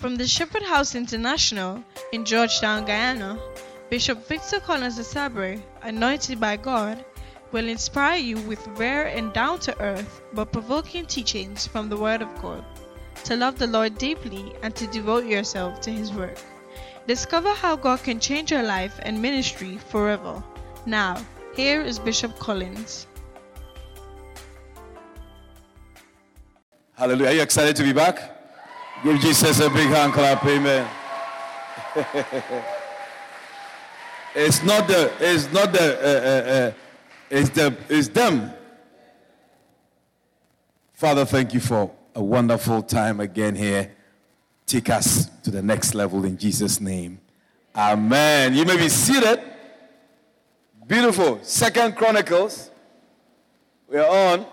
From the Shepherd House International in Georgetown, Guyana, Bishop Victor Collins Asabre, anointed by God, will inspire you with rare and down to earth but provoking teachings from the Word of God to love the Lord deeply and to devote yourself to His work. Discover how God can change your life and ministry forever. Now, here is Bishop Collins. Hallelujah. Are you excited to be back? Give Jesus a big hand clap. Amen. it's not the, it's not the, uh, uh, uh, it's the, it's them. Father, thank you for a wonderful time again here. Take us to the next level in Jesus' name. Amen. You may be seated. Beautiful. Second Chronicles. We're on.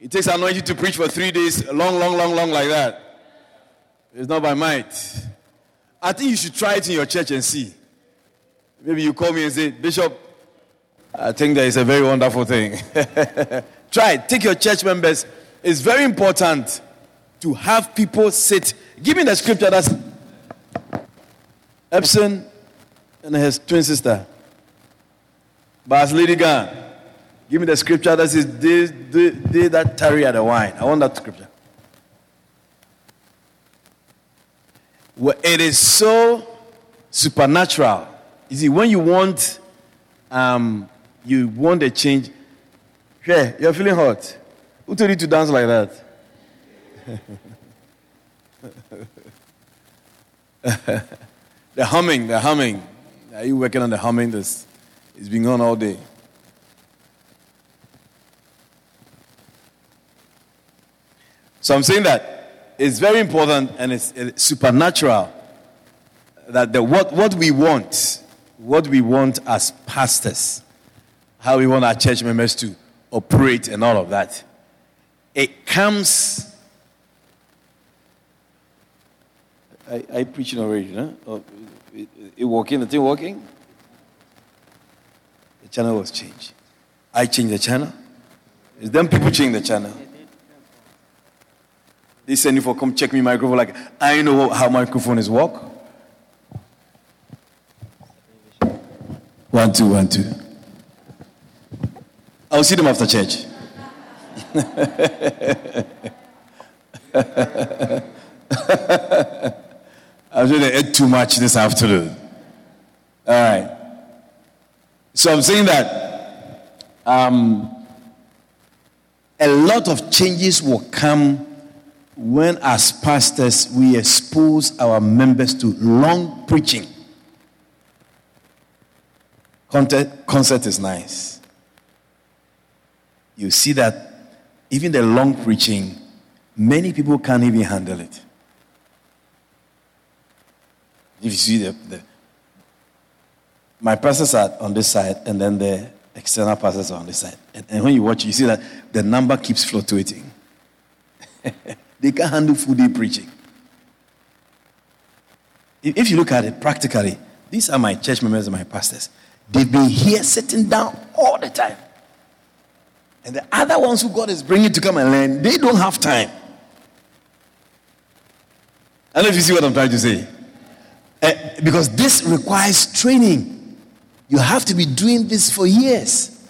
It takes anointing to preach for three days, long, long, long, long, like that. It's not by might. I think you should try it in your church and see. Maybe you call me and say, Bishop, I think that is a very wonderful thing. try it. Take your church members. It's very important to have people sit. Give me the scripture that's Epson and his twin sister. Bas Lady Gan. Give me the scripture that says, they, they, they that tarry at the wine. I want that scripture. Well, it is so supernatural. You see, when you want, um, you want a change. Hey, you're feeling hot. Who told you to dance like that? the humming, the humming. Are you working on the humming? This it's been on all day. So I'm saying that it's very important and it's, it's supernatural that the, what, what we want, what we want as pastors, how we want our church members to operate and all of that, it comes. I, I preaching already, no? Oh, it, it working? The thing working? The channel was changed. I changed the channel. It's them people change the channel. They send you for come check me microphone. Like I know how microphone is work. One two one two. I'll see them after church. I'm sure they ate too much this afternoon. All right. So I'm saying that um, a lot of changes will come when, as pastors, we expose our members to long preaching. Concert, concert is nice. You see that even the long preaching, many people can't even handle it. If you see the, the my pastors are on this side, and then the external pastors are on this side. And, and when you watch, you see that the number keeps fluctuating. they can't handle full day preaching. If you look at it practically, these are my church members and my pastors. They've been here sitting down all the time. And the other ones who God is bringing to come and learn, they don't have time. I don't know if you see what I'm trying to say. Uh, because this requires training. You have to be doing this for years.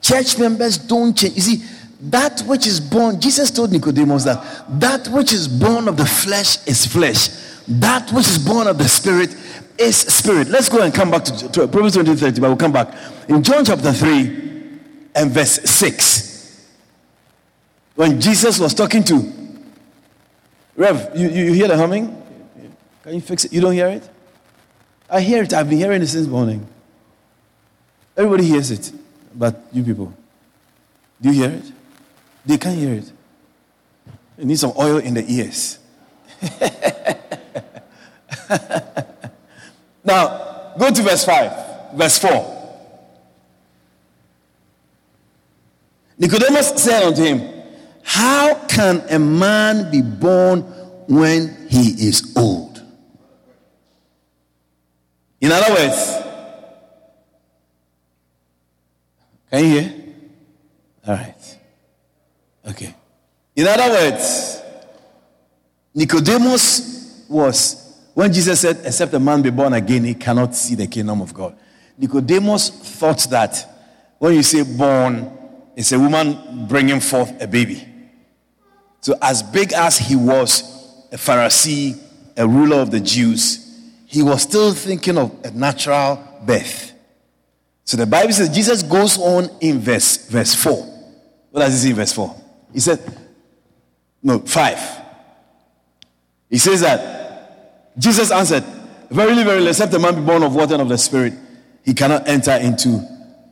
Church members don't change. You see, that which is born, Jesus told Nicodemus that that which is born of the flesh is flesh, that which is born of the spirit is spirit. Let's go and come back to, to Proverbs 20 30, but we'll come back. In John chapter 3 and verse 6, when Jesus was talking to Rev, you, you hear the humming? Can you fix it? You don't hear it? I hear it. I've been hearing it since morning. Everybody hears it, but you people. Do you hear it? They can't hear it. You need some oil in the ears. now, go to verse 5, verse 4. Nicodemus said unto him, How can a man be born when he is old? In other words, can you hear? All right. Okay. In other words, Nicodemus was when Jesus said, Except a man be born again, he cannot see the kingdom of God. Nicodemus thought that when you say born, it's a woman bringing forth a baby. So, as big as he was a Pharisee, a ruler of the Jews, he was still thinking of a natural birth. So the Bible says Jesus goes on in verse, verse 4. What does he say in verse 4? He said, no, 5. He says that Jesus answered, Verily, verily, except a man be born of water and of the Spirit, he cannot enter into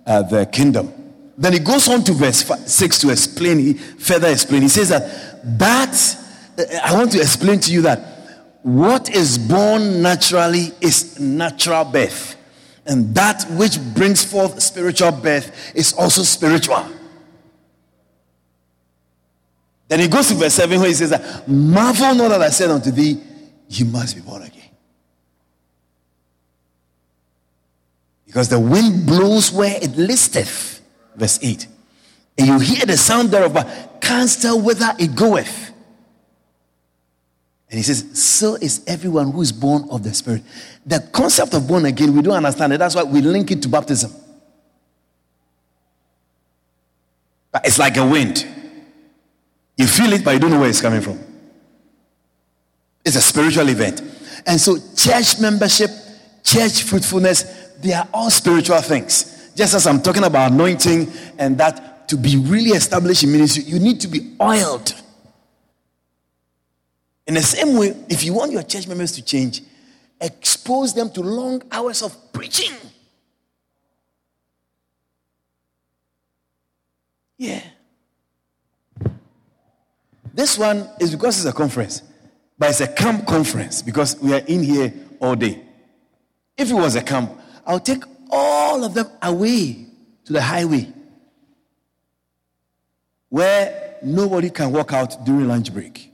uh, the kingdom. Then he goes on to verse 6 to explain, he further explain. He says that, that, uh, I want to explain to you that what is born naturally is natural birth. And that which brings forth spiritual birth is also spiritual. Then he goes to verse 7 where he says Marvel not that I said unto thee, you must be born again. Because the wind blows where it listeth. Verse 8. And you hear the sound thereof, but canst tell whither it goeth. And he says, So is everyone who is born of the Spirit. The concept of born again, we don't understand it. That's why we link it to baptism. But it's like a wind. You feel it, but you don't know where it's coming from. It's a spiritual event. And so, church membership, church fruitfulness, they are all spiritual things. Just as I'm talking about anointing and that to be really established in ministry, you need to be oiled. In the same way, if you want your church members to change, expose them to long hours of preaching. Yeah. This one is because it's a conference, but it's a camp conference because we are in here all day. If it was a camp, I'll take all of them away to the highway where nobody can walk out during lunch break.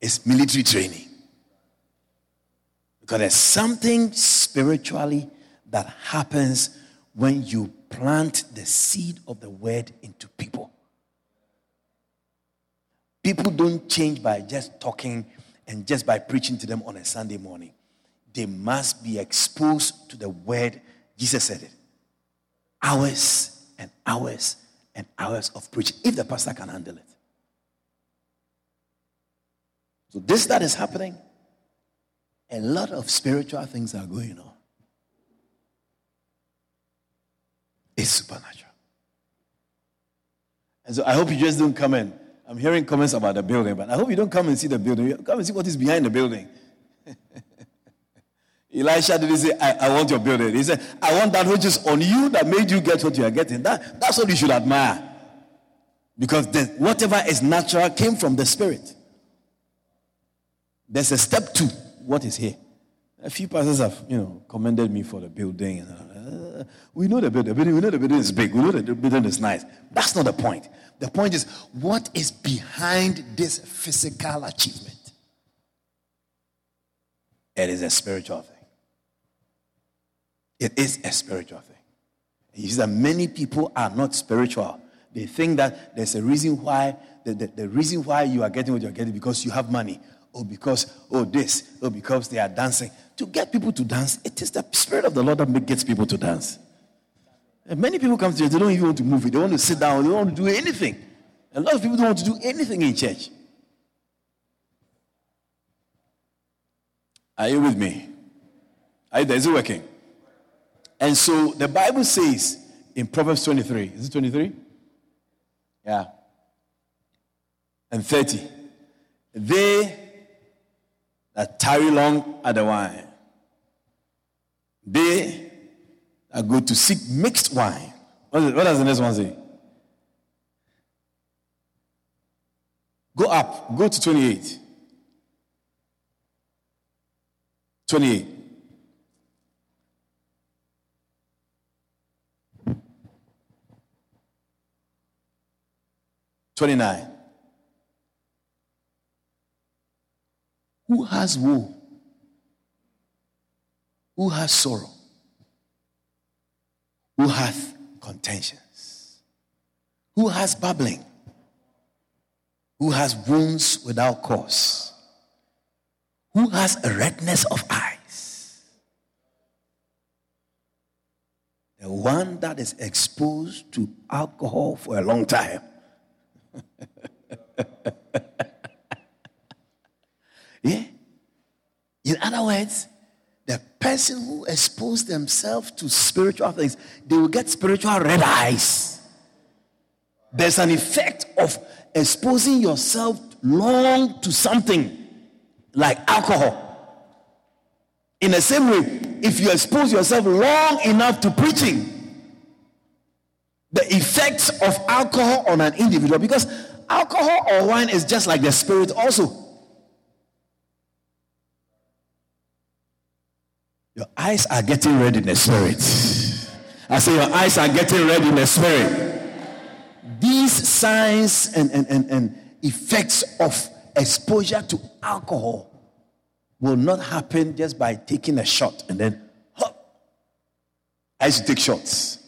It's military training. Because there's something spiritually that happens when you plant the seed of the word into people. People don't change by just talking and just by preaching to them on a Sunday morning. They must be exposed to the word. Jesus said it. Hours and hours and hours of preaching, if the pastor can handle it. So, this that is happening, a lot of spiritual things are going on. It's supernatural. And so I hope you just don't come in I'm hearing comments about the building, but I hope you don't come and see the building. Come and see what is behind the building. Elisha didn't say, I, I, want your building. He said, I want that which is on you that made you get what you are getting. That, that's what you should admire. Because the, whatever is natural came from the Spirit. There's a step two. What is here? A few pastors have, you know, commended me for the building. Uh, we know the building. We know the building is big. We know the building is nice. That's not the point. The point is, what is behind this physical achievement? It is a spiritual thing. It is a spiritual thing. You see that many people are not spiritual. They think that there's a reason why, the, the, the reason why you are getting what you're getting because you have money. Or because, oh, this, or because they are dancing. To get people to dance, it is the Spirit of the Lord that gets people to dance. And many people come to church, they don't even want to move. They want to sit down, they don't want to do anything. A lot of people don't want to do anything in church. Are you with me? Are you there? Is it working? And so the Bible says in Proverbs 23, is it 23? Yeah. And 30. They that tarry long at the wine, they are going to seek mixed wine. What does the next one say? Go up. Go to 28. 28. Twenty-nine. Who has woe? Who has sorrow? who hath contentions, who has babbling, who has wounds without cause. who has a redness of eyes. The one that is exposed to alcohol for a long time. yeah? In other words, the person who exposed themselves to spiritual things, they will get spiritual red eyes. There's an effect of exposing yourself long to something like alcohol. In the same way, if you expose yourself long enough to preaching, the effects of alcohol on an individual, because alcohol or wine is just like the spirit, also. Your eyes are getting red in the spirit. I say, Your eyes are getting red in the spirit. These signs and, and, and, and effects of exposure to alcohol will not happen just by taking a shot and then. I used to take shots.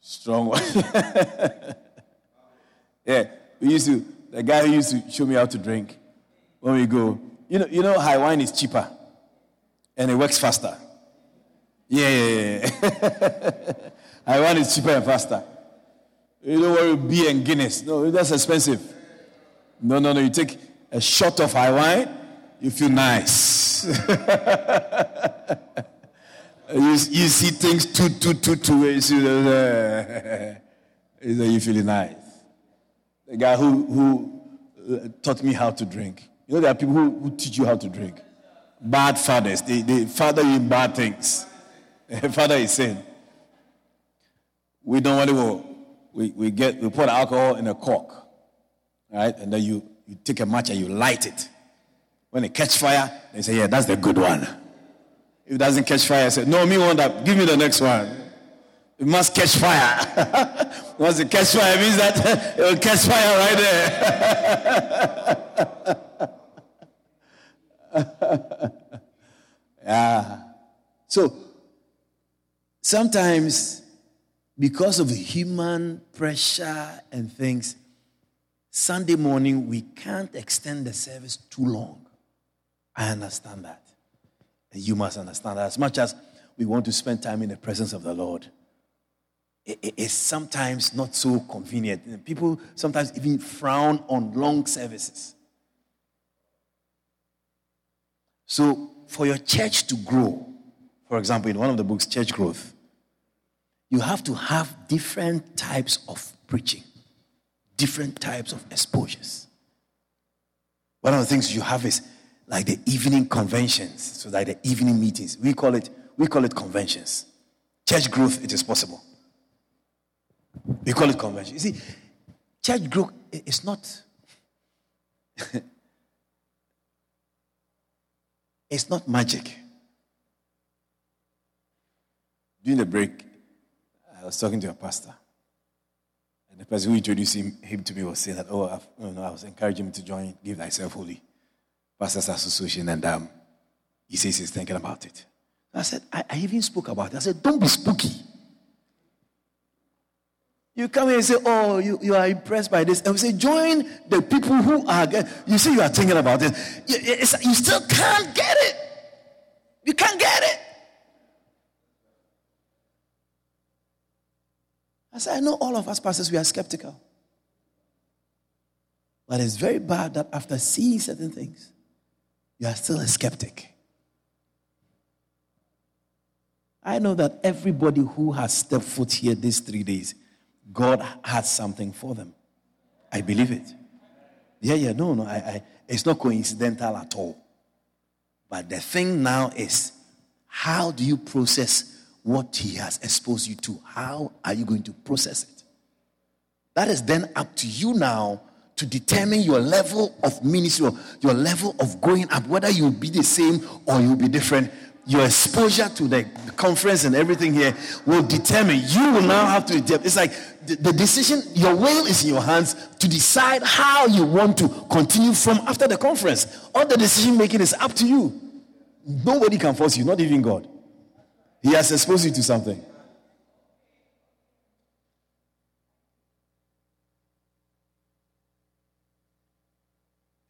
Strong one. yeah, we used to, the guy who used to show me how to drink, when we go, you know, you know, high wine is cheaper and it works faster. Yeah, yeah, yeah. high wine is cheaper and faster. You don't worry, beer and Guinness. No, that's expensive. No, no, no. You take a shot of high wine, you feel nice. you, you see things two, two, two, two. You, uh, you feel nice. The guy who, who uh, taught me how to drink. You know, there are people who, who teach you how to drink. Bad fathers. They, they father you in bad things. Father is saying, we don't want to we, we get we put alcohol in a cork, right? And then you, you take a match and you light it. When it catch fire, they say, Yeah, that's the good one. If it doesn't catch fire, I say, No, me want that. Give me the next one. It must catch fire. Once it catch fire, it means that it will catch fire right there. yeah. So sometimes because of human pressure and things, Sunday morning we can't extend the service too long. I understand that. And you must understand that. As much as we want to spend time in the presence of the Lord, it's sometimes not so convenient. People sometimes even frown on long services. So, for your church to grow, for example, in one of the books, Church Growth, you have to have different types of preaching, different types of exposures. One of the things you have is like the evening conventions, so like the evening meetings. We call it we call it conventions. Church growth, it is possible. We call it convention. You see, church growth is not it's not magic. During the break, I was talking to a pastor. And the person who introduced him, him to me was saying that, oh, you know, I was encouraging him to join Give Thyself Wholly Pastors Association. And um, he says he's thinking about it. I said, I, I even spoke about it. I said, don't be spooky. You come here and say, Oh, you, you are impressed by this. And we say, Join the people who are, you see, you are thinking about this. You, you still can't get it. You can't get it. I said, I know all of us pastors, we are skeptical. But it's very bad that after seeing certain things, you are still a skeptic. I know that everybody who has stepped foot here these three days, God has something for them. I believe it. Yeah, yeah, no, no, I, I, it's not coincidental at all. But the thing now is, how do you process what he has exposed you to. How are you going to process it? That is then up to you now to determine your level of ministry, your level of going up, whether you'll be the same or you'll be different. Your exposure to the conference and everything here will determine. You will now have to. Adapt. It's like the, decision, your will is in your hands to decide how you want to continue from after the conference. All the decision making is up to you. Nobody can force you, not even God. He has exposed you to something.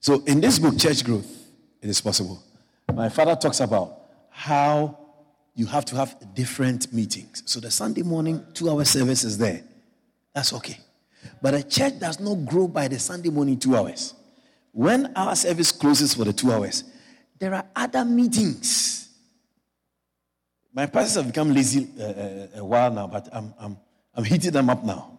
So in this book, Church Growth, it is possible. My father talks about how you have to have different meetings. So the Sunday morning, two hour service is there. That's okay. But a church does not grow by the Sunday morning two hours. When our service closes for the two hours, there are other meetings. My pastors have become lazy uh, uh, a while now, but I'm, I'm, I'm heating them up now.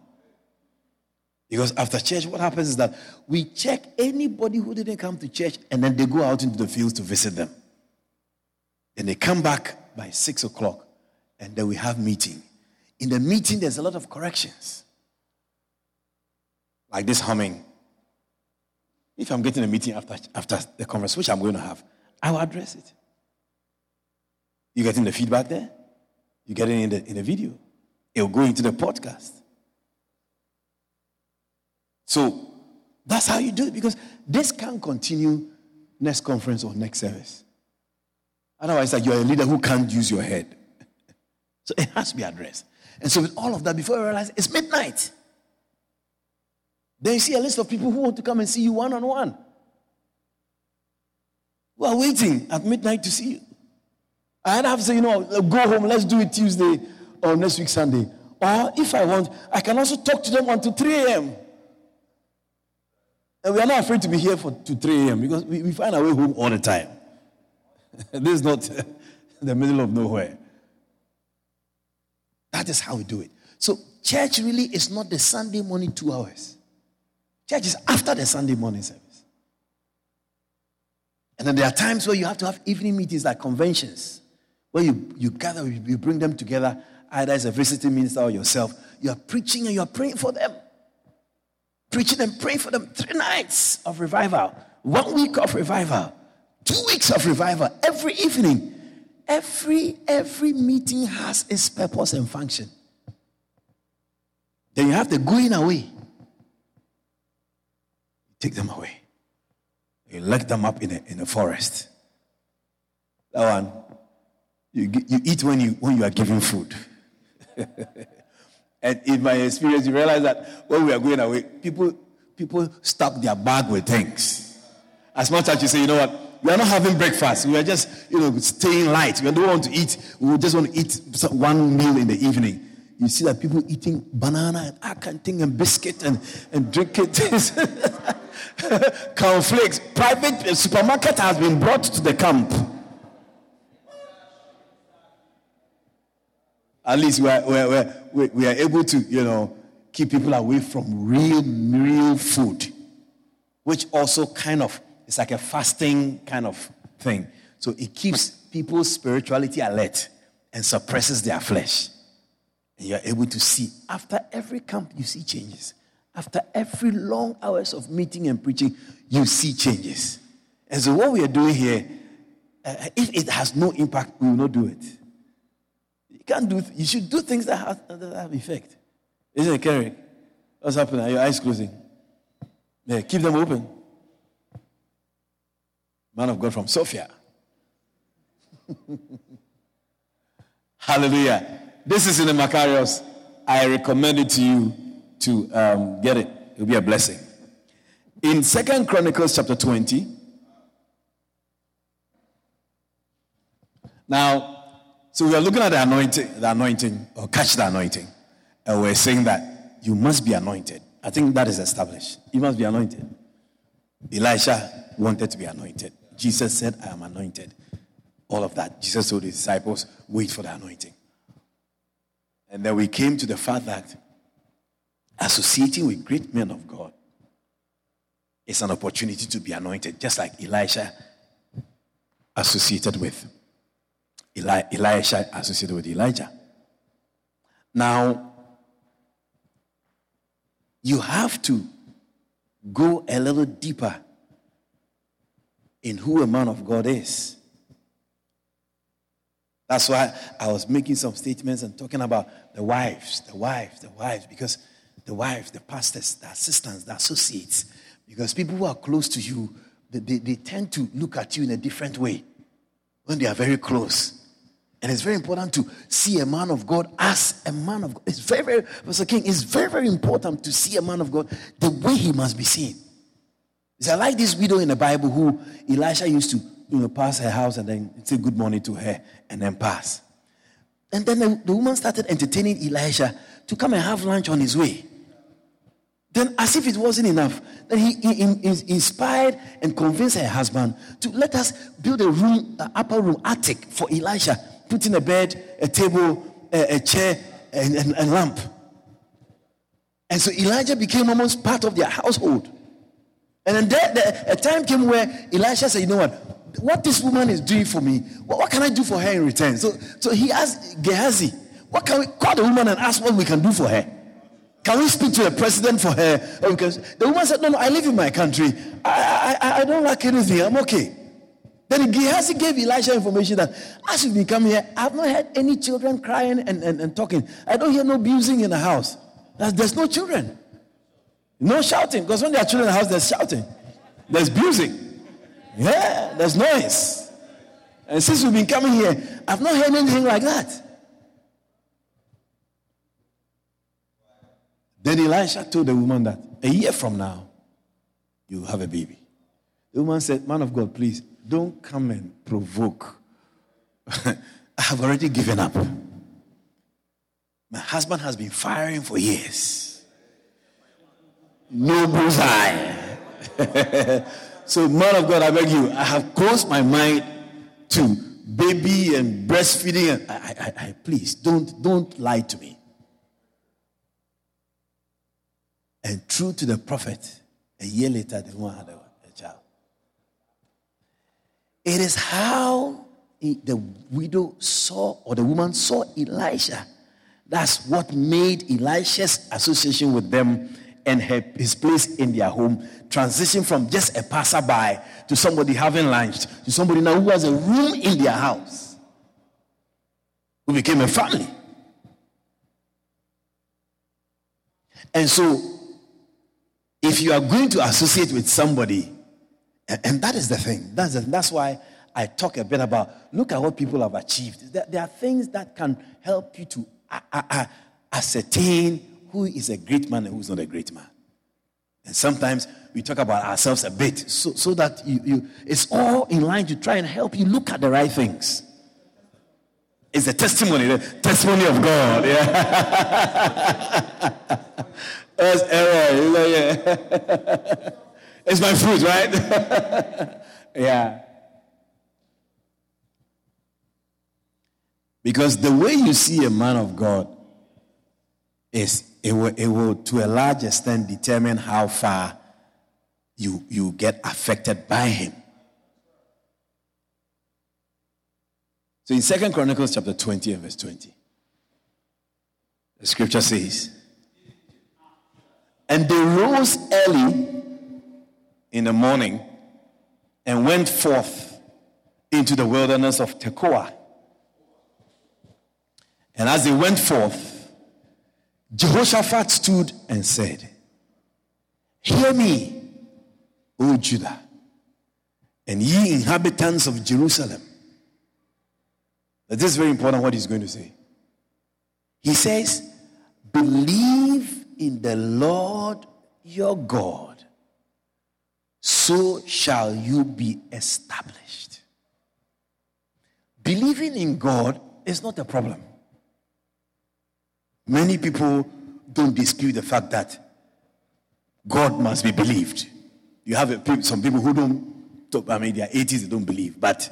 Because after church, what happens is that we check anybody who didn't come to church and then they go out into the fields to visit them. And they come back by six o'clock and then we have meeting. In the meeting, there's a lot of corrections. Like this humming. If I'm getting a meeting after, after the conference, which I'm going to have, I will address it. You're getting the feedback there? You getting in the in the video? It will go into the podcast. So that's how you do it because this can't continue next conference or next service. Otherwise, like you're a leader who can't use your head. so it has to be addressed. And so with all of that, before you realize it's midnight. Then you see a list of people who want to come and see you one on one. Who are waiting at midnight to see you. I have to say, you know, go home, let's do it Tuesday or next week Sunday. Or if I want, I can also talk to them until 3 a.m. And we are not afraid to be here for to 3 a.m. because we, we find our way home all the time. this is not the middle of nowhere. That is how we do it. So, church really is not the Sunday morning two hours. Church is after the Sunday morning service. And then there are times where you have to have evening meetings like conventions, where you, you gather, you bring them together, either as a visiting minister or yourself. You are preaching and you are praying for them. Preaching and praying for them. Three nights of revival, one week of revival, two weeks of revival, every evening. Every every meeting has its purpose and function. Then you have the going away. Take them away. You lock them up in a, in a forest. That one, you, you eat when you, when you are given food. and in my experience, you realize that when we are going away, people, people stuff their bag with things. As much as you say, you know what, we are not having breakfast. We are just, you know, staying light. We don't want to eat. We just want to eat one meal in the evening. You see that people eating banana and akanting and biscuit and, and drinking things. Cornflakes. Private uh, supermarket has been brought to the camp. At least we are, we are, we are able to, you know, keep people away from real, real food, which also kind of is like a fasting kind of thing. So it keeps people's spirituality alert and suppresses their flesh. And you're able to see after every camp, you see changes. After every long hours of meeting and preaching, you see changes. And so, what we are doing here, uh, if it has no impact, we will not do it. You can't do. You should do things that have, that have effect. Isn't it, Kerry? What's happening? Are your eyes closing? Yeah, keep them open. Man of God from Sofia. Hallelujah. This is in the Macarius. I recommend it to you to um, get it. It'll be a blessing. In Second Chronicles chapter 20, now, so we are looking at the anointing, the anointing, or catch the anointing. And we're saying that you must be anointed. I think that is established. You must be anointed. Elisha wanted to be anointed. Jesus said, I am anointed. All of that. Jesus told his disciples, wait for the anointing. And then we came to the fact that associating with great men of God is an opportunity to be anointed, just like Elisha associated with Eli- Elisha associated with Elijah. Now, you have to go a little deeper in who a man of God is. That's why I was making some statements and talking about the wives, the wives, the wives, because the wives, the pastors, the assistants, the associates. Because people who are close to you, they, they, they tend to look at you in a different way when they are very close. And it's very important to see a man of God as a man of God. It's very, very, Pastor King, it's very, very important to see a man of God the way he must be seen. It's like this widow in the Bible who Elisha used to you know, pass her house and then say good morning to her and then pass. And then the, the woman started entertaining Elisha to come and have lunch on his way. Then, as if it wasn't enough, then he, he, he inspired and convinced her husband to let us build a room, an upper room, attic for Elisha, put in a bed, a table, a, a chair, and a lamp. And so Elijah became almost part of their household. And then there, there, a time came where Elisha said, You know what? What this woman is doing for me, what, what can I do for her in return? So, so he asked Gehazi, What can we call the woman and ask what we can do for her? Can we speak to the president for her? Oh, because the woman said, No, no, I live in my country. I, I, I don't like anything. I'm okay. Then Gehazi gave Elisha information that as you've been coming here, I've not heard any children crying and, and, and talking. I don't hear no abusing in the house. There's no children. No shouting. Because when there are children in the house, there's shouting. There's abusing. Yeah, there's noise. And since we've been coming here, I've not heard anything like that. Then Elisha told the woman that a year from now, you have a baby. The woman said, Man of God, please don't come and provoke. I have already given up. My husband has been firing for years. No bullseye. so, man of God, I beg you, I have closed my mind to baby and breastfeeding. I, I, I, please don't, don't lie to me. And true to the prophet, a year later, the woman had a, a child. It is how the widow saw, or the woman saw Elisha that's what made Elisha's association with them and her, his place in their home transition from just a passerby to somebody having lunch to somebody now who has a room in their house, who became a family. And so, if you are going to associate with somebody, and that is the thing, that's, the, that's why I talk a bit about look at what people have achieved. There, there are things that can help you to ascertain who is a great man and who's not a great man. And sometimes we talk about ourselves a bit so, so that you, you, it's all in line to try and help you look at the right things. It's a testimony, the testimony of God. Yeah. That's error. It's my fruit, right? yeah. Because the way you see a man of God is it will, it will to a large extent determine how far you, you get affected by him. So in Second Chronicles chapter 20 and verse 20, the scripture says, And they rose early in the morning and went forth into the wilderness of Tekoa. And as they went forth, Jehoshaphat stood and said, Hear me, O Judah, and ye inhabitants of Jerusalem. This is very important what he's going to say. He says, Believe in the Lord your God, so shall you be established. Believing in God is not a problem. Many people don't dispute the fact that God must be believed. You have some people who don't, talk, I mean, they are atheists, they don't believe. But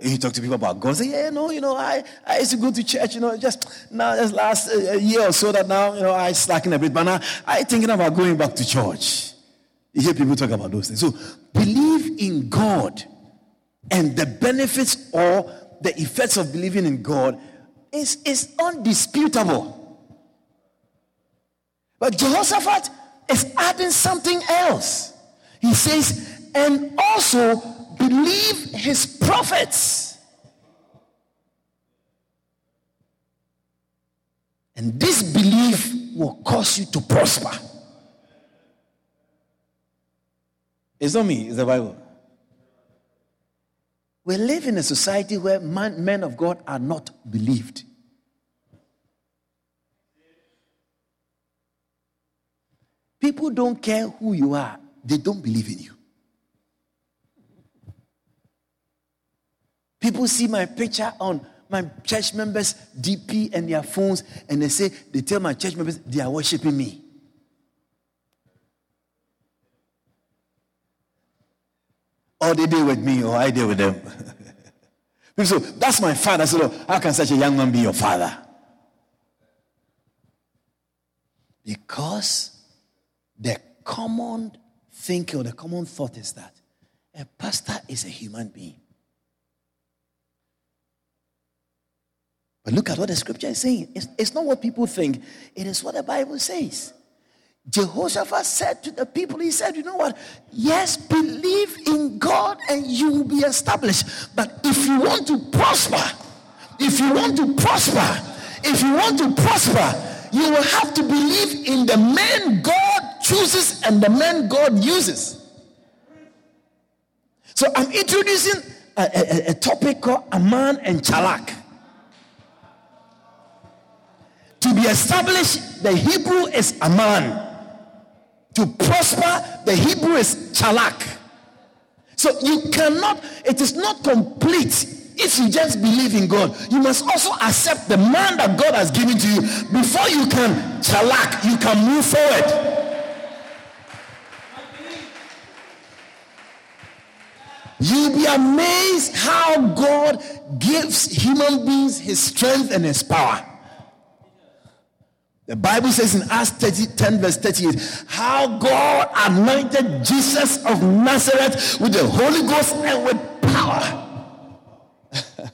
you talk to people about God, say, yeah, no, you know, I, I used to go to church, you know, just now, just last uh, year or so that now, you know, I slacking a bit, but now I thinking about going back to church. You hear people talk about those things. So believe in God and the benefits or the effects of believing in God is, is undisputable. But Jehoshaphat is adding something else. He says, and also believe his prophets. And this belief will cause you to prosper. It's not me, it's the Bible. We live in a society where man, men of God are not believed. People don't care who you are they don't believe in you. People see my picture on my church members' DP and their phones, and they say, they tell my church members they are worshiping me. Or they deal with me, or I deal with them. People say, that's my father. So how can such a young man be your father? Because the common thinking or the common thought is that a pastor is a human being. But look at what the scripture is saying. It's, it's, not what people think, it is what the Bible says. Jehoshaphat said to the people, He said, You know what? Yes, believe in God and you will be established. But if you want to prosper, if you want to prosper, if you want to prosper, you will have to believe in the man God chooses and the man God uses. So I'm introducing a, a, a topic called Aman and Chalak. To be established, the Hebrew is Aman. To prosper, the Hebrew is Chalak. So you cannot, it is not complete if you just believe in God, you must also accept the man that God has given to you before you can chalak, you can move forward. You'll be amazed how God gives human beings his strength and his power. The Bible says in Acts 30, 10, verse 38, how God anointed Jesus of Nazareth with the Holy Ghost and with power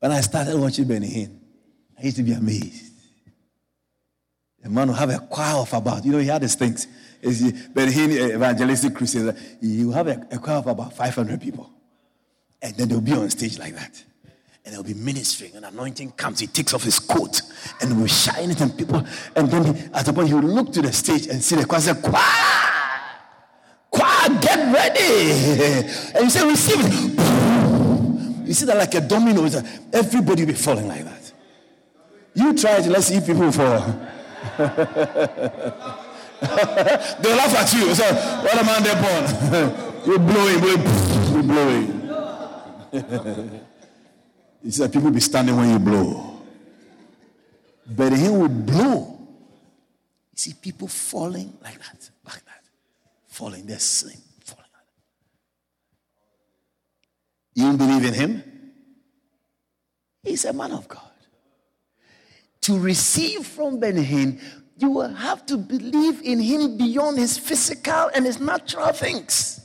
when I started watching Benny Hinn, I used to be amazed. The man will have a choir of about, you know, he had his things. Hinn eh, evangelistic crusade, he will have a, a choir of about 500 people. And then they'll be on stage like that and they'll be ministering and anointing comes. He takes off his coat and will shine it and people. And then he, at the point he will look to the stage and see the choir say, Choir! Choir, get ready! And you say, receive it. You see that like a domino, everybody will be falling like that. You try it, let's see if people fall. they laugh at you. So, what a man they're born. you're blowing, you're blowing. He said, People be standing when you blow. But he will blow. You see people falling like that, like that. Falling, they're falling like that. You don't believe in him? He's a man of God. To receive from Ben Hinn, you will have to believe in him beyond his physical and his natural things.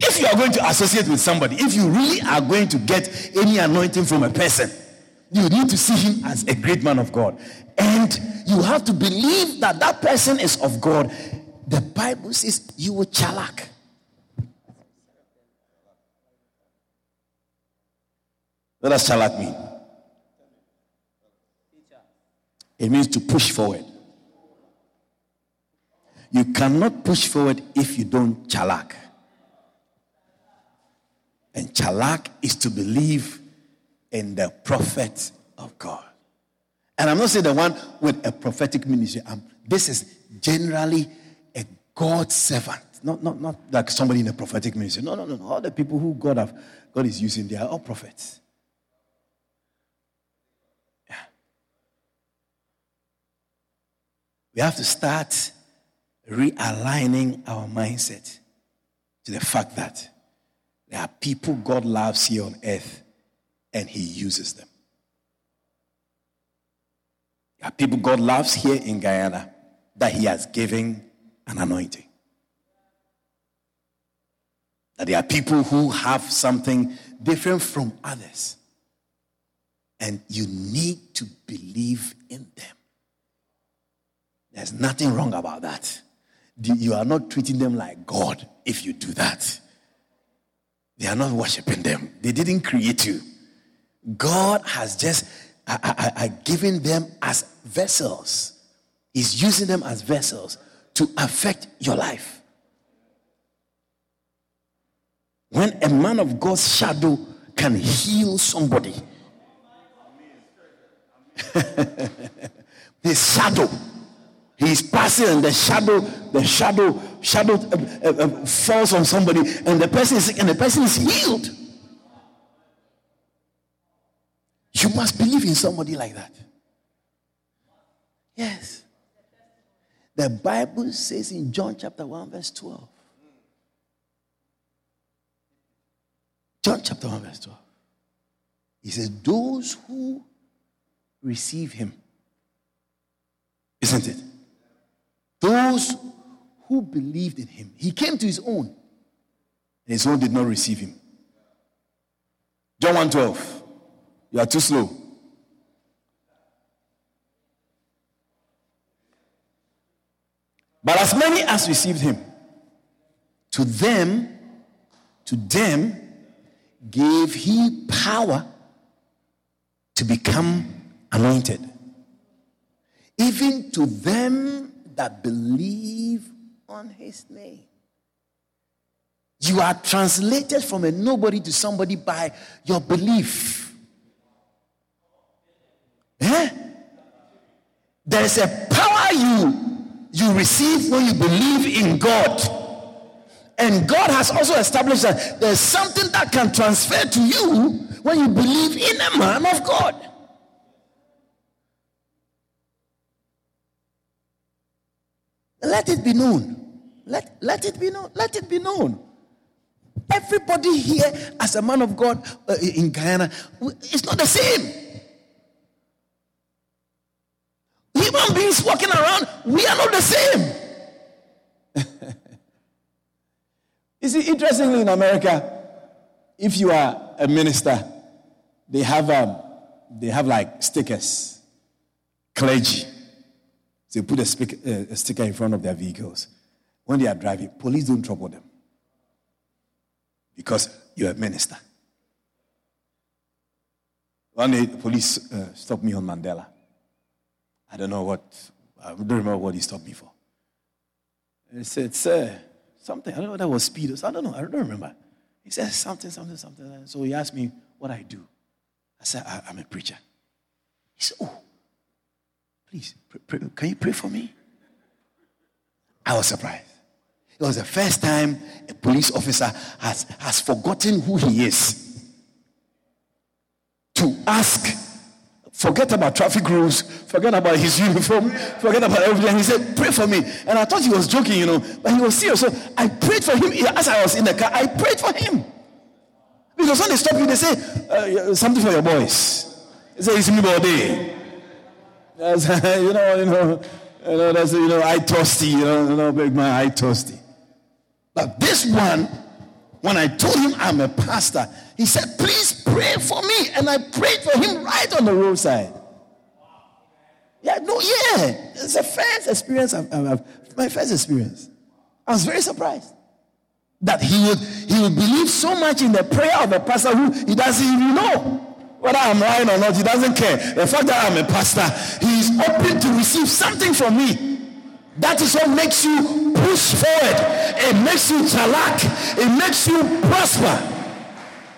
If you are going to associate with somebody, if you really are going to get any anointing from a person, you need to see him as a great man of God. And you have to believe that that person is of God. The Bible says you will chalak. What does chalak mean? It means to push forward. You cannot push forward if you don't chalak. And chalak is to believe in the prophet of God. And I'm not saying the one with a prophetic ministry. Um, this is generally a God servant, not, not, not like somebody in a prophetic ministry. No, no, no. All the people who God have God is using, they are all prophets. We have to start realigning our mindset to the fact that there are people God loves here on earth and He uses them. There are people God loves here in Guyana that He has given an anointing. That there are people who have something different from others. And you need to believe in them. There's nothing wrong about that. You are not treating them like God if you do that. They are not worshiping them. They didn't create you. God has just I, I, I given them as vessels. He's using them as vessels to affect your life. When a man of God's shadow can heal somebody, his shadow. He's passing and the shadow, the shadow, shadow uh, uh, uh, falls on somebody and the person is and the person is healed. You must believe in somebody like that. Yes. The Bible says in John chapter 1, verse 12. John chapter 1, verse 12. He says, Those who receive him, isn't it? Those who believed in him. He came to his own, and his own did not receive him. John 1 12. You are too slow. But as many as received him, to them, to them gave he power to become anointed. Even to them that believe on his name. You are translated from a nobody to somebody by your belief. Eh? There is a power you you receive when you believe in God. And God has also established that there's something that can transfer to you when you believe in a man of God. Let it be known. Let, let it be known. Let it be known. Everybody here, as a man of God uh, in Guyana, it's not the same. Human beings walking around, we are not the same. you see, interestingly, in America, if you are a minister, they have um, they have like stickers, clergy. They put a, a sticker in front of their vehicles. When they are driving, police don't trouble them because you're a minister. One day, the police uh, stopped me on Mandela. I don't know what, I don't remember what he stopped me for. He said, Sir, something, I don't know that was speed. I don't know, I don't remember. He said something, something, something. So he asked me what I do. I said, I, am a preacher. He said, Oh, please, pray, pray, can you pray for me? I was surprised. It was the first time a police officer has, has forgotten who he is to ask Forget about traffic rules. Forget about his uniform. Forget about everything. He said, Pray for me. And I thought he was joking, you know, but he was serious. So I prayed for him as I was in the car. I prayed for him. Because when they stop you, they say, uh, Something for your boys. They say, It's me body. That's, you know, you know, you know, that's, you know, I thirsty, you know, you know, big man, I thirsty. But this one, when I told him I'm a pastor, he said, Please pray for me. And I prayed for him right on the roadside. Yeah, no, yeah. It's a first experience. I've, I've, my first experience. I was very surprised that he would he would believe so much in the prayer of a pastor who he doesn't even know whether I'm lying or not. He doesn't care. The fact that I'm a pastor, he is open to receive something from me. That is what makes you push forward. It makes you chalak. It makes you prosper.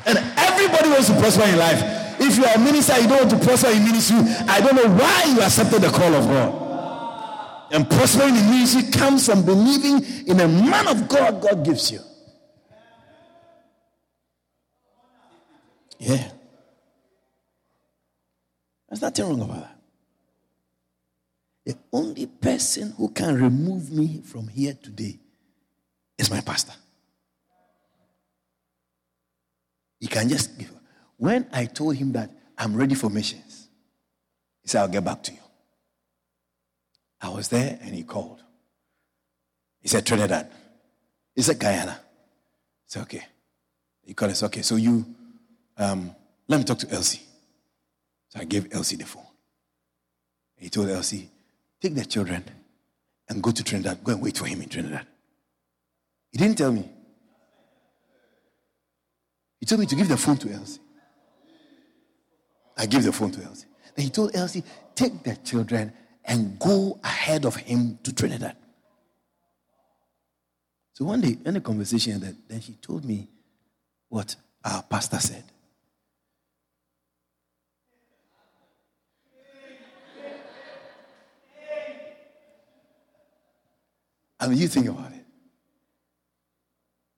And everybody wants to prosper in life. If you are a minister, you don't want to prosper in ministry. I don't know why you accepted the call of God. And prospering in ministry comes from believing in a man of God God gives you. Yeah. There's nothing wrong about that. The only person who can remove me from here today is my pastor. He can just give. When I told him that I'm ready for missions, he said, I'll get back to you. I was there and he called. He said, Trinidad. He said, Guyana. I said, okay. He called us, okay, so you, um, let me talk to Elsie. So I gave Elsie the phone. He told Elsie, Take the children and go to Trinidad. Go and wait for him in Trinidad. He didn't tell me. He told me to give the phone to Elsie. I gave the phone to Elsie. Then he told Elsie, take the children and go ahead of him to Trinidad. So one day, in a conversation, that then she told me what our pastor said. I mean, you think about it.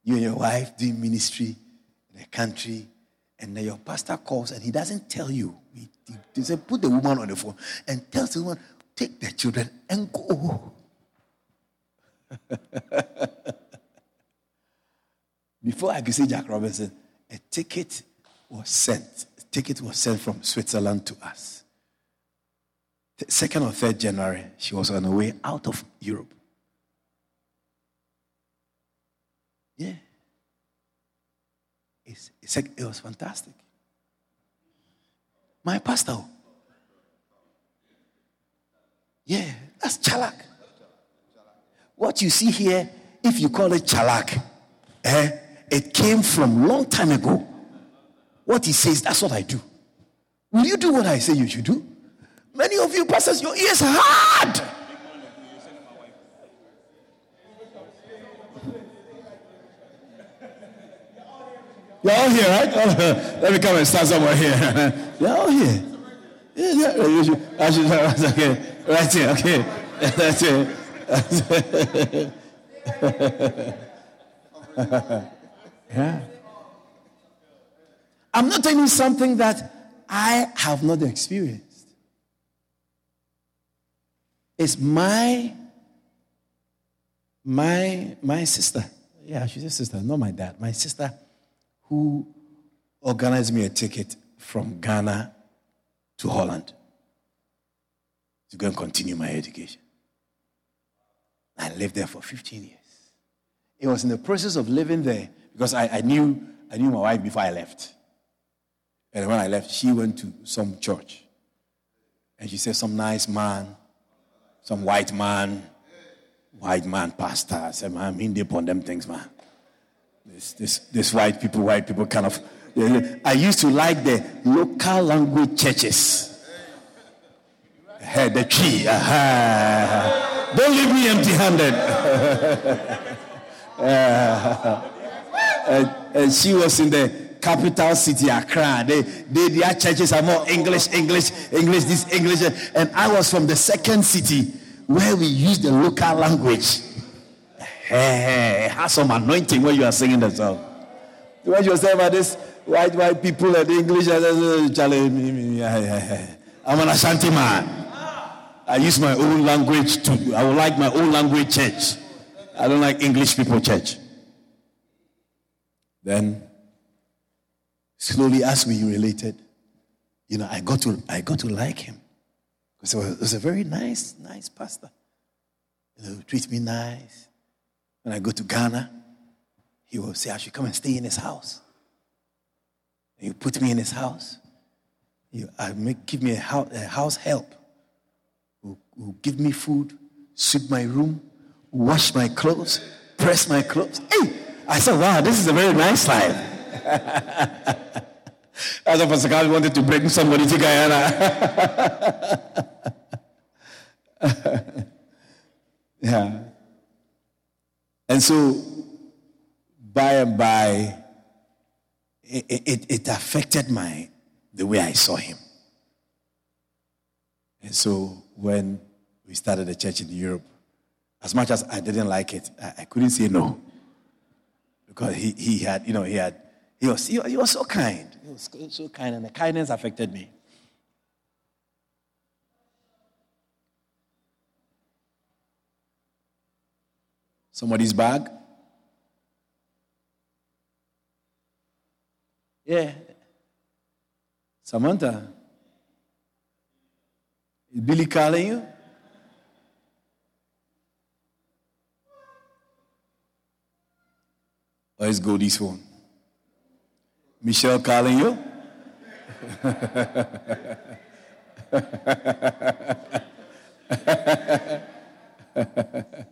You and your wife doing ministry in a country, and then your pastor calls and he doesn't tell you. He, he, he said, put the woman on the phone and tells the woman, take the children and go. Before I could see Jack Robinson, a ticket was sent. A ticket was sent from Switzerland to us. The second or third January, she was on her way out of Europe. Yeah. It's, it's, it was fantastic. My pastor. Yeah, that's chalak. What you see here, if you call it chalak, eh, it came from long time ago. What he says, that's what I do. Will you do what I say you should do? Many of you pastors, your ears are hard. You're all here, right? Let me come and start somewhere here. You're all here. Yeah, yeah. You should, I should. Right here, okay. That's it. yeah. I'm not telling you something that I have not experienced. It's my my my sister. Yeah, she's a sister, not my dad. My sister who organized me a ticket from Ghana to Holland to go and continue my education. I lived there for 15 years. It was in the process of living there because I, I, knew, I knew my wife before I left. And when I left, she went to some church. And she said, Some nice man, some white man, white man pastor. I said, Man, I'm in deep on them things, man. This, this, this white people, white people kind of. I used to like the local language churches. Hey, the tree. Uh-huh. Don't leave me empty handed. uh, and, and she was in the capital city, Accra. They, they, their churches are more English, English, English, this English. And I was from the second city where we use the local language. Eh, eh, hey, has some anointing when you are singing the song. What you say about this white, white people and English, oh, I'm an Ashanti man. I use my own language too. I would like my own language church. I don't like English people church. Then, slowly as we related, you know, I got to I got to like him because he was a very nice, nice pastor. You know, treat me nice. When I go to Ghana, he will say, I should come and stay in his house. You put me in his house. You, I make, give me a house, a house help. Who, who give me food, sweep my room, wash my clothes, press my clothes. Hey, I said, wow, this is a very nice life. As a Pastor Carl wanted to bring somebody to Guyana. yeah. And so, by and by, it, it, it, affected my the way I saw him. And so, when we started a church in Europe, as much as I didn't like it, I, I couldn't say no because he, he had, you know, he had, he was, he, he was so kind. He was so kind, and the kindness affected me. Somebody's bag? Yeah. Samantha? Is Billy calling you? Let's go this one. Michelle calling you?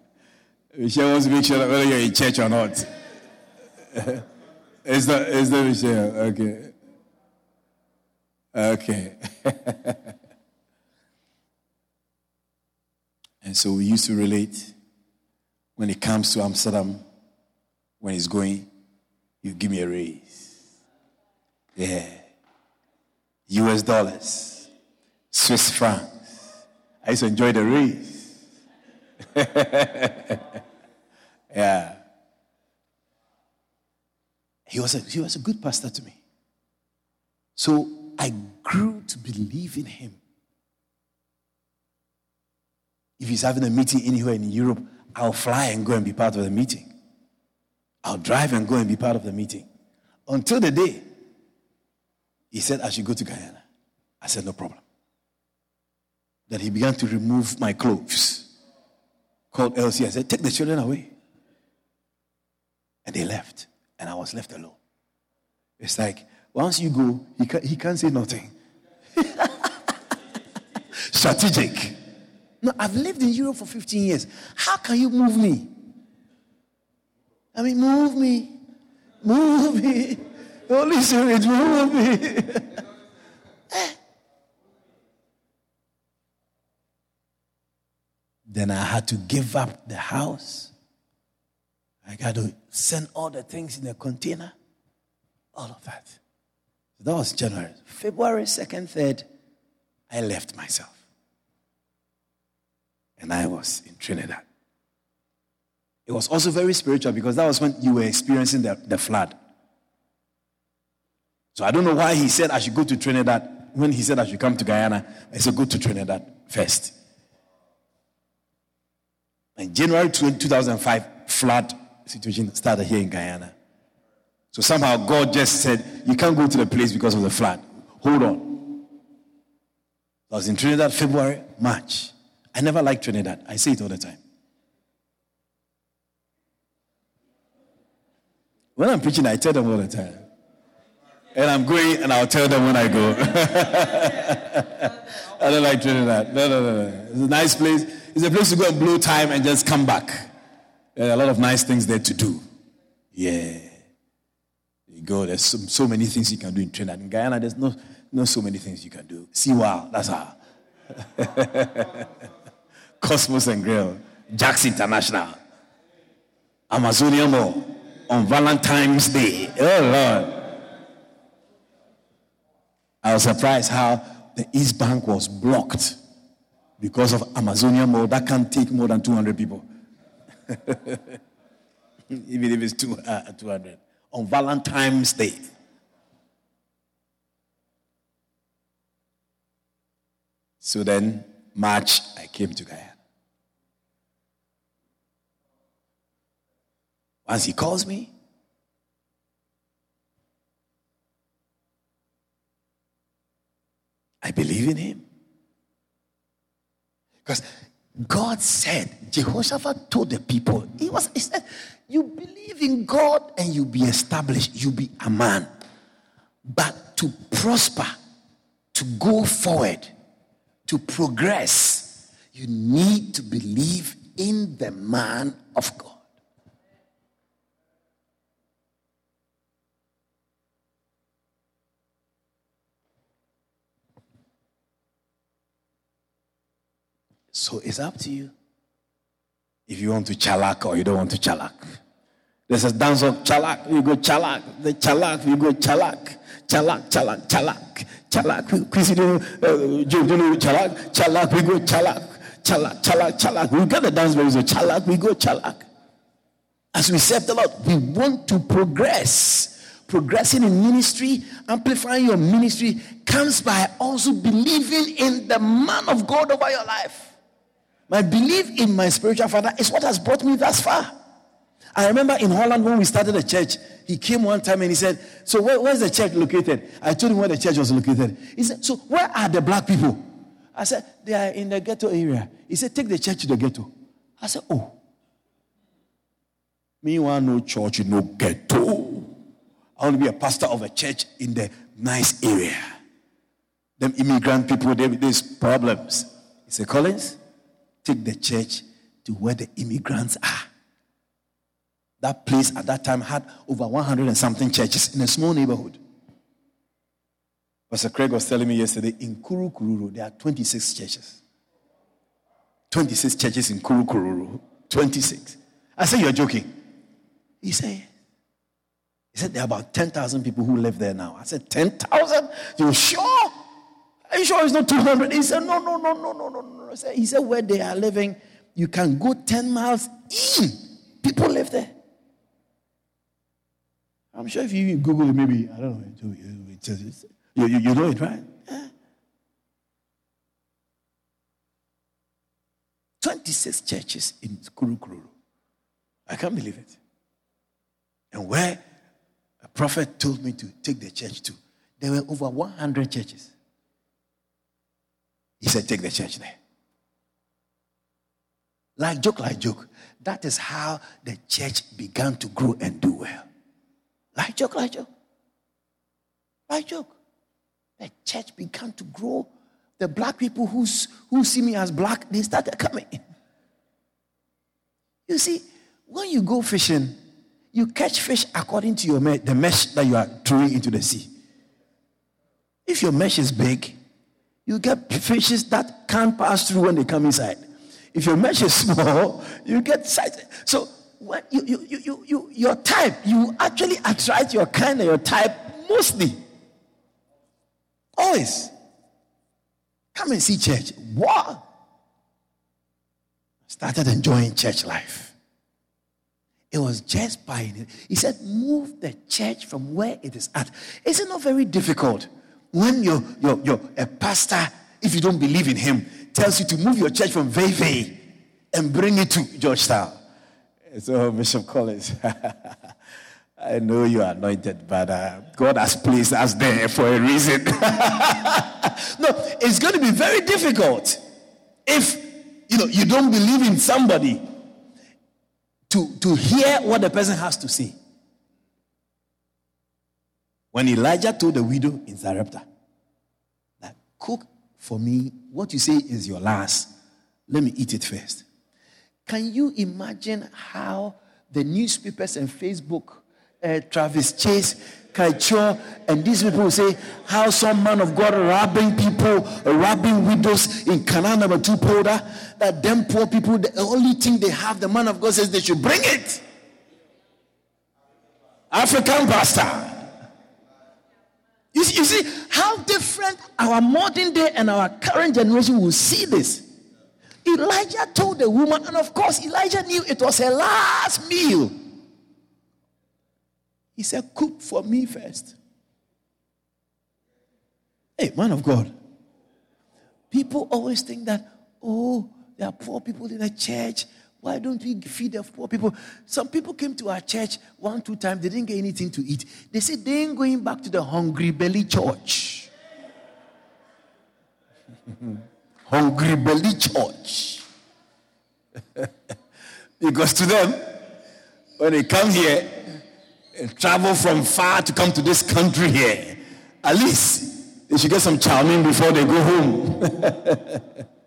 Michelle wants to make sure that whether you're in church or not. is that is that Michelle? Okay. Okay. and so we used to relate when it comes to Amsterdam when he's going, you give me a raise. Yeah. US dollars, Swiss francs. I used to enjoy the raise. Yeah. He was, a, he was a good pastor to me. So I grew to believe in him. If he's having a meeting anywhere in Europe, I'll fly and go and be part of the meeting. I'll drive and go and be part of the meeting. Until the day he said I should go to Guyana. I said, no problem. Then he began to remove my clothes. Called Elsie. I said, take the children away. And they left and I was left alone. It's like once you go, he, can, he can't say nothing. Strategic. No, I've lived in Europe for 15 years. How can you move me? I mean, move me. Move me. Holy Spirit, move me. then I had to give up the house I got to send all the things in a container. All of that. That was January. February 2nd, 3rd, I left myself. And I was in Trinidad. It was also very spiritual because that was when you were experiencing the, the flood. So I don't know why he said I should go to Trinidad. When he said I should come to Guyana, I said go to Trinidad first. And January 2005, flood situation started here in Guyana. So somehow God just said, You can't go to the place because of the flood. Hold on. I was in Trinidad February, March. I never liked Trinidad. I say it all the time. When I'm preaching, I tell them all the time. And I'm going and I'll tell them when I go. I don't like Trinidad. No, no, no, no. It's a nice place. It's a place to go and blow time and just come back. There are a lot of nice things there to do. Yeah. You go, there's so, so many things you can do in Trinidad. In Guyana, there's no, not so many things you can do. See, wow, that's how. Cosmos and Grill, Jack's International, Amazonia Mall on Valentine's Day. Oh, Lord. I was surprised how the East Bank was blocked because of Amazonia Mall. That can't take more than 200 people. Even if it's two, uh, 200. On Valentine's Day. So then, March, I came to Guyana. Once he calls me, I believe in him. Because God said, Jehoshaphat told the people, he, was, he said, You believe in God and you be established, you be a man. But to prosper, to go forward, to progress, you need to believe in the man of God. So it's up to you. If you want to chalak or you don't want to chalak. There's a dance of chalak, we go chalak. The chalak, we go chalak. Chalak, chalak, chalak. Chalak, Chris, you know, uh, you know chalak? Chalak, we go chalak. Chalak, chalak, chalak. We get the dance very so chalak, we go chalak. As we serve the Lord, we want to progress. Progressing in ministry, amplifying your ministry, comes by also believing in the man of God over your life. My belief in my spiritual father is what has brought me thus far. I remember in Holland when we started a church, he came one time and he said, So where, where's the church located? I told him where the church was located. He said, So where are the black people? I said, They are in the ghetto area. He said, Take the church to the ghetto. I said, Oh. Me want no church, no ghetto. I want to be a pastor of a church in the nice area. Them immigrant people, they, there's problems. He said, Collins, take the church to where the immigrants are. That place at that time had over 100 and something churches in a small neighborhood. Pastor Craig was telling me yesterday in Kuru Kururu, there are 26 churches. 26 churches in Kuru Kururu. 26. I said, You're joking. He said, he said there are about 10,000 people who live there now. I said, 10,000? You sure? Are you sure it's not 200? He said, No, no, no, no, no, no, no. He said, Where they are living, you can go 10 miles in. People live there. I'm sure if you Google it, maybe, I don't know, you, you, you know it, right? 26 churches in Kurukuru. I can't believe it. And where a prophet told me to take the church to, there were over 100 churches. He said, Take the church there. Like joke, like joke. That is how the church began to grow and do well. Like joke, like joke. Like joke. The church began to grow. The black people who's, who see me as black, they started coming. You see, when you go fishing, you catch fish according to your the mesh that you are throwing into the sea. If your mesh is big, you get fishes that can't pass through when they come inside. If your mesh is small, you get size. So when you, you, you, you, you, your type, you actually attract your kind and your type mostly. Always. Come and see church. What? Started enjoying church life. It was just by it. He said, move the church from where it is at. Is it not very difficult when you're, you're, you're a pastor, if you don't believe in him, tells you to move your church from Vevey and bring it to Georgetown? So, Bishop Collins, I know you are anointed, but uh, God has placed us there for a reason. no, it's going to be very difficult if you know you don't believe in somebody to, to hear what the person has to say. When Elijah told the widow in Zarepta that cook for me what you say is your last, let me eat it first. Can you imagine how the newspapers and Facebook, uh, Travis Chase, Kaieteur, and these people say how some man of God robbing people, robbing widows in Canal number two polder, that them poor people, the only thing they have, the man of God says they should bring it. African pastor. You see, you see how different our modern day and our current generation will see this. Elijah told the woman, and of course, Elijah knew it was her last meal. He said, Cook for me first. Hey, man of God. People always think that, oh, there are poor people in the church. Why don't we feed the poor people? Some people came to our church one, two times, they didn't get anything to eat. They said they ain't going back to the hungry belly church. hungry belly church. because to them, when they come here, and travel from far to come to this country here. At least they should get some charming before they go home.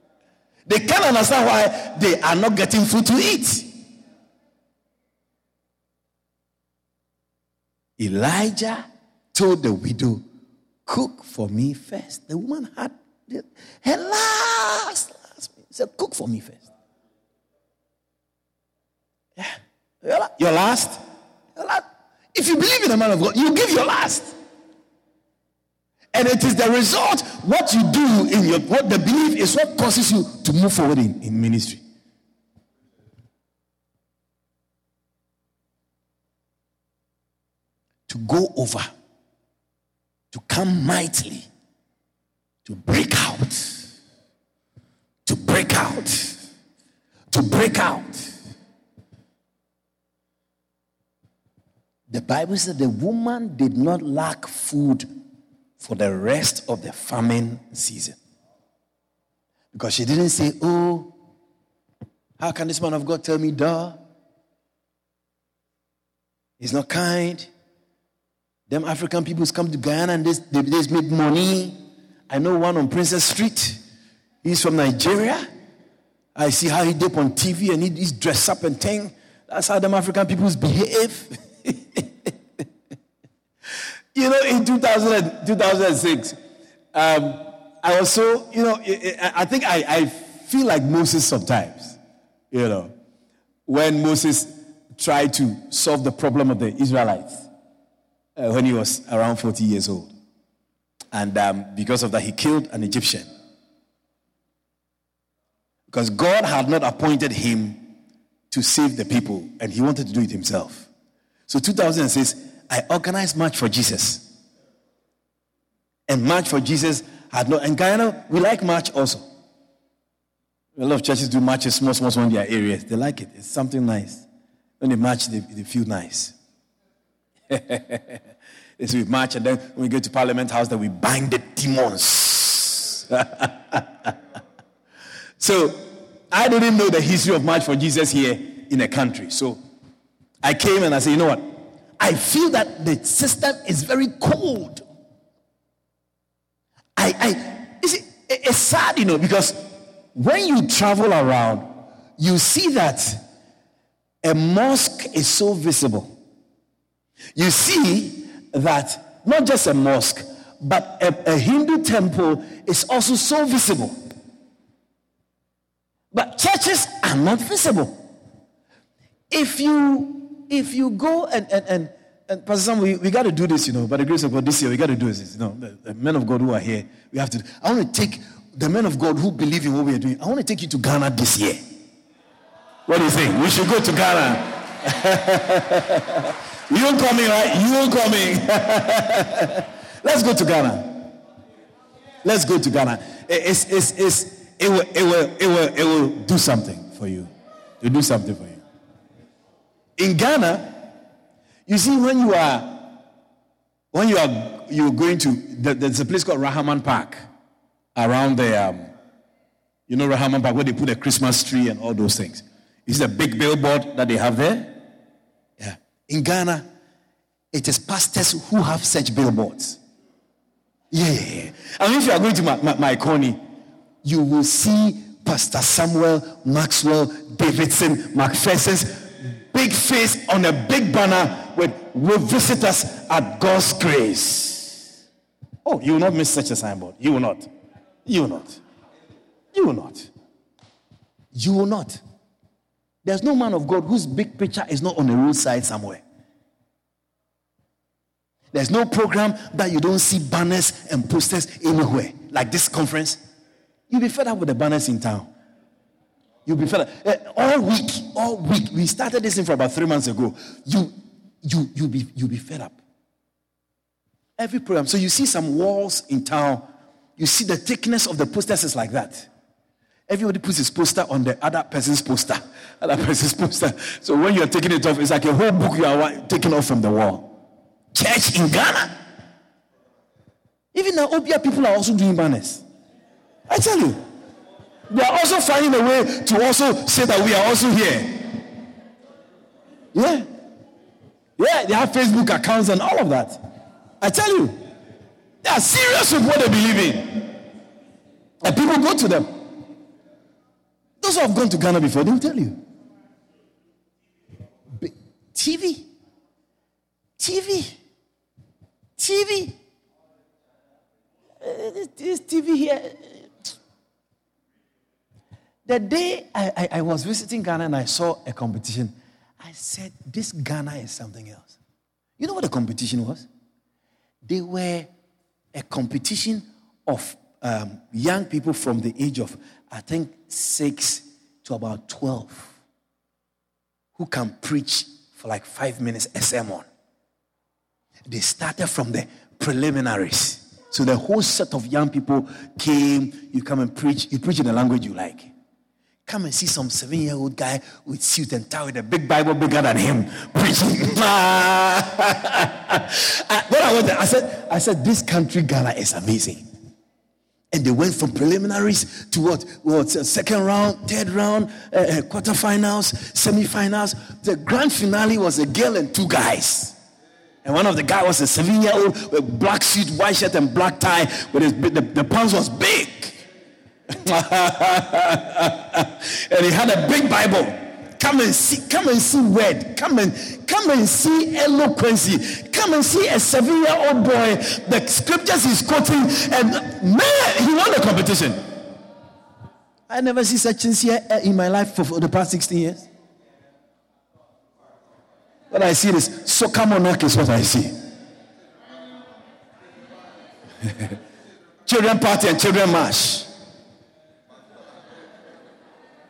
they can't understand why they are not getting food to eat. Elijah told the widow, Cook for me first. The woman had her last, last meal. said, Cook for me first. Yeah. Your last? Your last? If you believe in a man of God, you give your last. And it is the result, what you do in your what the belief is what causes you to move forward in, in ministry. To go over, to come mightily, to break out, to break out, to break out. The Bible said the woman did not lack food for the rest of the famine season. Because she didn't say, Oh, how can this man of God tell me, duh? He's not kind. Them African peoples come to Guyana and they, they, they make money. I know one on Princess Street. He's from Nigeria. I see how he dip on TV and he, he's dressed up and thing. That's how them African peoples behave. you know, in 2000, 2006, um, I was so, you know, I think I, I feel like Moses sometimes, you know, when Moses tried to solve the problem of the Israelites uh, when he was around 40 years old. And um, because of that, he killed an Egyptian. Because God had not appointed him to save the people, and he wanted to do it himself. So 2006, I organized March for Jesus. And March for Jesus had no, and Guyana, we like March also. A lot of churches do marches, small, small, small in their areas. They like it. It's something nice. When they march, they, they feel nice. say we march, and then when we go to Parliament House, then we bind the demons. so I didn't know the history of March for Jesus here in the country. So I came and I said, you know what? I feel that the system is very cold. I, I, it's sad, you know, because when you travel around, you see that a mosque is so visible. You see that not just a mosque, but a, a Hindu temple is also so visible. But churches are not visible. If you if you go and and and, and Pastor Sam, we, we got to do this, you know, by the grace of God, this year we got to do this. You know, the, the men of God who are here, we have to. I want to take the men of God who believe in what we are doing. I want to take you to Ghana this year. What do you think? We should go to Ghana. you coming, right? You coming. Let's go to Ghana. Let's go to Ghana. It's, it's, it's, it, will, it, will, it, will, it will do something for you. It will do something for you. In Ghana, you see, when you are when you are you're going to there's a place called Rahaman Park around the um, you know Rahaman Park where they put a Christmas tree and all those things. Is a big billboard that they have there? Yeah. In Ghana, it is pastors who have such billboards. Yeah, yeah, yeah. And if you are going to my, my, my you will see Pastor Samuel Maxwell Davidson McPherson's big face on a big banner with will visit us at God's grace. Oh, you will not miss such a signboard. You will not. You will not. You will not. You will not. There's no man of God whose big picture is not on the roadside somewhere. There's no program that you don't see banners and posters anywhere, like this conference. You'll be fed up with the banners in town. You'll be fed up. Uh, all week, all week. We started this thing for about three months ago. You, you, you'll be, you'll be fed up. Every program. So you see some walls in town. You see the thickness of the posters is like that. Everybody puts his poster on the other person's poster, other person's poster. So when you're taking it off, it's like a whole book you are taking off from the wall. Church in Ghana. Even now, Obeah people are also doing banners. I tell you, they are also finding a way to also say that we are also here. Yeah. Yeah, they have Facebook accounts and all of that. I tell you, they are serious with what they believe in. And people go to them. Those who have gone to Ghana before, they'll tell you. TV. TV. TV. Uh, this TV here. The day I, I, I, was visiting Ghana and I saw a competition, I said, This Ghana is something else. You know what the competition was? They were a competition of um, young people from the age of, I think, six to about 12 who can preach for like five minutes a sermon. They started from the preliminaries. So the whole set of young people came, you come and preach, you preach in the language you like. Come and see some seven year old guy with suit and tie with a big Bible bigger than him preaching. what I, wanted, I said, I said, this country Ghana is amazing. And they went from preliminaries to what? What? Second round, third round, uh, uh, quarterfinals, semifinals. The grand finale was a girl and two guys. And one of the guys was a seven year old with black suit, white shirt, and black tie. With his, the, the pants was big. and he had a big Bible. Come and see, come and see word. Come and come and see eloquency. Come and see a seven-year-old boy. The scriptures he's quoting, and man, he won the competition. I never see such things here uh, in my life for, for the past 16 years. What I see is soca monarch is what I see. children party and children march.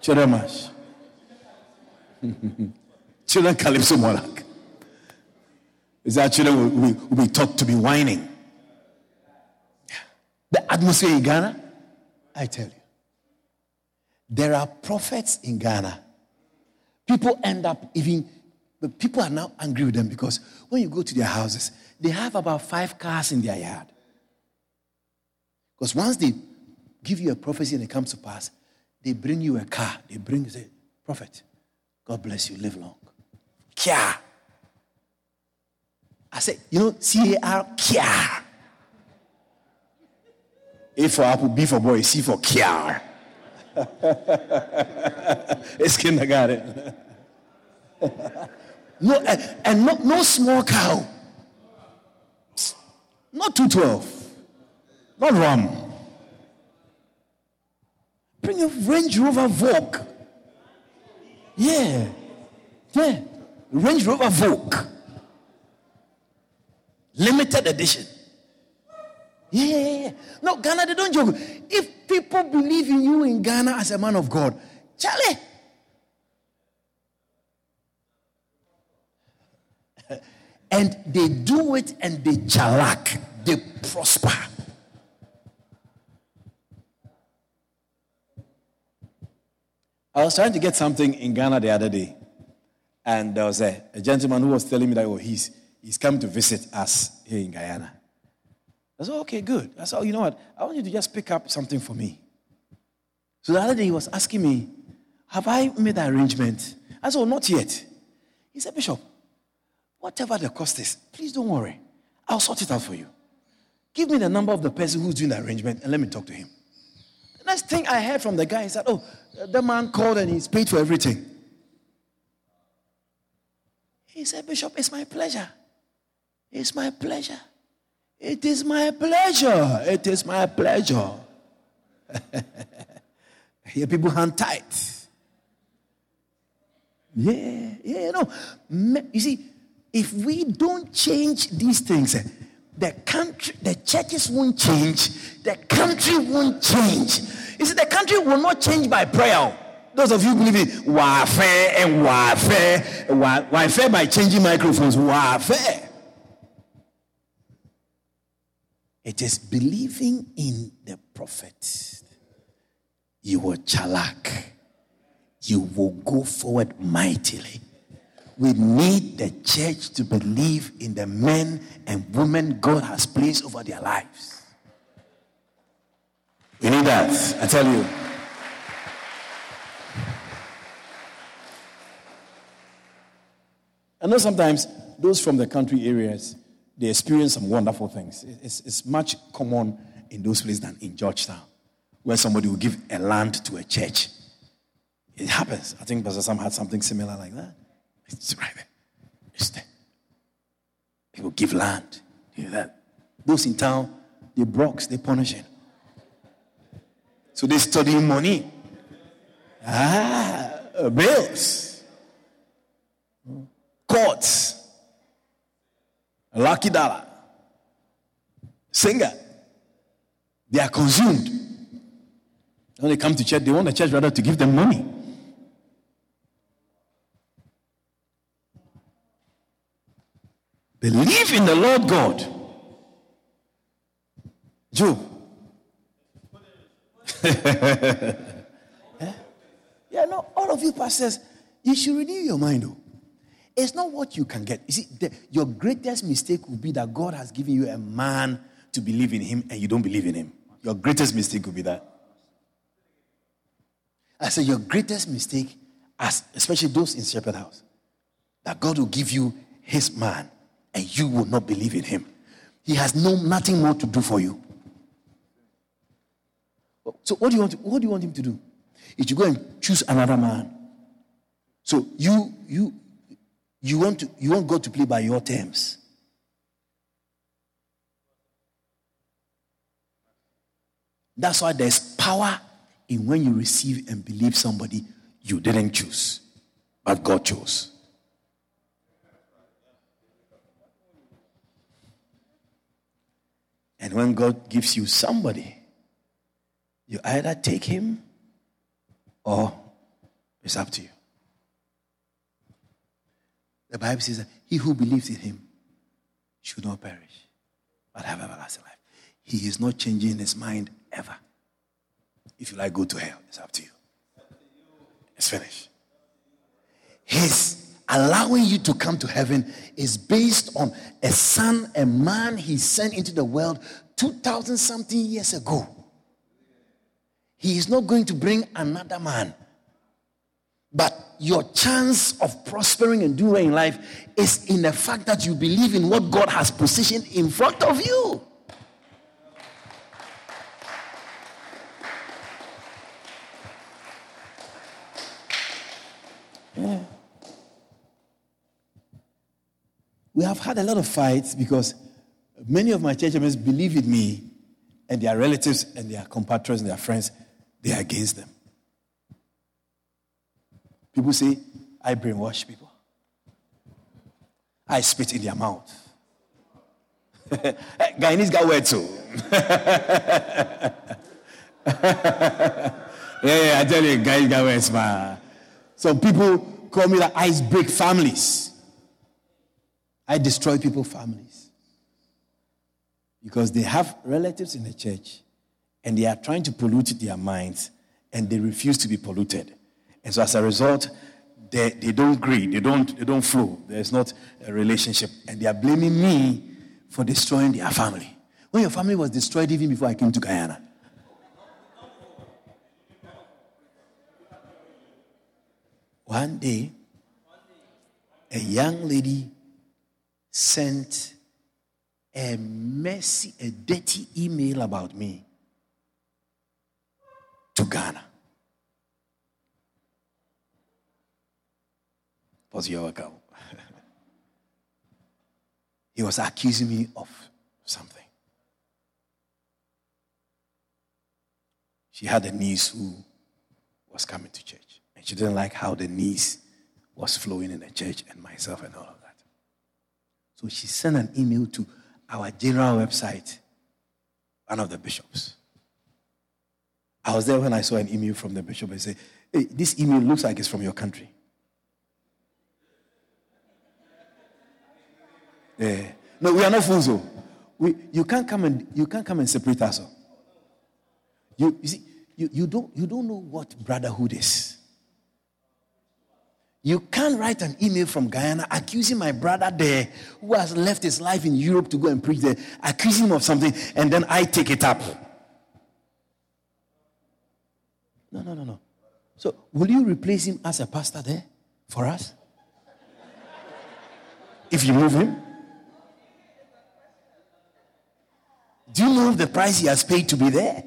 Children march. children Calypso Monarch. Is that children will, will, will be taught to be whining. The atmosphere in Ghana, I tell you. There are prophets in Ghana. People end up even, people are now angry with them because when you go to their houses, they have about five cars in their yard. Because once they give you a prophecy and it comes to pass, they bring you a car. They bring you, say, Prophet, God bless you, live long. Kia. I say, you know, C A R, Kia. A for apple, B for boy, C for Kia. it's kindergarten. no, and, and no, no small cow. Not 212. Not rum. Bring a Range Rover Vogue. Yeah. Yeah. Range Rover Vogue. Limited edition. Yeah, yeah, yeah. No, Ghana, they don't joke. If people believe in you in Ghana as a man of God, Charlie. and they do it and they chalak, they prosper. I was trying to get something in Ghana the other day, and there was a, a gentleman who was telling me that oh, he's, he's come to visit us here in Guyana. I said, okay, good. I said, oh, you know what? I want you to just pick up something for me. So the other day he was asking me, have I made the arrangement? I said, oh, not yet. He said, Bishop, whatever the cost is, please don't worry. I'll sort it out for you. Give me the number of the person who's doing the arrangement and let me talk to him. Next thing I heard from the guy is that, oh, the man called and he's paid for everything. He said, Bishop, it's my pleasure. It's my pleasure. It is my pleasure. It is my pleasure. Here people hand tight. Yeah, yeah, no. You see, if we don't change these things, eh, the country, the churches won't change, the country won't change. You see, the country will not change by prayer. Those of you believe in warfare and eh, warfare, warfare by changing microphones, warfare. It is believing in the prophet. You will chalak. You will go forward mightily. We need the church to believe in the men and women God has placed over their lives. We need that, I tell you. I know sometimes those from the country areas, they experience some wonderful things. It's, it's much common in those places than in Georgetown, where somebody will give a land to a church. It happens. I think Pastor Sam had something similar like that. It's right. It's there. People give land. You that. Those in town, they brocks, they punishing. So they study money. Ah, bills. Courts. Lucky dollar. Singer. They are consumed. When they come to church, they want the church rather to give them money. Believe in the Lord God. Joe. yeah? yeah, no, all of you pastors, you should renew your mind though. It's not what you can get. You see, the, your greatest mistake will be that God has given you a man to believe in him and you don't believe in him. Your greatest mistake will be that. I say your greatest mistake, as especially those in Shepherd House, that God will give you his man and you will not believe in him. He has no nothing more to do for you. So what do you want? To, what do you want him to do? Is to go and choose another man. So you you you want, to, you want God to play by your terms. That's why there's power in when you receive and believe somebody you didn't choose, but God chose. And when God gives you somebody, you either take him or it's up to you. the Bible says that he who believes in him should not perish, but have everlasting life. He is not changing his mind ever. If you like, go to hell. It's up to you. It's finished. His allowing you to come to heaven is based on a son, a man he sent into the world 2,000 something years ago. He is not going to bring another man. But your chance of prospering and doing well in life is in the fact that you believe in what God has positioned in front of you. Yeah. We have had a lot of fights because many of my church members believe in me and their relatives and their compatriots and their friends, they are against them. People say, I brainwash people. I spit in their mouth. Eh, Guyanese got word too. yeah, I tell you, guys got words, man. Some people call me the ice break families. I destroy people's families. Because they have relatives in the church and they are trying to pollute their minds and they refuse to be polluted. And so as a result, they, they don't agree, they don't, they don't flow. There's not a relationship. And they are blaming me for destroying their family. When your family was destroyed even before I came to Guyana. One day, a young lady sent a messy, a dirty email about me to Ghana. Was your account? he was accusing me of something. She had a niece who was coming to church, and she didn't like how the niece was flowing in the church and myself and all. So she sent an email to our general website, one of the bishops. I was there when I saw an email from the bishop and said, Hey, this email looks like it's from your country. Yeah. No, we are not fools. We, you can't come and you can't come and separate us. You, you see, you, you don't you don't know what brotherhood is. You can't write an email from Guyana accusing my brother there who has left his life in Europe to go and preach there, accusing him of something, and then I take it up. No, no, no, no. So, will you replace him as a pastor there for us? If you move him? Do you know the price he has paid to be there?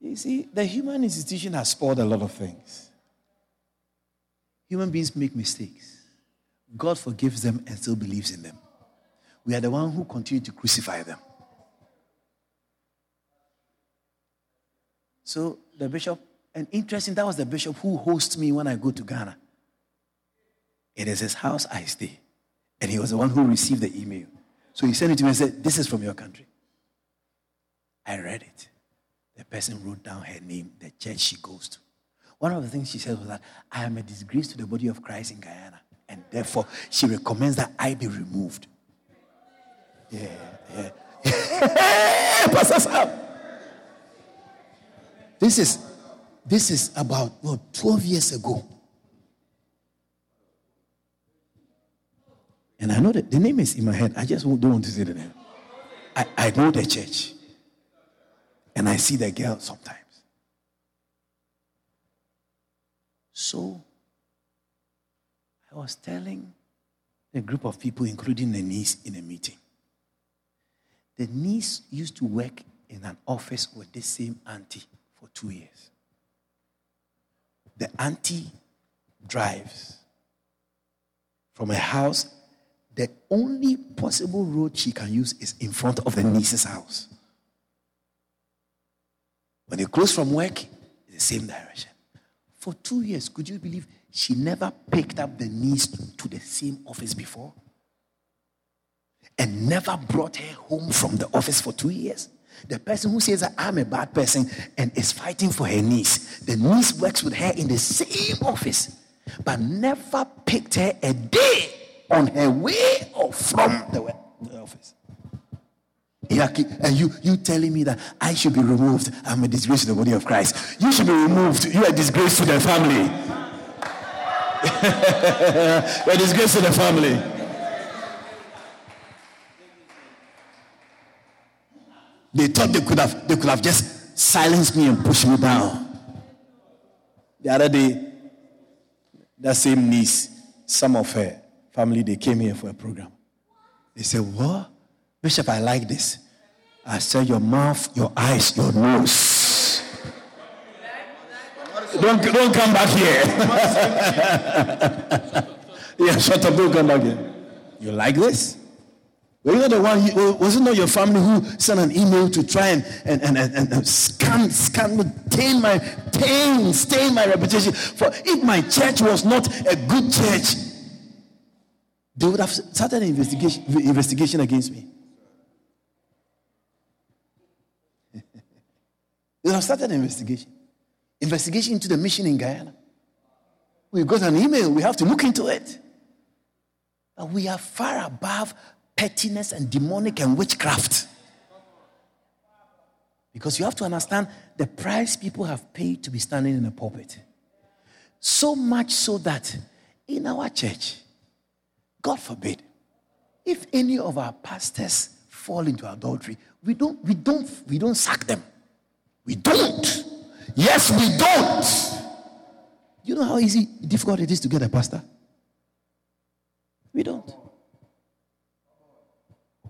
You see, the human institution has spoiled a lot of things. Human beings make mistakes. God forgives them and still believes in them. We are the one who continue to crucify them. So the bishop, and interesting, that was the bishop who hosts me when I go to Ghana. It is his house I stay. And he was the one who received the email. So he sent it to me and said, This is from your country. I read it. The person wrote down her name, the church she goes to. One of the things she said was that I am a disgrace to the body of Christ in Guyana. And therefore, she recommends that I be removed. Yeah, yeah. Pastor Sam. This is this is about what 12 years ago. And I know that the name is in my head. I just don't want to say the name. I, I know the church. And I see the girl sometimes. So I was telling a group of people, including the niece, in a meeting. The niece used to work in an office with the same auntie for two years. The auntie drives from a house the only possible road she can use is in front of the niece's house. When you close from work, the same direction. For two years, could you believe she never picked up the niece to the same office before? And never brought her home from the office for two years? The person who says that I'm a bad person and is fighting for her niece, the niece works with her in the same office, but never picked her a day on her way or from the, And you, you telling me that I should be removed. I'm a disgrace to the body of Christ. You should be removed. You are a disgrace to the family. You're a disgrace to the family. They thought they could have they could have just silenced me and pushed me down. The other day, that same niece, some of her family, they came here for a program. They said, What? Bishop, I like this. I said, Your mouth, your eyes, your nose. Don't, don't come back here. yeah, shut up, don't come back here. You like this? Were you not the one, was it not your family who sent an email to try and, and, and, and, and scan, scan, stain my, pain, stain my reputation? For if my church was not a good church, they would have started an investigation, investigation against me. Would have started an investigation. Investigation into the mission in Guyana. We got an email, we have to look into it. But we are far above pettiness and demonic and witchcraft. Because you have to understand the price people have paid to be standing in a pulpit. So much so that in our church, God forbid, if any of our pastors fall into adultery, we don't, we don't, we don't sack them. We don't. Yes, we don't. You know how easy, difficult it is to get a pastor? We don't.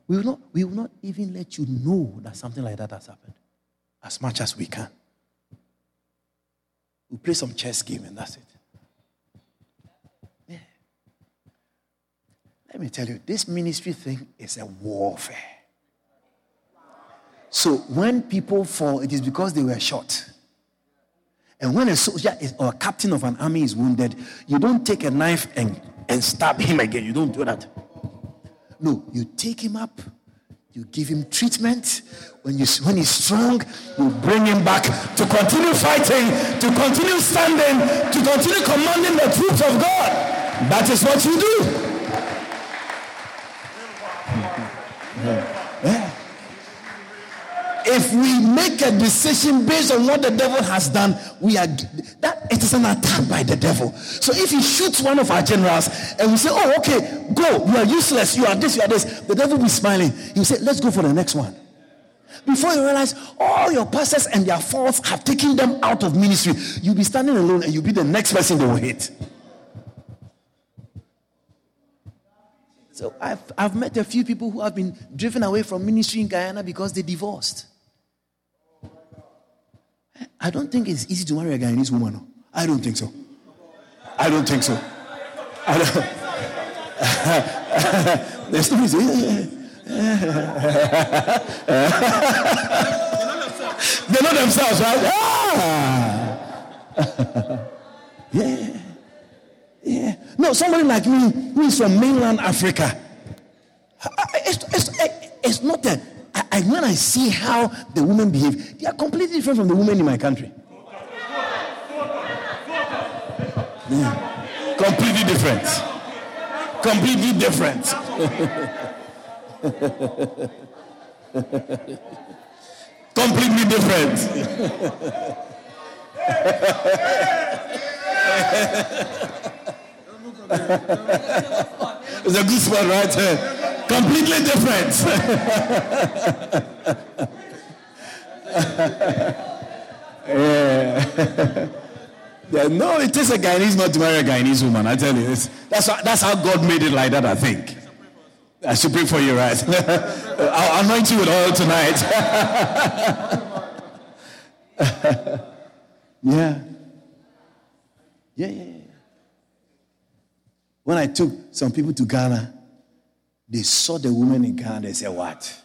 We will, not, we will not even let you know that something like that has happened as much as we can. We play some chess game and that's it. Yeah. Let me tell you, this ministry thing is a warfare. So when people fall, it is because they were shot. And when a soldier is, or a captain of an army is wounded, you don't take a knife and, and stab him again. You don't do that. No, you take him up, you give him treatment. When, you, when he's strong, you bring him back to continue fighting, to continue standing, to continue commanding the troops of God. That is what you do. If we make a decision based on what the devil has done, we are that it is an attack by the devil. So if he shoots one of our generals and we say, Oh, okay, go, you are useless, you are this, you are this, the devil will be smiling. He will say, Let's go for the next one. Before you realize all your pastors and their faults have taken them out of ministry, you'll be standing alone and you'll be the next person they will hit. So I've, I've met a few people who have been driven away from ministry in Guyana because they divorced. I don't think it's easy to marry a Guyanese woman. I don't think so. I don't think so. I don't. There's no easy. they know themselves, right? Ah. yeah. Yeah. No, somebody like me who is from mainland Africa. It's, it's, it's not that I, when I see how the women behave, they are completely different from the women in my country. Yeah. Completely different. Completely different. completely different. it's a good spot right Completely different. yeah. yeah. No, it takes a Guyanese not to marry a Guyanese woman. I tell you, that's how, that's how God made it like that. I think. Uh, I should pray for you, right? I'll anoint you with oil tonight. yeah. Yeah, yeah, yeah. When I took some people to Ghana, they saw the woman in Ghana. They said, What?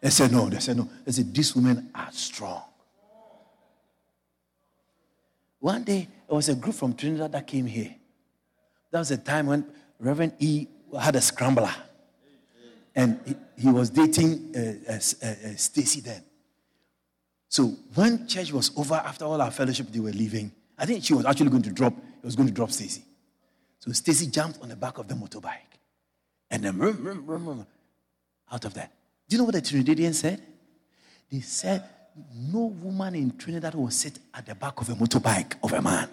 They said, No. They said, No. They said, These women are strong. One day, there was a group from Trinidad that came here. That was a time when Reverend E had a scrambler. and he, he was dating uh, uh, uh, uh Stacy then. So when church was over, after all our fellowship, they were leaving. I think she was actually going to drop. He was going to drop Stacy. So Stacy jumped on the back of the motorbike, and then rum, rum, rum, out of that. Do you know what the Trinidadians said? They said no woman in Trinidad will sit at the back of a motorbike of a man.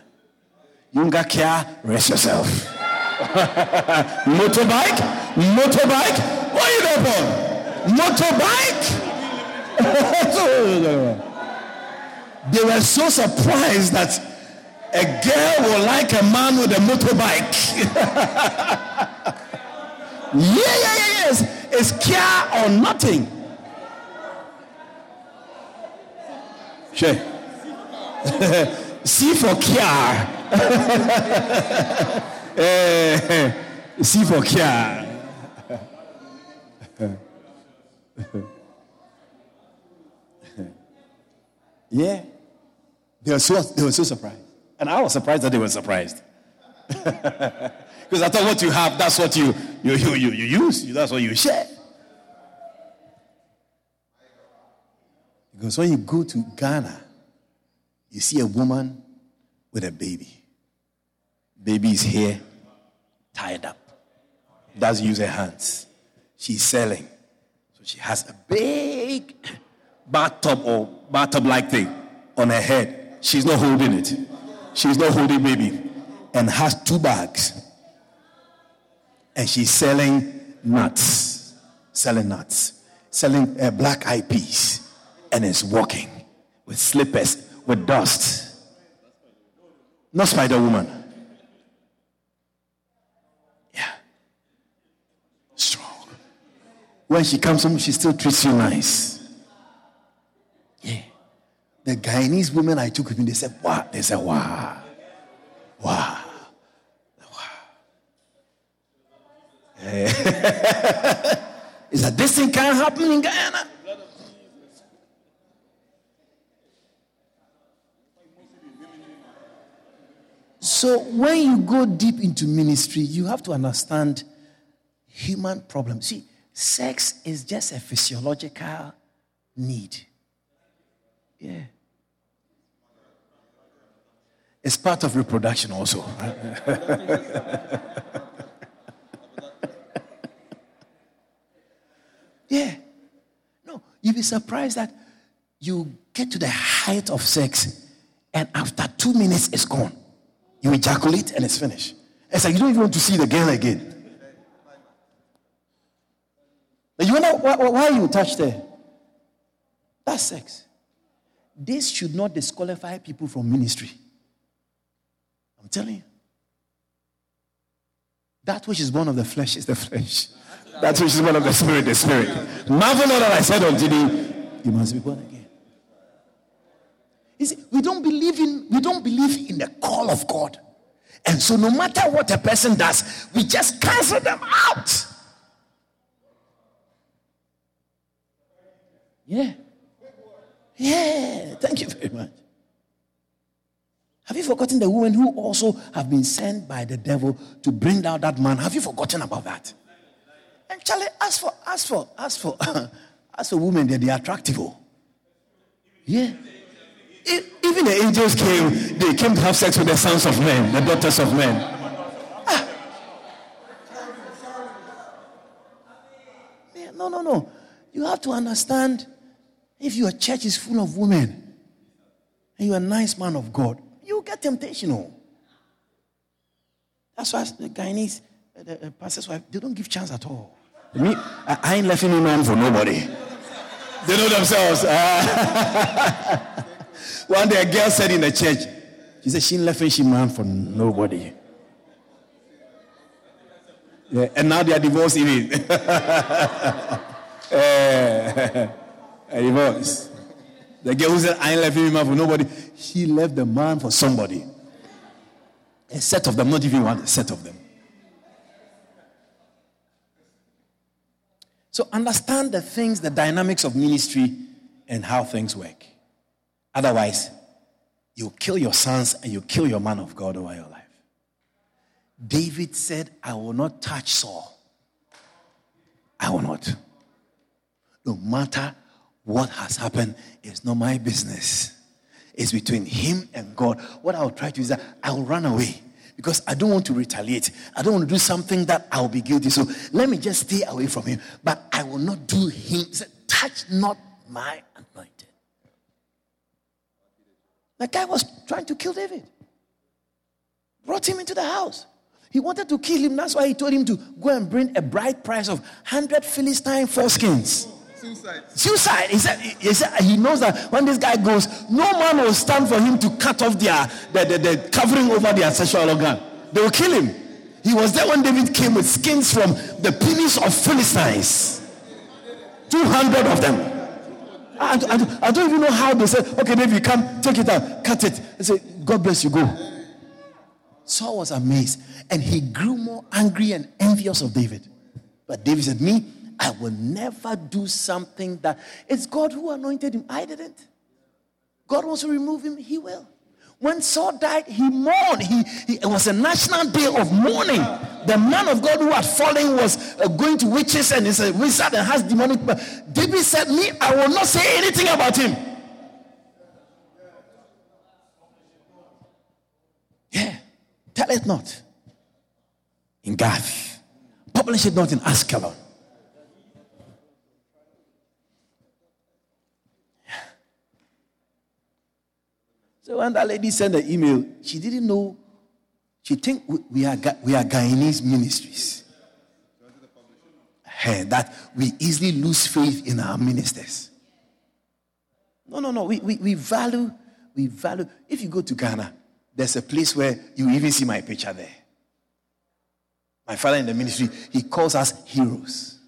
Younger care, rest yourself. motorbike? Motorbike? What are you there for? Motorbike? they were so surprised that a girl will like a man with a motorbike. yeah, yeah, yeah, yes. It's care or nothing. Sure. C for care. Eh, C for care. yeah. They were, so, they were so surprised. And I was surprised that they were surprised. Because I thought what you have, that's what you, you, you, you, you use, that's what you share. Because when you go to Ghana, you see a woman with a baby. Baby is here, tied up. Doesn't use her hands. She's selling. So she has a big bathtub or bathtub like thing on her head. She's not holding it. She's not holding baby. And has two bags. And she's selling nuts. Selling nuts. Selling uh, black eyed peas and is walking with slippers, with dust. Not Spider Woman. Yeah. Strong. When she comes home, she still treats you nice. Yeah. The Guyanese women I took with me, they said, Wow. They said. Wow. Wow. Eh. Is that this thing can't happen in Guyana? So when you go deep into ministry, you have to understand human problems. See, sex is just a physiological need. Yeah. It's part of reproduction also. yeah. No, you'll be surprised that you get to the height of sex and after two minutes it's gone. You ejaculate and it's finished. It's like you don't even want to see the girl again. But you wonder why, why you touch there? That's sex. This should not disqualify people from ministry. I'm telling you. That which is born of the flesh is the flesh. That which is born of the spirit, the spirit. Marvel not that I said unto thee, you must be born again. You See, we don't believe in we don't believe in the call of God. And so no matter what a person does, we just cancel them out. Yeah. Yeah. Thank you very much. Have you forgotten the women who also have been sent by the devil to bring down that man? Have you forgotten about that? And Charlie, ask for, ask for, ask for, ask for women, they're, they're attractive. Oh. Yeah. Even the angels came, they came to have sex with the sons of men, the daughters of men. Ah. no, no, no. You have to understand if your church is full of women and you're a nice man of God, you get temptation. Oh. That's why the Guyanese, the pastor's wife, they don't give chance at all. Me, I, I ain't left any man for nobody. They know themselves. One day a girl said in the church, she said she left and she man for nobody. Yeah, and now they are divorced even. uh, a divorce. The girl who said, I ain't left him man for nobody, she left the man for somebody. A set of them, not even one, a set of them. So understand the things, the dynamics of ministry, and how things work. Otherwise, you'll kill your sons and you'll kill your man of God over your life. David said, I will not touch Saul. I will not. no matter what has happened, it's not my business. It's between him and God. What I'll try to do is that I'll run away because I don't want to retaliate. I don't want to do something that I'll be guilty. So let me just stay away from him. But I will not do him. Said, Touch not my anointed. The guy was trying to kill David. Brought him into the house. He wanted to kill him. That's why he told him to go and bring a bride price of 100 Philistine foreskins. Suicide. Suicide. He said, he said he knows that when this guy goes, no man will stand for him to cut off their the, the, the covering over their sexual organ. They will kill him. He was there when David came with skins from the penis of Philistines. 200 of them. I, I, I, don't even know how they said, okay, David, come, take it out, cut it. They said, God bless you, go. Saul was amazed and he grew more angry and envious of David. But David said, Me, I will never do something that it's God who anointed him. I didn't. God wants to remove him, he will. When Saul died, he mourned. He, he, it was a national day of mourning. The man of God who had fallen was uh, going to witches and is a wizard and has demonic. But David said, Me, I will not say anything about him. Yeah. Tell it not. In Gath. Publish it not in Ascalon. So when that lady sent the email, she didn't know. She think we are we are Guyanese ministries. Hey, that we easily lose faith in our ministers. No, no, no. We, we, we value, we value. If you go to Ghana, there's a place where you even see my picture there. My father in the ministry, he calls us heroes.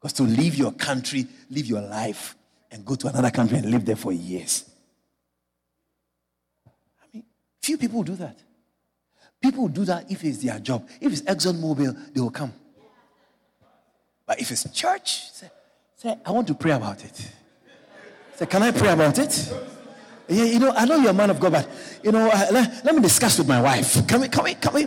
Because to leave your country, leave your life, and go to another country and live there for years Few people do that. People do that if it's their job. If it's Exxon Mobil, they will come. But if it's church, say, say, I want to pray about it. Say, can I pray about it? Yeah, you know, I know you're a man of God, but you know, uh, let, let, me discuss with my wife. Can we, can we, can we?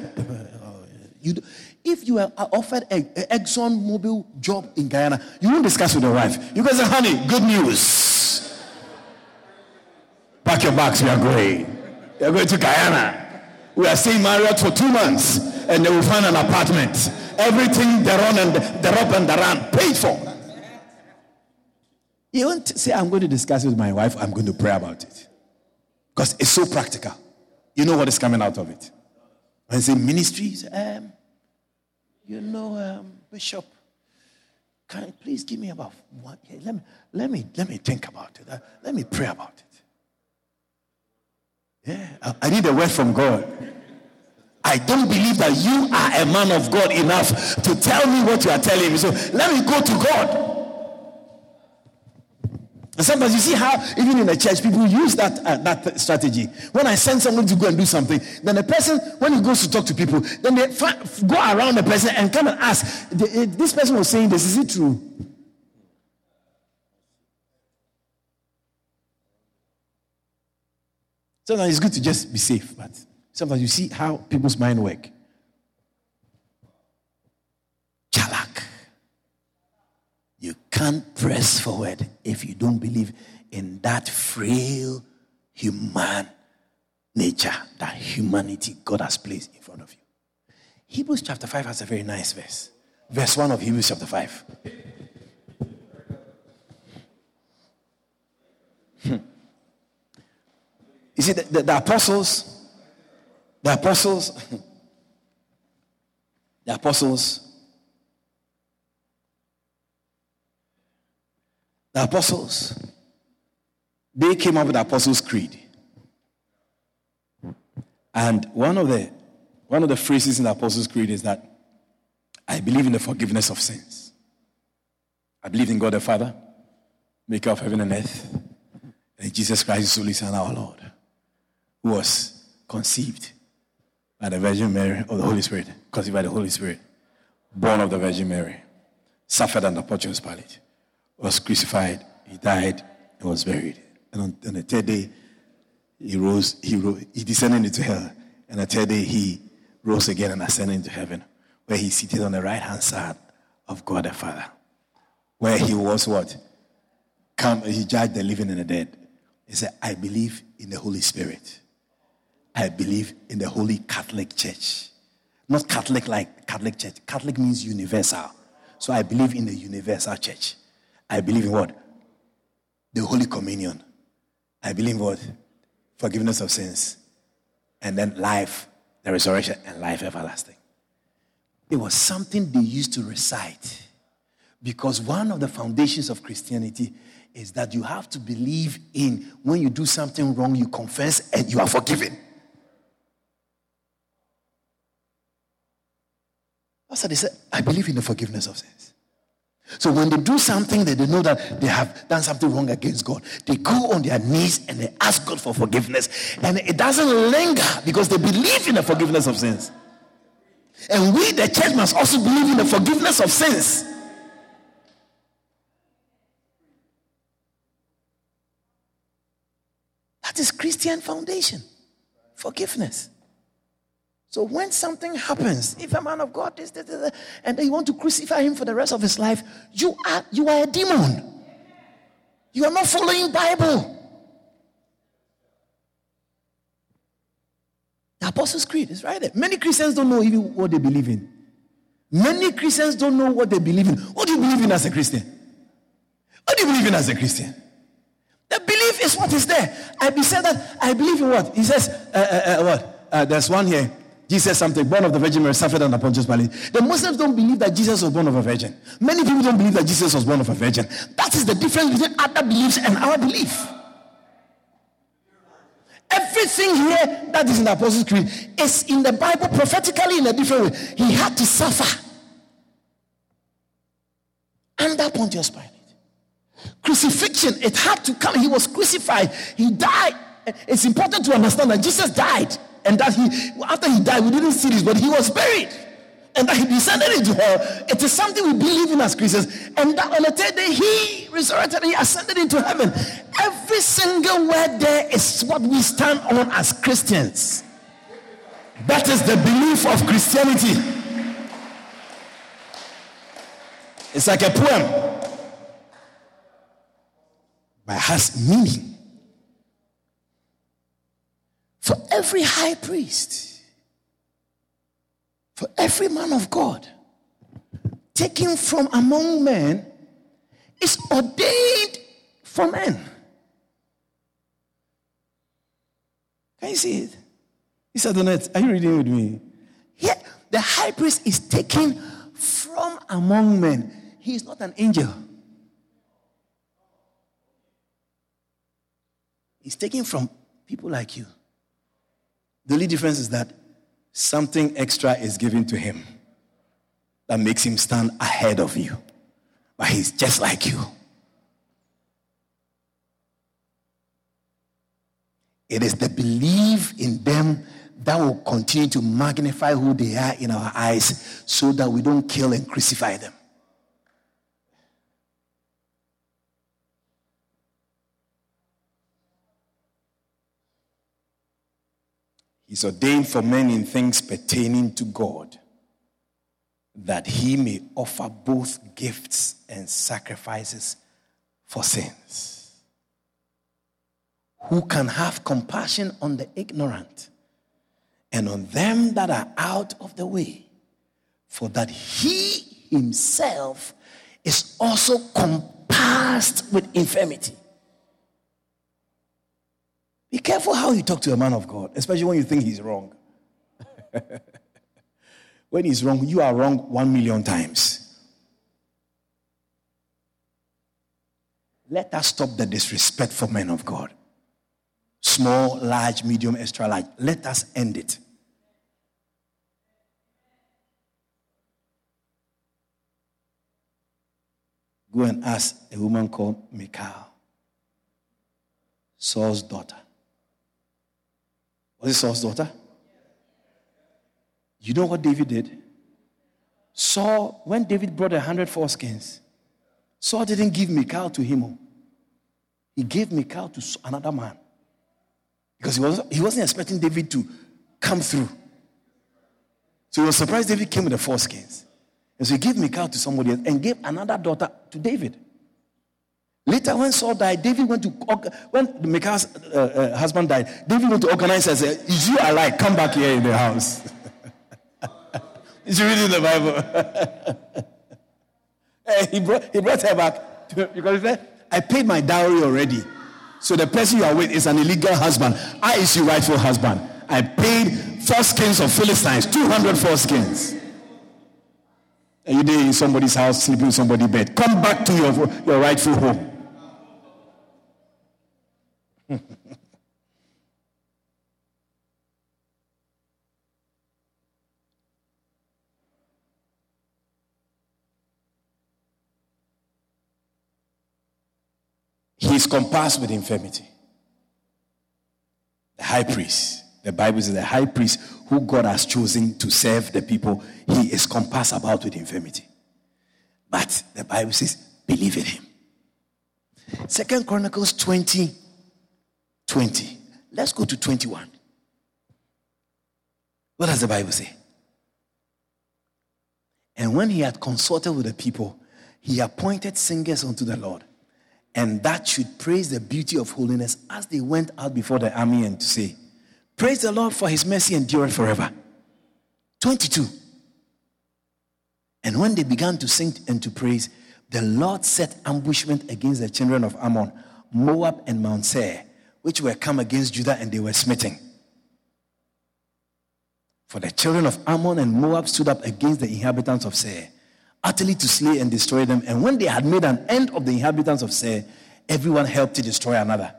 You do, if you are offered an Exxon Mobil job in Guyana, you won't discuss with your wife. You guys say, honey, good news. Pack your bags, we are going. They're going to Guyana. We are staying Marriott for two months and they will find an apartment. Everything the run and the up and the run paid for. You won't say, I'm going to discuss it with my wife, I'm going to pray about it. Because it's so practical. You know what is coming out of it. When I say ministries, um, you know, um, Bishop, can please give me about one? let me let me let me think about it. Uh, let me pray about it. Yeah, I need a word from God. I don't believe that you are a man of God enough to tell me what you are telling me. So let me go to God. And sometimes you see how even in the church people use that uh, that strategy. When I send someone to go and do something, then the person when he goes to talk to people, then they go around the person and come and ask, "This person was saying this. Is it true?" Sometimes it's good to just be safe, but sometimes you see how people's mind work. Chalak. You can't press forward if you don't believe in that frail human nature, that humanity God has placed in front of you. Hebrews chapter 5 has a very nice verse. Verse 1 of Hebrews chapter 5. Hmm. You see, the, the, the apostles, the apostles, the apostles, the apostles, they came up with the Apostles' Creed. And one of the one of the phrases in the Apostles' Creed is that I believe in the forgiveness of sins. I believe in God the Father, maker of heaven and earth, and Jesus Christ, his only Son, our Lord was conceived by the Virgin Mary or the Holy Spirit, conceived by the Holy Spirit, born of the Virgin Mary, suffered under Pontius Pilate, was crucified, he died, and was buried. And on, on the third day, he rose, he, rose, he descended into hell. And on the third day, he rose again and ascended into heaven, where he seated on the right hand side of God the Father. where he was what? Come, he judged the living and the dead. He said, I believe in the Holy Spirit. I believe in the Holy Catholic Church. Not Catholic like Catholic Church. Catholic means universal. So I believe in the universal church. I believe in what? The Holy Communion. I believe in what? Forgiveness of sins. And then life, the resurrection, and life everlasting. It was something they used to recite. Because one of the foundations of Christianity is that you have to believe in when you do something wrong, you confess and you are forgiven. That's what they said. I believe in the forgiveness of sins. So when they do something that they know that they have done something wrong against God, they go on their knees and they ask God for forgiveness. And it doesn't linger because they believe in the forgiveness of sins. And we, the church, must also believe in the forgiveness of sins. That is Christian foundation. Forgiveness. So when something happens, if a man of God is, and then you want to crucify him for the rest of his life, you are you are a demon. You are not following Bible. The Apostles' Creed is right there. Many Christians don't know even what they believe in. Many Christians don't know what they believe in. What do you believe in as a Christian? What do you believe in as a Christian? The belief is what is there. I be said that I believe in what? He says, uh, uh, uh, what? Uh, there's one here. Jesus something, born of the Virgin Mary, suffered under Pontius Pilate. The Muslims don't believe that Jesus was born of a virgin. Many people don't believe that Jesus was born of a virgin. That is the difference between other beliefs and our belief. Everything here that is in the Apostles' Creed is in the Bible prophetically in a different way. He had to suffer under Pontius Pilate. Crucifixion, it had to come. He was crucified. He died. It's important to understand that Jesus died and that he, after he died, we didn't see this, but he was buried. And that he descended into hell. It is something we believe in as Christians. And that on the third day, he resurrected and he ascended into heaven. Every single word there is what we stand on as Christians. That is the belief of Christianity. It's like a poem, but it has meaning for every high priest, for every man of God, taken from among men, is ordained for men. Can you see it? Said, Donette, are you reading with me? Yeah, the high priest is taken from among men. He is not an angel. He's taken from people like you. The only difference is that something extra is given to him that makes him stand ahead of you. But he's just like you. It is the belief in them that will continue to magnify who they are in our eyes so that we don't kill and crucify them. Is ordained for men in things pertaining to God, that he may offer both gifts and sacrifices for sins. Who can have compassion on the ignorant and on them that are out of the way, for that he himself is also compassed with infirmity. Be careful how you talk to a man of God, especially when you think he's wrong. when he's wrong, you are wrong one million times. Let us stop the disrespect for men of God. Small, large, medium, extra large. Let us end it. Go and ask a woman called Michal, Saul's daughter. Was it Saul's daughter? You know what David did? Saul, when David brought a hundred foreskins, Saul didn't give Michal to him. He gave Michal to another man. Because he, was, he wasn't expecting David to come through. So he was surprised David came with the foreskins. And so he gave Michal to somebody else and gave another daughter to David. Later, when Saul died, David went to, when Michal's uh, uh, husband died, David went to organize and said, Is you alive? Come back here in the house. Is you reading the Bible? hey, he, brought, he brought her back because he said, I paid my dowry already. So the person you are with is an illegal husband. I is your rightful husband. I paid foreskins of Philistines, 200 skins. And you did in somebody's house, sleeping in somebody's bed. Come back to your, your rightful home. he is compassed with infirmity. The high priest, the Bible says, the high priest who God has chosen to serve the people, he is compassed about with infirmity. But the Bible says, believe in him. Second Chronicles 20 20. Let's go to 21. What does the Bible say? And when he had consulted with the people, he appointed singers unto the Lord and that should praise the beauty of holiness as they went out before the army and to say, Praise the Lord for his mercy endureth forever. 22. And when they began to sing and to praise, the Lord set ambushment against the children of Ammon, Moab, and Mount Seir, which were come against Judah, and they were smitten. For the children of Ammon and Moab stood up against the inhabitants of Seir utterly to slay and destroy them. And when they had made an end of the inhabitants of Seir, everyone helped to destroy another.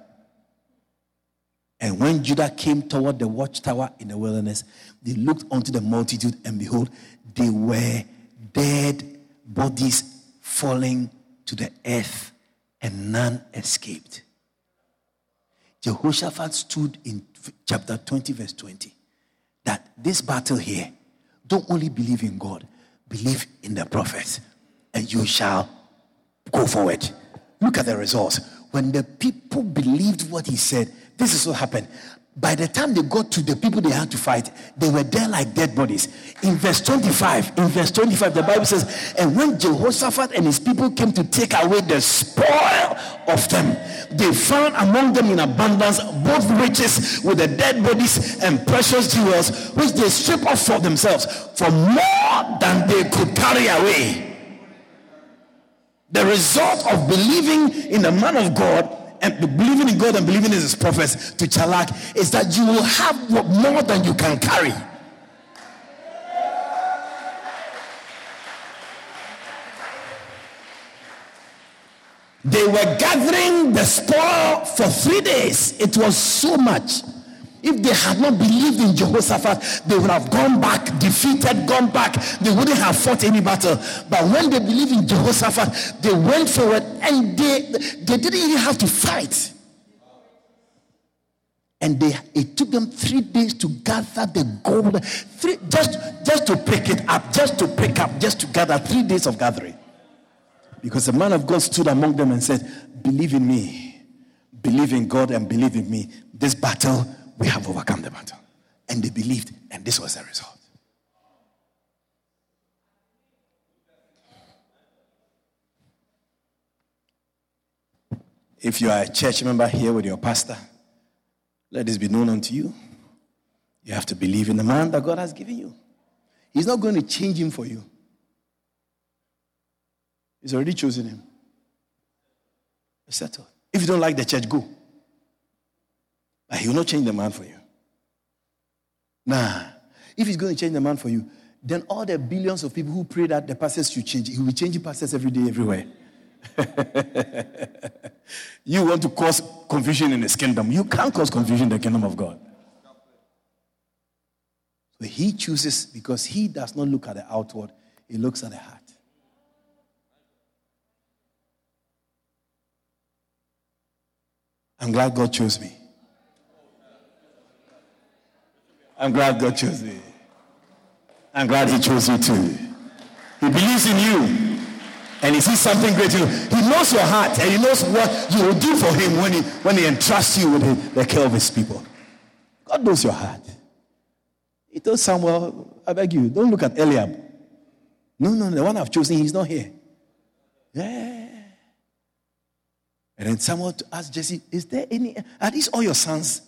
And when Judah came toward the watchtower in the wilderness, they looked unto the multitude, and behold, they were dead bodies falling to the earth, and none escaped. Jehoshaphat stood in chapter 20, verse 20, that this battle here, don't only believe in God, Believe in the prophets, and you shall go forward. Look at the results. When the people believed what he said, this is what happened. By the time they got to the people they had to fight, they were there like dead bodies. In verse 25, in verse 25, the Bible says, And when Jehoshaphat and his people came to take away the spoil of them, they found among them in abundance both riches with the dead bodies and precious jewels, which they stripped off for themselves for more than they could carry away. The result of believing in the man of God and believing in God and believing in his prophets to Chalak is that you will have more than you can carry. They were gathering the spoil for three days. It was so much. If they had not believed in Jehoshaphat, they would have gone back, defeated, gone back. They wouldn't have fought any battle. But when they believed in Jehoshaphat, they went forward and they, they didn't even have to fight. And they, it took them three days to gather the gold. Three, just, just to pick it up, just to pick up, just to gather. Three days of gathering. Because the man of God stood among them and said, Believe in me. Believe in God and believe in me. This battle we have overcome the battle. And they believed, and this was the result. If you are a church member here with your pastor, let this be known unto you. You have to believe in the man that God has given you. He's not going to change him for you. He's already chosen him. It's settled. If you don't like the church, go. He will not change the man for you. Nah. If he's going to change the man for you, then all the billions of people who pray that the pastors should change, he will be changing pastors every day, everywhere. you want to cause confusion in his kingdom. You can't cause confusion in the kingdom of God. So he chooses because he does not look at the outward, he looks at the heart. I'm glad God chose me. I'm glad God chose me. I'm glad He chose you too. He believes in you. And he sees something great in you. He knows your heart and he knows what you will do for him when he, when he entrusts you with the care of his people. God knows your heart. He told Samuel, I beg you, don't look at Eliab. No, no, the one I've chosen, he's not here. Yeah. And then someone asked Jesse, Is there any, are these all your sons?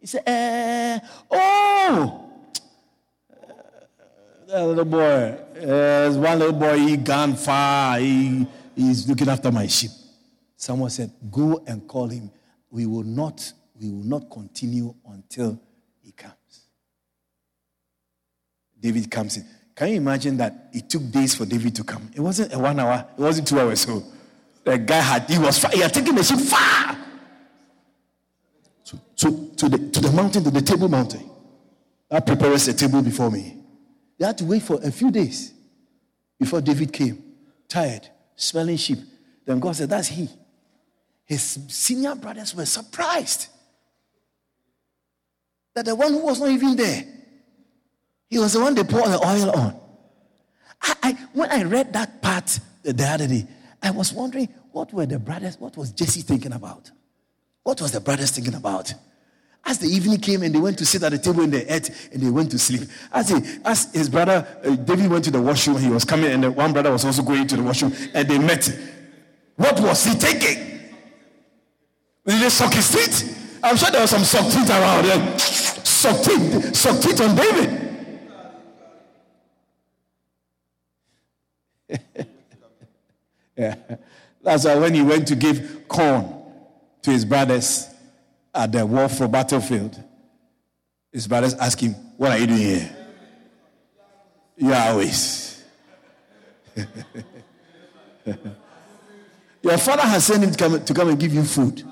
He said, uh, Oh, that little boy, there's one little boy, he gone far, he, he's looking after my sheep. Someone said, Go and call him. We will not, we will not continue until he comes. David comes in. Can you imagine that it took days for David to come? It wasn't a one hour, it wasn't two hours. So the guy had, he was far, he had taken the sheep far. So to, the, to the mountain, to the table mountain. That prepares a table before me. They had to wait for a few days before David came, tired, smelling sheep. Then God said, That's he. His senior brothers were surprised that the one who was not even there, he was the one they poured the oil on. I, I, when I read that part the other day, I was wondering what were the brothers, what was Jesse thinking about? What was the brothers thinking about? As the evening came and they went to sit at the table and they ate and they went to sleep. As, he, as his brother uh, David went to the washroom, he was coming and the one brother was also going to the washroom and they met. What was he taking? Did they suck his teeth? I'm sure there was some suck teeth around there. Suck teeth, suck teeth on David. yeah. That's why when he went to give corn to his brothers, at the war for battlefield, his brothers ask him, What are you doing here? You are always. Your father has sent him to come, to come and give you food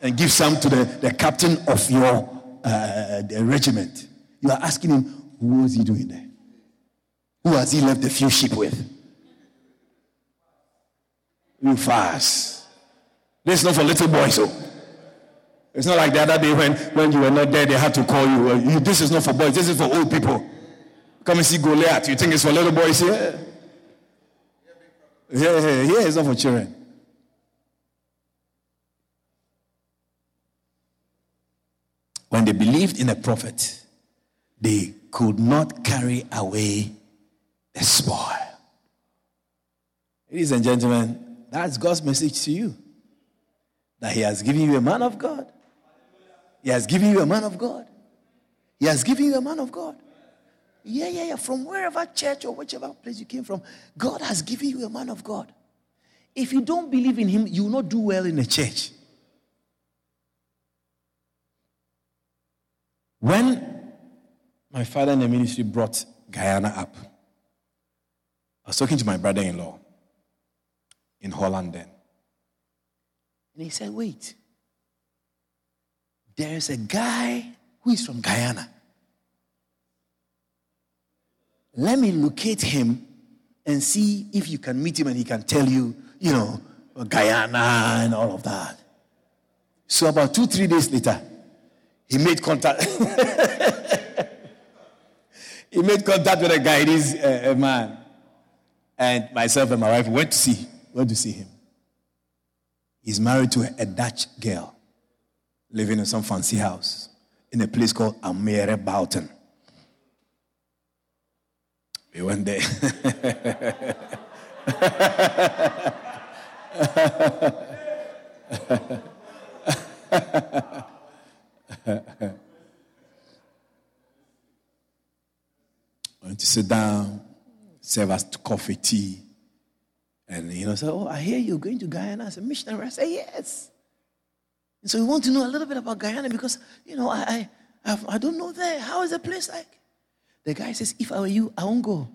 and give some to the, the captain of your uh, regiment. You are asking him, What was he doing there? Who has he left the few sheep with? You fast. This is not for little boys. So. It's not like the other day when, when you were not there, they had to call you. Uh, you. This is not for boys, this is for old people. Come and see Goliath. You think it's for little boys here? Yeah, yeah, yeah, it's not for children. When they believed in a prophet, they could not carry away the spoil. Ladies and gentlemen, that's God's message to you. That He has given you a man of God he has given you a man of God. He has given you a man of God. Yeah, yeah, yeah. From wherever church or whichever place you came from, God has given you a man of God. If you don't believe in him, you will not do well in the church. When my father in the ministry brought Guyana up, I was talking to my brother in law in Holland then. And he said, Wait, there's a guy who is from Guyana. Let me locate him and see if you can meet him and he can tell you, you know, Guyana and all of that. So about two, three days later, he made contact. he made contact with a Guyanese uh, a man. And myself and my wife went to see, went to see him. He's married to a, a Dutch girl living in some fancy house in a place called Almere Buiten. We went there. went to sit down, serve us coffee, tea. And, you know, say, oh, I hear you're going to Guyana as a missionary. I say, yes. And so we want to know a little bit about Guyana because, you know, I, I, I don't know there. How is the place like? The guy says, if I were you, I won't go.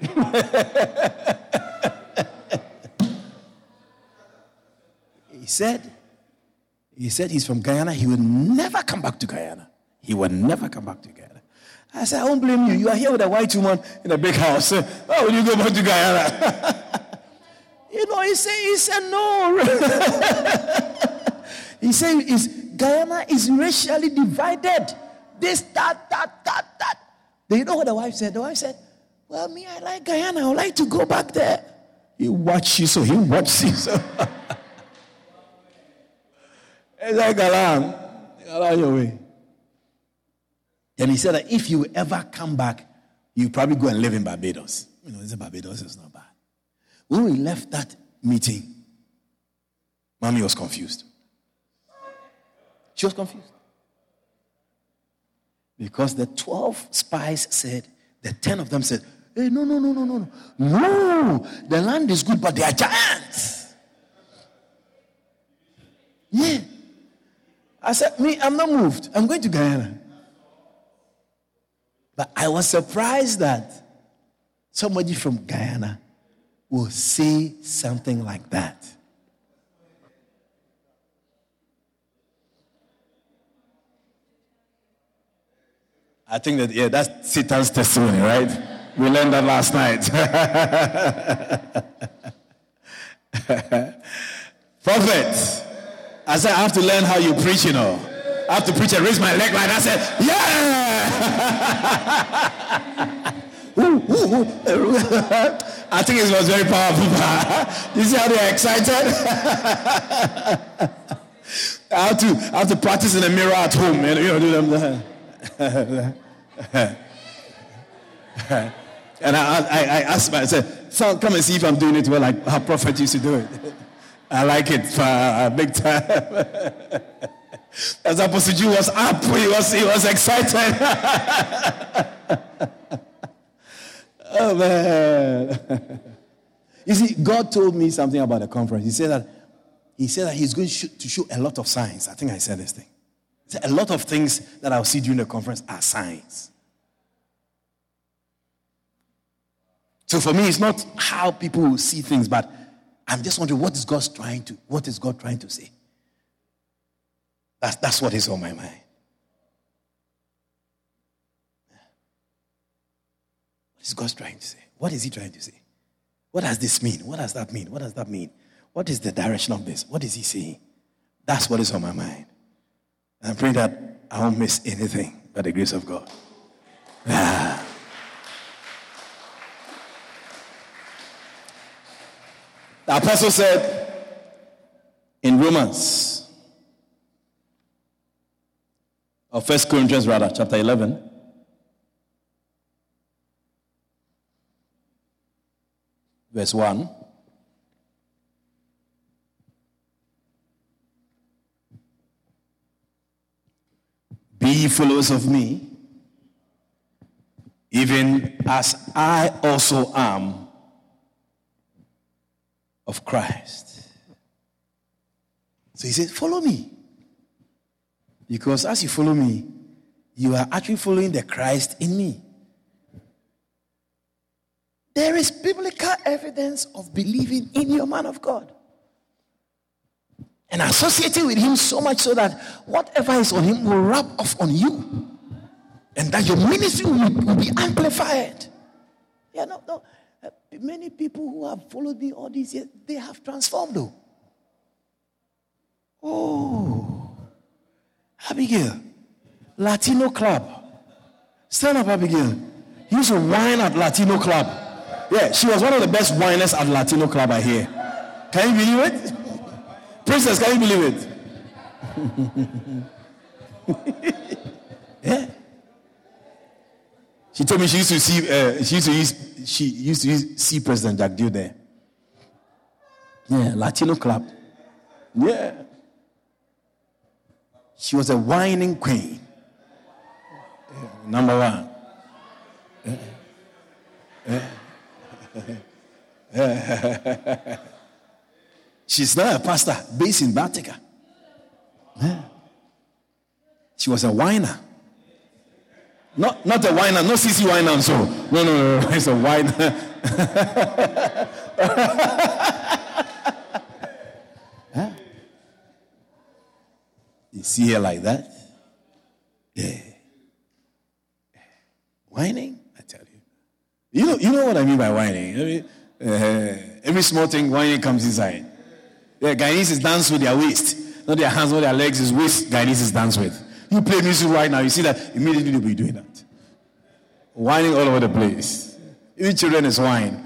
he said, he said he's from Guyana. He will never come back to Guyana. He will never come back to Guyana. I said, I won't blame you. You are here with a white woman in a big house. Why would you go back to Guyana? you know, he said, he said no. He said, is Guyana is racially divided. This, that, that, that, that. Do you know what the wife said? The wife said, Well, me, I like Guyana. I would like to go back there. He watched you, so he watched you. So. it's like Galan. Galan your way. And he said that if you ever come back, you probably go and live in Barbados. You know, it's Barbados is not bad. When we left that meeting, mommy was confused. She was confused. Because the 12 spies said, the 10 of them said, Hey, no, no, no, no, no, no. No, the land is good, but they are giants. Yeah. I said, Me, I'm not moved. I'm going to Guyana. But I was surprised that somebody from Guyana will say something like that. I think that, yeah, that's Satan's testimony, right? We learned that last night. Prophet, I said, I have to learn how you preach, you know. I have to preach and raise my leg like I said, yeah! I think it was very powerful. you see how they're excited? I have to I have to practice in the mirror at home, you know, do them. and I, I, I asked myself, son, come and see if I'm doing it well, like how prophet used to do it. I like it for a big time. As Apostle Jew was up, he was, he was excited. oh, man. You see, God told me something about the conference. He said that he said that he's going to show, to show a lot of signs. I think I said this thing. A lot of things that I'll see during the conference are signs. So for me, it's not how people will see things, but I'm just wondering what is God trying to what is God trying to say? That's, that's what is on my mind. What is God trying to say? What is He trying to say? What does this mean? What does that mean? What does that mean? What is the direction of this? What is He saying? That's what is on my mind. I pray that I won't miss anything by the grace of God. Ah. The apostle said in Romans, or First Corinthians rather, chapter 11, verse 1. Be followers of me, even as I also am of Christ. So he said, Follow me. Because as you follow me, you are actually following the Christ in me. There is biblical evidence of believing in your man of God and associating with him so much so that whatever is on him will rub off on you and that your ministry will, will be amplified. Yeah, no, no. Uh, many people who have followed me all these years, they have transformed though. Oh, Abigail, Latino club. Stand up, Abigail. You used to wine at Latino club. Yeah, she was one of the best winers at Latino club, I hear. Can you believe it? Princess, can you believe it? yeah. She told me she used to see uh, she used to use, she used to use, see President Jagdeo there. Yeah, Latino club. Yeah. She was a whining queen. Yeah, number one. Yeah. Eh. Eh. She's now a pastor based in Bartica. Yeah. She was a whiner. Not, not a whiner, not CC whiner so. No, no, no, it's a whiner. huh? You see her like that? Yeah. Whining, I tell you. You know, you know what I mean by whining. I mean, uh, every small thing, whining comes inside. Yeah, Guyanese dance with their waist, not their hands, not their legs, is waist Guyanese dance with. You play music right now, you see that immediately you'll be doing that. Whining all over the place. Even children is wine.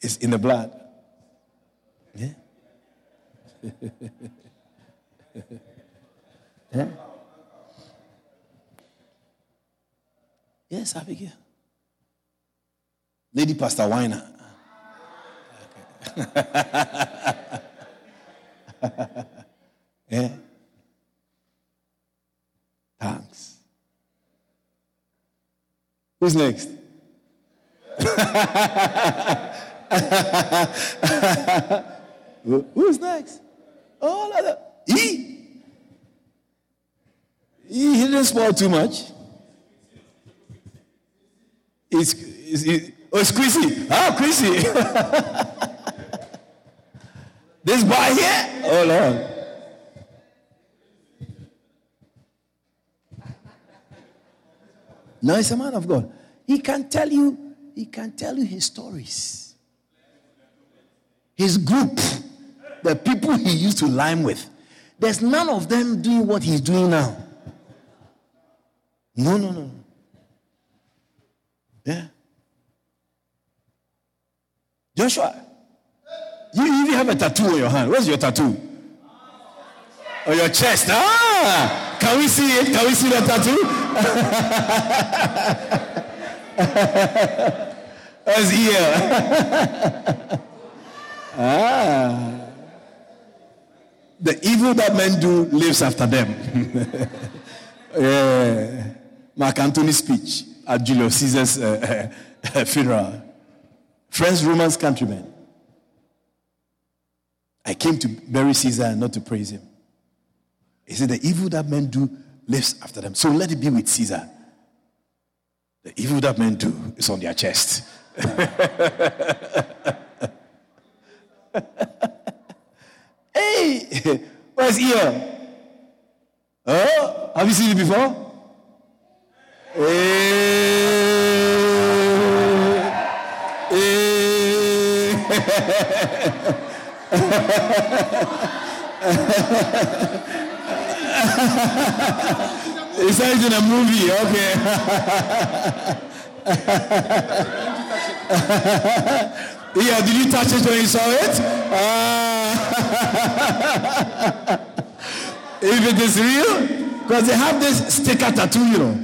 It's in the blood. Yeah. yeah. Yes, Abigail. Lady Pastor Weiner. Yeah. Thanks. Who's next? Who's next? Oh, like He? He, he didn't spoil too much. It's, it's, it's, oh, it's Chrissy. Ah, Chrissy. this boy here? Oh, Lord. No, he's a man of God. He can tell you, he can tell you his stories. His group, the people he used to lime with. There's none of them doing what he's doing now. No, no, no. Yeah. Joshua, you even have a tattoo on your hand. Where's your tattoo? On your chest. Ah! Can we see it? Can we see the tattoo? As here. ah. The evil that men do lives after them. yeah. Mark Antony's speech at Julius Caesar's uh, uh, funeral. Friends, Romans, countrymen. I came to bury Caesar not to praise him. He said, The evil that men do lives after them. So let it be with Caesar. The evil that men do is on their chest. hey, where's here? Oh, have you seen it before? Hey, hey. it's in a movie, okay. yeah, did you touch it when you saw it? Uh, if it is real, because they have this sticker tattoo, you know.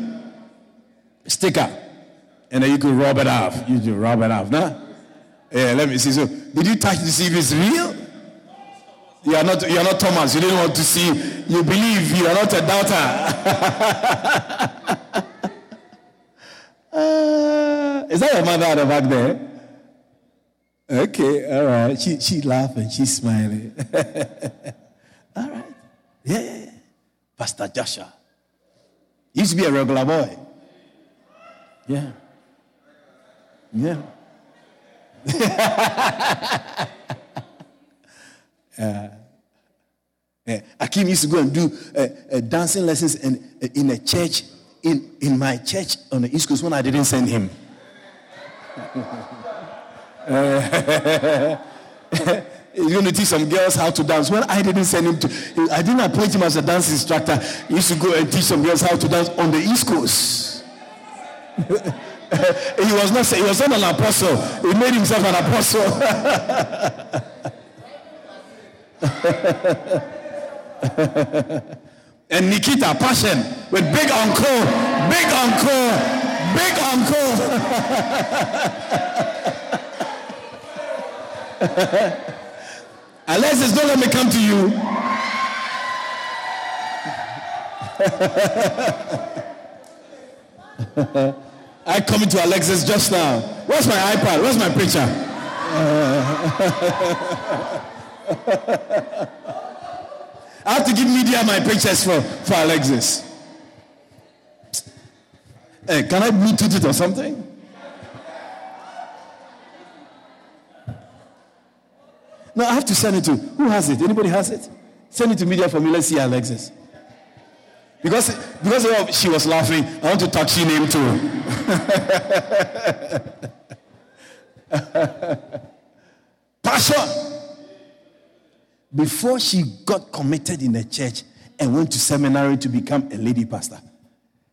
Sticker. And then you could rub it off. You just rub it off, nah? Yeah, let me see. So, did you touch to see if it's real? You are not, you are not Thomas. You didn't want to see. You believe. You are not a doubter. uh, is that your mother at the back there? Okay, all right. She, she laughing. She's smiling. all right. Yeah, yeah. Pastor Joshua. He used to be a regular boy. Yeah. Yeah. Uh, uh, Akim used to go and do uh, dancing lessons in, in a church, in, in my church on the East Coast when I didn't send him. He's going to teach some girls how to dance. When I didn't send him to, I didn't appoint him as a dance instructor. He used to go and teach some girls how to dance on the East Coast. he was not he was not an apostle. He made himself an apostle. and Nikita Passion with Big Uncle, Big Uncle, Big Uncle. Alexis, don't let me come to you. I come to Alexis just now. Where's my iPad? Where's my picture? I have to give media my pictures for, for Alexis. Hey, can I Bluetooth it or something? No, I have to send it to who has it? Anybody has it? Send it to media for me. Let's see Alexis. Because because she was laughing, I want to touch her name too. Passion before she got committed in the church and went to seminary to become a lady pastor,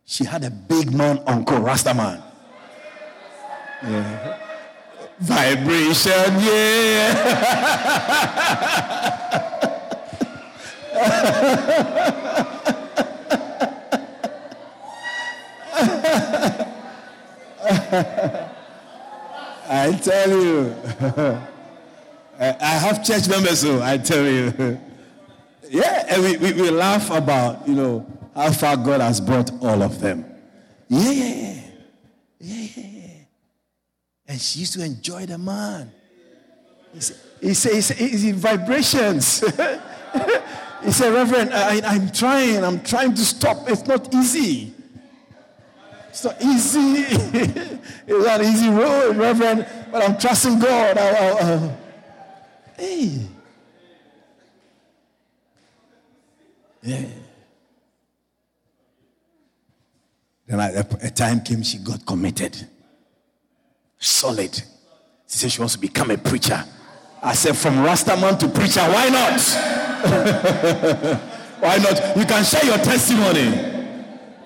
she had a big man uncle, Rasta man. Yeah. Vibration, yeah. I tell you. I have church members, so I tell you. Yeah, and we, we, we laugh about, you know, how far God has brought all of them. Yeah, yeah, yeah. Yeah, yeah, yeah. And she used to enjoy the man. He said, he said, he said vibrations. he said, Reverend, I, I'm trying, I'm trying to stop. It's not easy. It's not easy. it's not easy road, Reverend, but I'm trusting God. I, I, I, hey. Yeah. Then a, time came, she got committed. Solid. She said she wants to become a preacher. I said, from Rastaman to preacher, why not? why not? You can share your testimony.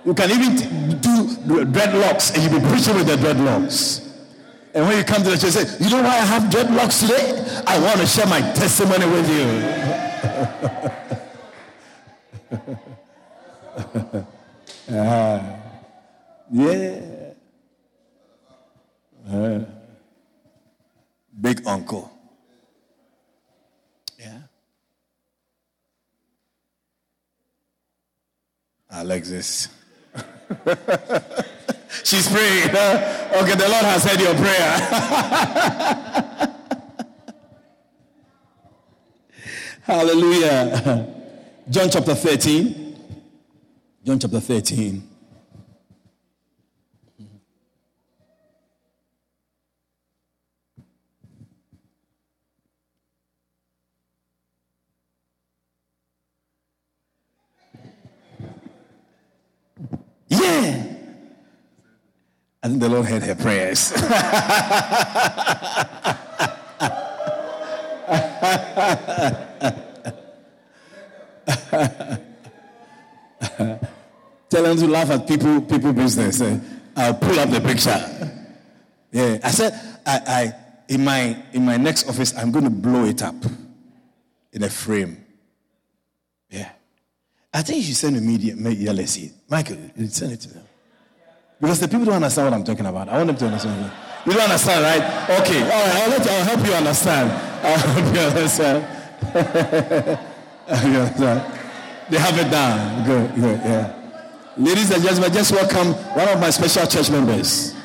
You can even do dreadlocks and you'll be preaching with the dreadlocks. And when you come to the church, say, you know why I have dreadlocks today? I want to share my testimony with you. uh, yeah. Uh, big uncle. Yeah. Alexis. She's praying. Okay, the Lord has heard your prayer. Hallelujah. John chapter 13. John chapter 13. Yeah. I think the Lord heard her prayers. Tell them to laugh at people people business. Eh? I'll pull up the picture. Yeah, I said I, I in my in my next office I'm going to blow it up in a frame. Yeah. I think you should send a media, media see. Michael, send it to them. Because the people don't understand what I'm talking about. I want them to understand. You don't understand, right? Okay, all right, I'll, let you, I'll help you understand. I'll help you understand. you understand. They have it down. Good, good, yeah. Ladies and gentlemen, just welcome one of my special church members.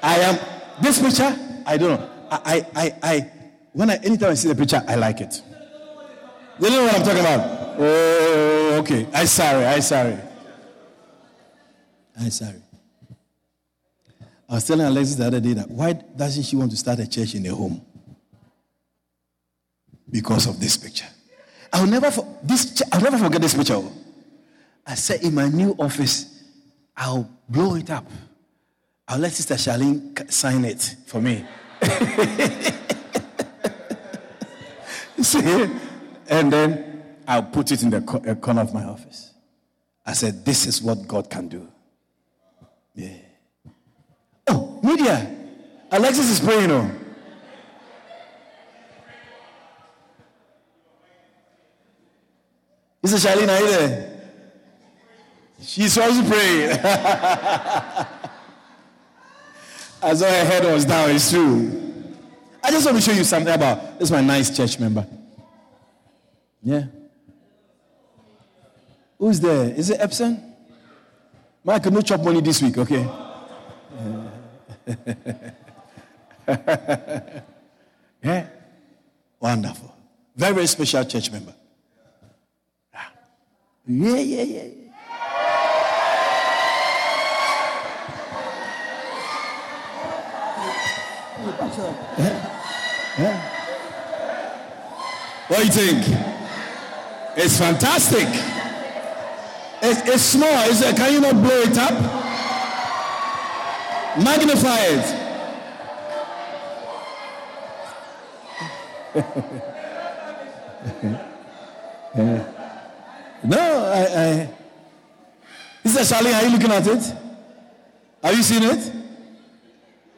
I am, this picture, I don't know. I, I, I, when I, anytime I see the picture, I like it. You know what I'm talking about? Oh, okay. I sorry. I sorry. I sorry. I was telling Alexis the other day that why doesn't she want to start a church in a home? Because of this picture. I'll never for, this I'll never forget this picture. I said in my new office, I'll blow it up. I'll let Sister Charlene sign it for me. See? And then I'll put it in the corner of my office. I said, This is what God can do. Yeah. Oh, media. Alexis is praying. Oh. Is it Charlene? Are you there? She's also praying. As though her head was down, it's true. I just want to show you something about this is my nice church member. Yeah. Who's there? Is it Epson? Michael, no chop money this week, okay? yeah. Wonderful. Very, very special church member. Ah. Yeah, yeah, yeah. yeah. yeah. What do you think? It's fantastic. It's, it's small. Can you not blow it up? Magnify it. no, I, I. Is that Charlie? Are you looking at it? Have you seen it?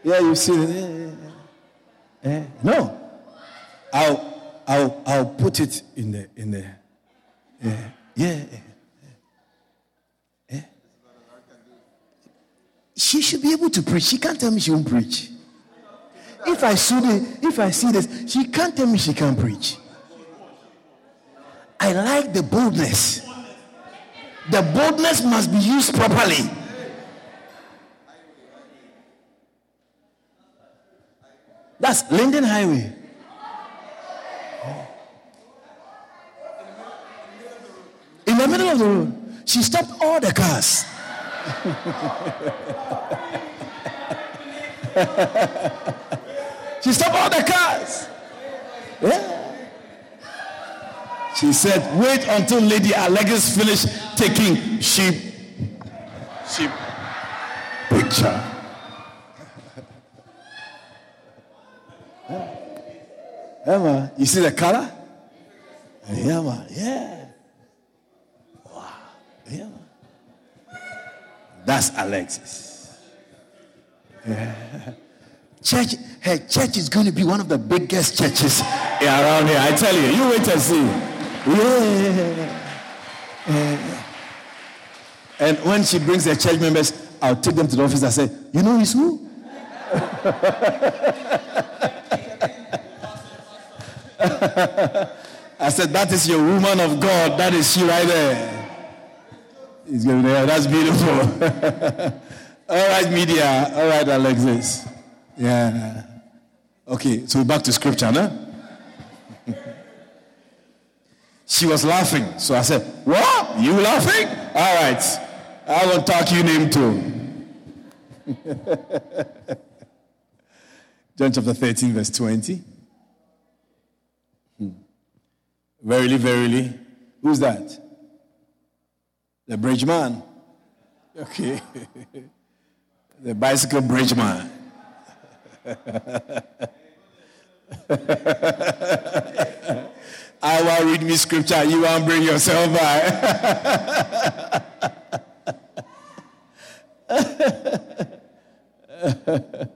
Yeah, you've seen it. Yeah. Eh, no, I'll, I'll, I'll put it in the in the eh, yeah. Yeah. She should be able to preach. She can't tell me she won't preach. If I see this, if I see this, she can't tell me she can't preach. I like the boldness. The boldness must be used properly. That's Linden Highway. In the middle of the road, she stopped all the cars. she stopped all the cars. Yeah. She said, wait until Lady Alexis finish taking sheep. Sheep picture. Emma, you see the color? Yeah, man. Yeah. Wow. Yeah. Man. That's Alexis. Yeah. Church, her church is going to be one of the biggest churches around here. I tell you, you wait and see. Yeah. yeah. And when she brings her church members, I'll take them to the office and say, You know he's who? I said, That is your woman of God. That is she right there. He's going. That's beautiful. All right, media. All right, Alexis. Yeah. Okay, so back to scripture, no? she was laughing. So I said, What? You laughing? All right. I will talk you name too. John chapter 13, verse 20. Hmm. Verily, verily. Who's that? The bridge man. Okay. the bicycle bridge man. I want read me scripture. You want bring yourself by.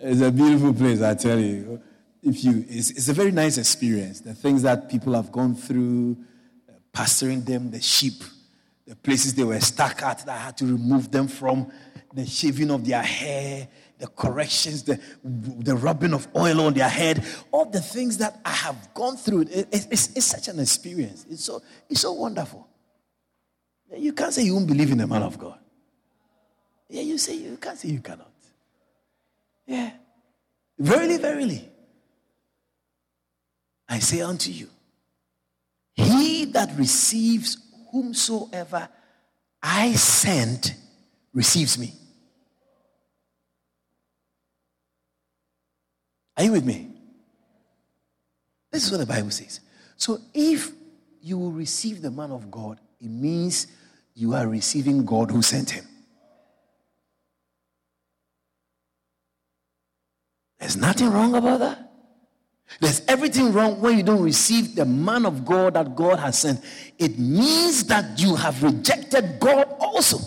it's a beautiful place, I tell you. If you, it's, it's, a very nice experience. The things that people have gone through, uh, pastoring them, the sheep, the places they were stuck at that I had to remove them from, the shaving of their hair, the corrections, the, the rubbing of oil on their head, all the things that I have gone through. It, it, it's, it's, such an experience. It's so, it's so wonderful. You can't say you won't believe in the man of God. Yeah, you say you can't say you cannot. Yeah. Verily, verily. I say unto you, he that receives whomsoever I send receives me. Are you with me? This is what the Bible says. So if you will receive the man of God, it means you are receiving God who sent him. There's nothing wrong about that. There's everything wrong when you don't receive the man of God that God has sent. It means that you have rejected God also.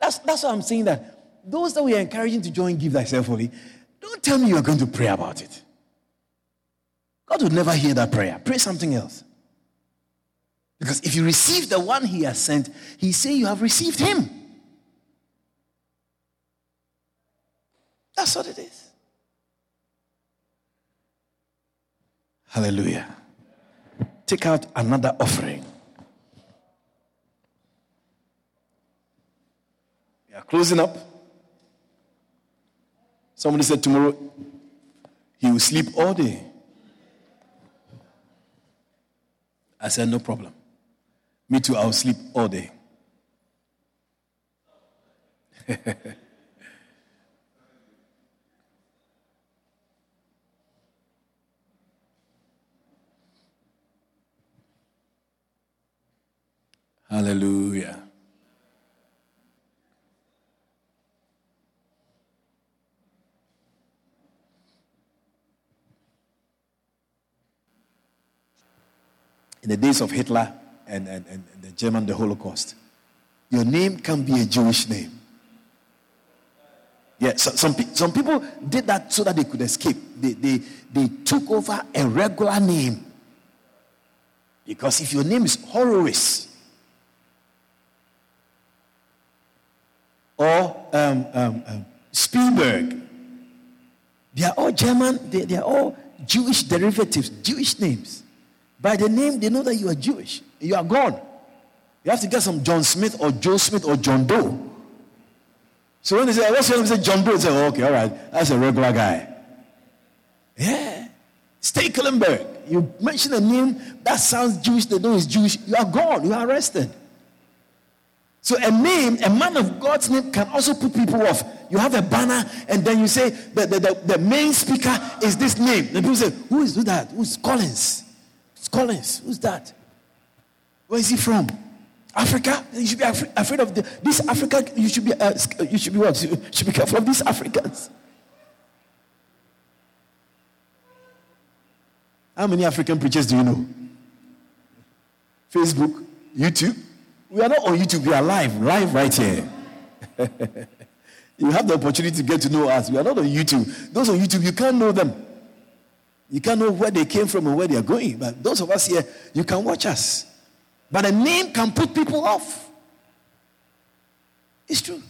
That's, that's why I'm saying that those that we are encouraging to join Give Thyself Fully, don't tell me you are going to pray about it. God would never hear that prayer. Pray something else. Because if you receive the one he has sent, he say you have received him. That's what it is. Hallelujah. Take out another offering. We are closing up. Somebody said tomorrow he will sleep all day. I said, no problem. Me too, I'll sleep all day. Hallelujah. In the days of Hitler and, and, and the German, the Holocaust, your name can be a Jewish name. Yeah, so, some, some people did that so that they could escape. They, they, they took over a regular name. Because if your name is Horowitz, or um, um, um, Spielberg. They are all German, they, they are all Jewish derivatives, Jewish names. By the name, they know that you are Jewish. You are gone. You have to get some John Smith or Joe Smith or John Doe. So when they say, What's your name? They Say John Doe. They say, oh, Okay, all right. That's a regular guy. Yeah. Stekelenburg. You mention a name that sounds Jewish, they know it's Jewish. You are gone. You are arrested. So a name, a man of God's name can also put people off. You have a banner and then you say the, the, the, the main speaker is this name. And people say, who is who that? Who's Collins? It's Collins. Who's that? Where is he from? Africa? You should be af- afraid of the, this Africa. You should be uh, you should be what? You should be careful of these Africans. How many African preachers do you know? Facebook, YouTube. We are not on YouTube, we are live, live right here. you have the opportunity to get to know us. We are not on YouTube. Those on YouTube, you can't know them. You can't know where they came from and where they are going. But those of us here, you can watch us. But a name can put people off. It's true.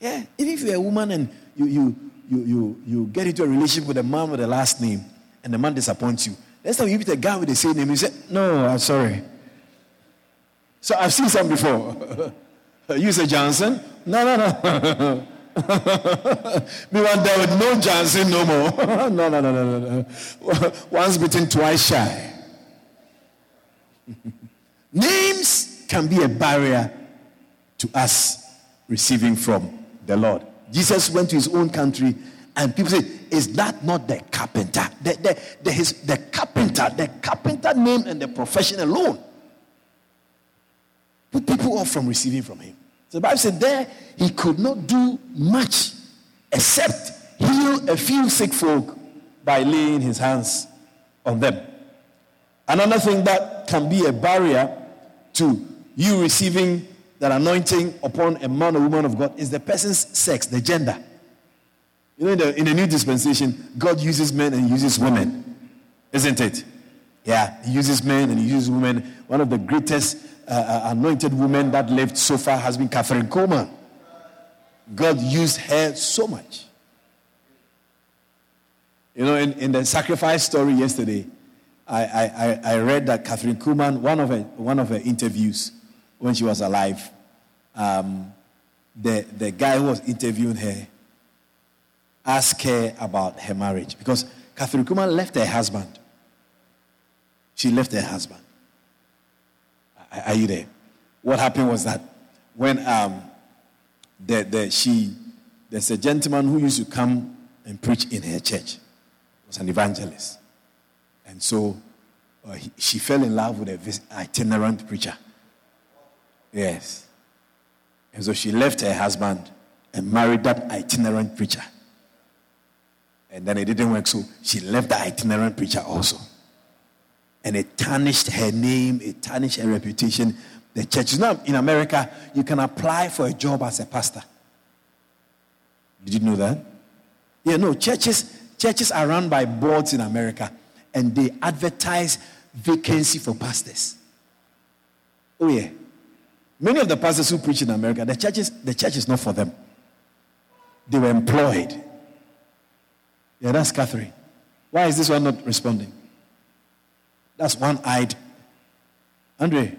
Yeah. Even if you're a woman and you, you, you, you, you get into a relationship with a man with a last name and the man disappoints you, next time you meet a guy with the same name, you say, No, I'm sorry. So I've seen some before. you say Johnson? No, no, no. Me one there with no Johnson no more. no, no, no, no, no, no. Once bitten, twice shy. Names can be a barrier to us receiving from the Lord. Jesus went to his own country, and people say, Is that not the carpenter? The, the, the, his, the carpenter, the carpenter name and the profession alone put people off from receiving from him. So the Bible said there he could not do much except heal a few sick folk by laying his hands on them. Another thing that can be a barrier to you receiving that anointing upon a man or woman of God is the person's sex, the gender. You know, in the, in the new dispensation, God uses men and uses women, isn't it? Yeah, He uses men and He uses women. One of the greatest uh, uh, anointed woman that lived so far has been Kathryn Kuhlman. God used her so much. You know, in, in the sacrifice story yesterday, I, I, I read that Kathryn Kuhlman, one of her, one of her interviews when she was alive, um, the, the guy who was interviewing her asked her about her marriage because Kathryn Kuhlman left her husband. She left her husband. Are you there? What happened was that when um, the, the, she, there's a gentleman who used to come and preach in her church, was an evangelist. And so uh, he, she fell in love with an itinerant preacher. Yes. And so she left her husband and married that itinerant preacher. And then it didn't work, so she left the itinerant preacher also. And it tarnished her name, it tarnished her reputation. The church. Now, in America, you can apply for a job as a pastor. Did you know that? Yeah, no, churches, churches are run by boards in America and they advertise vacancy for pastors. Oh yeah. Many of the pastors who preach in America, the churches, the church is not for them. They were employed. Yeah, that's Catherine. Why is this one not responding? That's one eyed. Andre,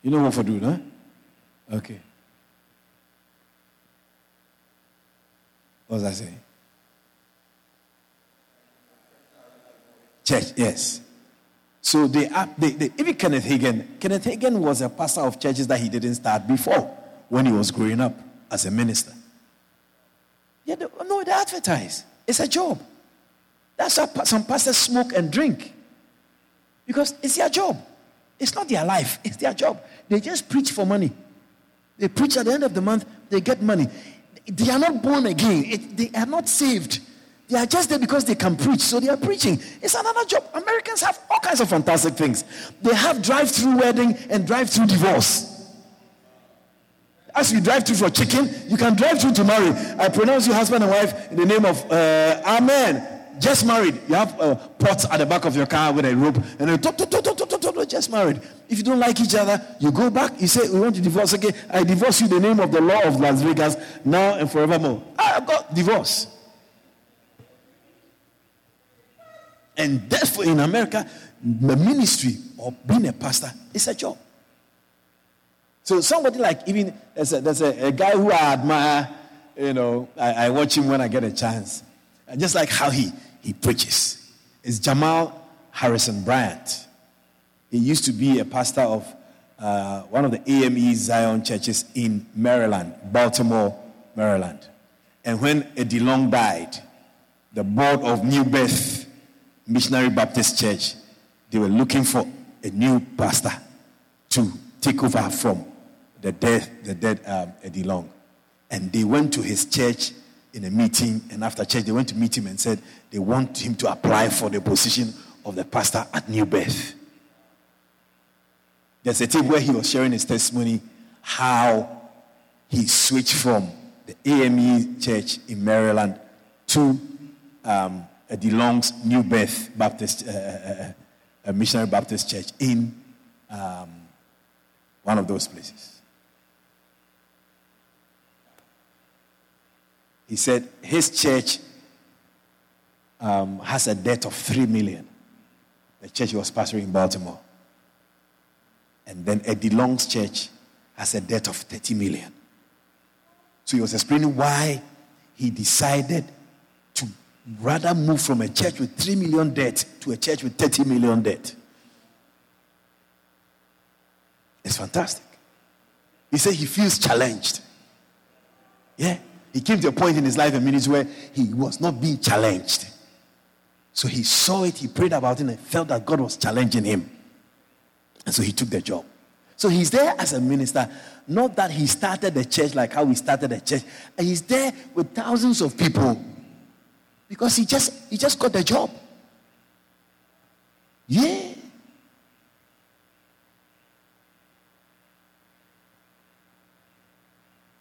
you know what for do, huh? Okay. What was I saying? Church, yes. So they, they, they, even Kenneth Hagin, Kenneth Hagin was a pastor of churches that he didn't start before when he was growing up as a minister. Yeah, they, no, they advertise. It's a job. That's how some pastors smoke and drink. Because it's their job. It's not their life, it's their job. They just preach for money. They preach at the end of the month, they get money. They are not born again, it, they are not saved. They are just there because they can preach, so they are preaching. It's another job. Americans have all kinds of fantastic things. They have drive through wedding and drive through divorce. As you drive through for chicken, you can drive through to marry. I pronounce you husband and wife in the name of uh, Amen. Just married. You have uh, a pot at the back of your car with a rope, and then just married. If you don't like each other, you go back. You say, We want to divorce. Okay, I divorce you in the name of the law of Las Vegas now and forevermore. Ah, I've got divorce. And therefore, in America, the ministry or being a pastor is a job. So somebody like even there's a, there's a, a guy who I admire, you know, I, I, watch him when I get a chance. I just like how he he preaches. It's Jamal Harrison Bryant. He used to be a pastor of uh, one of the AME Zion churches in Maryland, Baltimore, Maryland. And when Eddie Long died, the board of New Birth Missionary Baptist Church, they were looking for a new pastor to take over from the dead, the dead um, Eddie Long. And they went to his church in a meeting, and after church, they went to meet him and said they want him to apply for the position of the pastor at New Birth. There's a tape where he was sharing his testimony how he switched from the AME church in Maryland to um, Long's New Birth Baptist, uh, uh, uh, Missionary Baptist Church in um, one of those places. He said his church um, has a debt of three million. The church he was pastoring in Baltimore. And then Eddie Long's church has a debt of 30 million. So he was explaining why he decided to rather move from a church with 3 million debt to a church with 30 million debt. It's fantastic. He said he feels challenged. Yeah. He came to a point in his life and minutes where he was not being challenged. So he saw it, he prayed about it, and felt that God was challenging him. And so he took the job. So he's there as a minister, not that he started the church like how we started the church. And he's there with thousands of people because he just he just got the job. Yeah.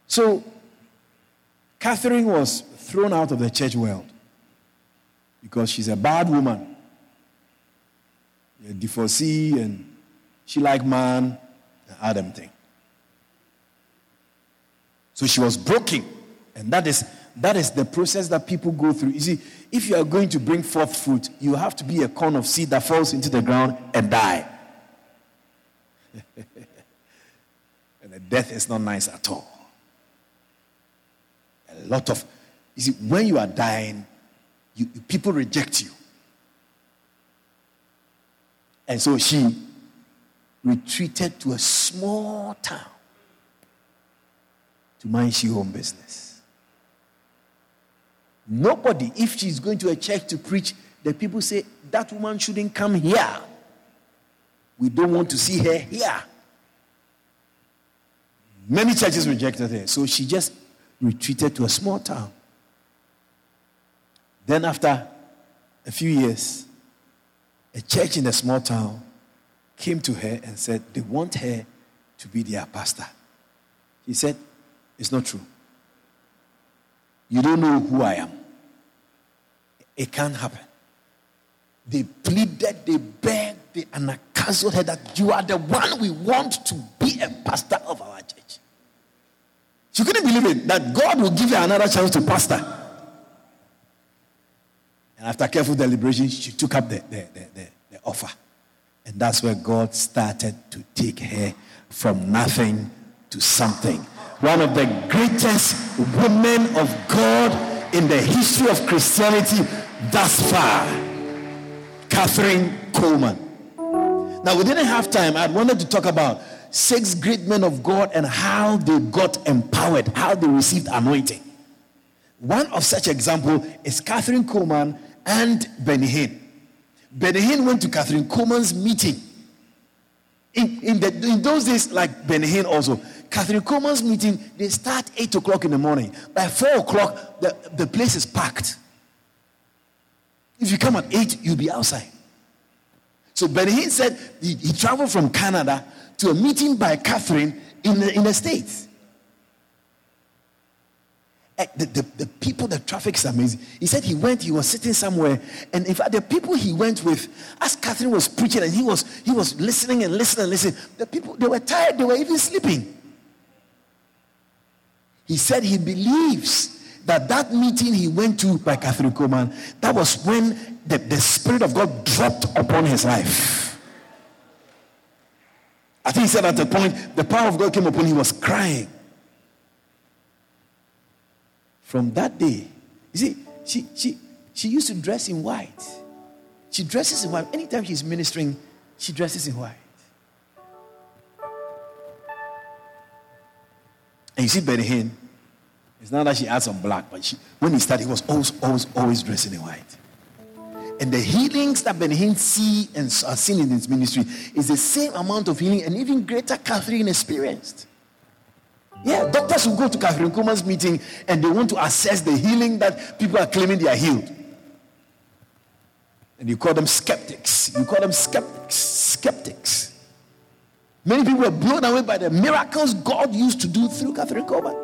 So Kathryn was thrown out of the church world because she's a bad woman, a divorcee, and she like man, the Adam thing. So she was broken, and that is that is the process that people go through. You see, if you are going to bring forth fruit, you have to be a corn of seed that falls into the ground and die. and the death is not nice at all a lot of, you see, when you are dying, you, people reject you. And so she retreated to a small town to mind she own business. Nobody, if she's going to a church to preach, the people say, that woman shouldn't come here. We don't want to see her here. Many churches rejected her. So she just retreated to a small town. Then, after a few years, a church in a small town came to her and said they want her to be their pastor. He said, It's not true. You don't know who I am. It can't happen. They pleaded, they begged, they counseled her that you are the one we want to be a pastor of our. She couldn't believe it that God will give her another chance to pastor. And after careful deliberation, she took up the, the, the, the, offer. And that's where God started to take her from nothing to something. One of the greatest women of God in the history of Christianity thus far, Kathryn Kuhlman. Now, we didn't have time. I wanted to talk about six great men of God and how they got empowered, how they received anointing. One of such example is Kathryn Kuhlman and Benny Hinn. Benny Hinn went to Kathryn Kuhlman's meeting. In, in, the, in those days, like Benny Hinn also, Kathryn Kuhlman's meeting, they start 8 o'clock in the morning. By 4 o'clock, the, the place is packed. If you come at 8, you'll be outside. So Benny Hinn said he, he traveled from Canada to a meeting by Kathryn in the, in the States. Eh, the, the, the people, the traffic is amazing. He said he went, he was sitting somewhere, and in fact, the people he went with, as Kathryn was preaching, and he was he was listening and listening and listening. The people they were tired, they were even sleeping. He said he believes that that meeting he went to by Kathryn Kuhlman, that was when the, the Spirit of God dropped upon his life. I think he said at the point the power of God came upon him, he was crying. From that day, you see, she, she, she used to dress in white. She dresses in white. Anytime she's ministering, she dresses in white. And you see Benny Hinn, it's not that she adds some black, but she, when he started, he was always, always, always dressing in white. And the healings that Benny Hinn see and are seen in his ministry is the same amount of healing and even greater Kathryn experienced. Yeah, doctors will go to Kathryn Kuhlman's meeting and they want to assess the healing that people are claiming they are healed. And you call them skeptics. You call them skeptics. Skeptics. Many people were blown away by the miracles God used to do through Kathryn Kuhlman.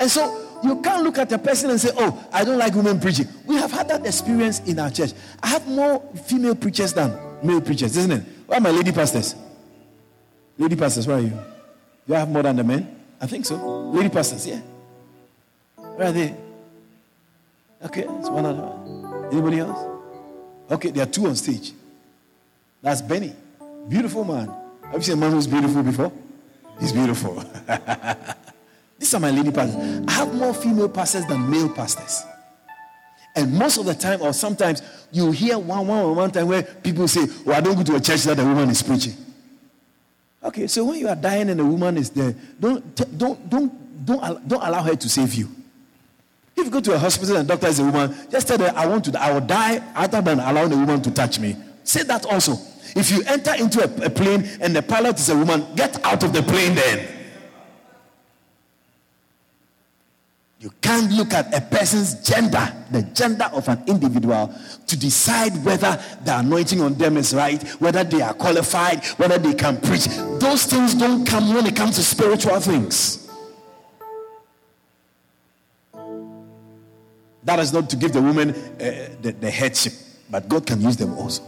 And so you can't look at a person and say, Oh, I don't like women preaching. We have had that experience in our church. I have more female preachers than male preachers, isn't it? Where are my lady pastors? Lady pastors, where are you? Do I have more than the men? I think so. Lady pastors, yeah. Where are they? Okay, it's one other. Anybody else? Okay, there are two on stage. That's Benny. Beautiful man. Have you seen a man who's beautiful before? He's beautiful. These are my lady pastors. I have more female pastors than male pastors. And most of the time, or sometimes, you hear one, one, one time where people say, Oh, I don't go to a church that a woman is preaching. Okay, so when you are dying and a woman is there, don't, don't, don't, don't, don't allow her to save you. If you go to a hospital and the doctor is a woman, just tell her, I want to, I will die rather than allowing a woman to touch me. Say that also. If you enter into a, a plane and the pilot is a woman, get out of the plane then. You can't look at a person's gender, the gender of an individual, to decide whether the anointing on them is right, whether they are qualified, whether they can preach. Those things don't come when it comes to spiritual things. That is not to give the woman uh, the, the, headship, but God can use them also.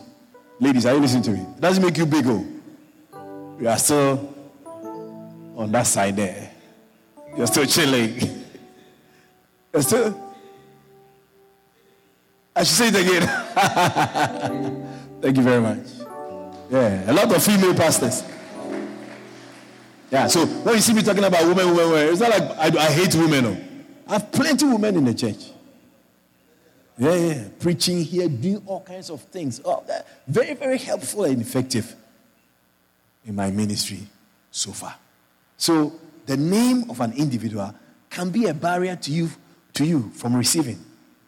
Ladies, are you listening to me? It doesn't make you big, oh. You are still on that side there. You're still chilling. I should say it again. Thank you very much. Yeah, a lot of female pastors. Yeah, so when you see me talking about women, women, women, it's not like I, I hate women. No. I have plenty of women in the church. Yeah, yeah, preaching here, doing all kinds of things. Oh, very, very helpful and effective in my ministry so far. So the name of an individual can be a barrier to you to you from receiving.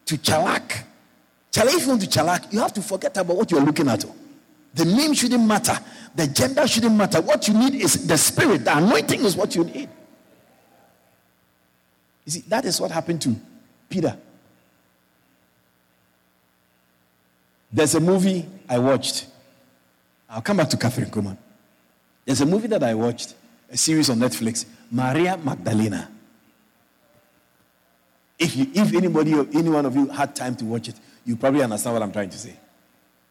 To chalak. Chalak, if you want to chalak, you have to forget about what you're looking at. The name shouldn't matter. The gender shouldn't matter. What you need is the spirit. The anointing is what you need. You see, that is what happened to Peter. There's a movie I watched. I'll come back to Kathryn Kuhlman. There's a movie that I watched, a series on Netflix, Maria Magdalena. If, you, if anybody any one of you had time to watch it, you probably understand what I'm trying to say.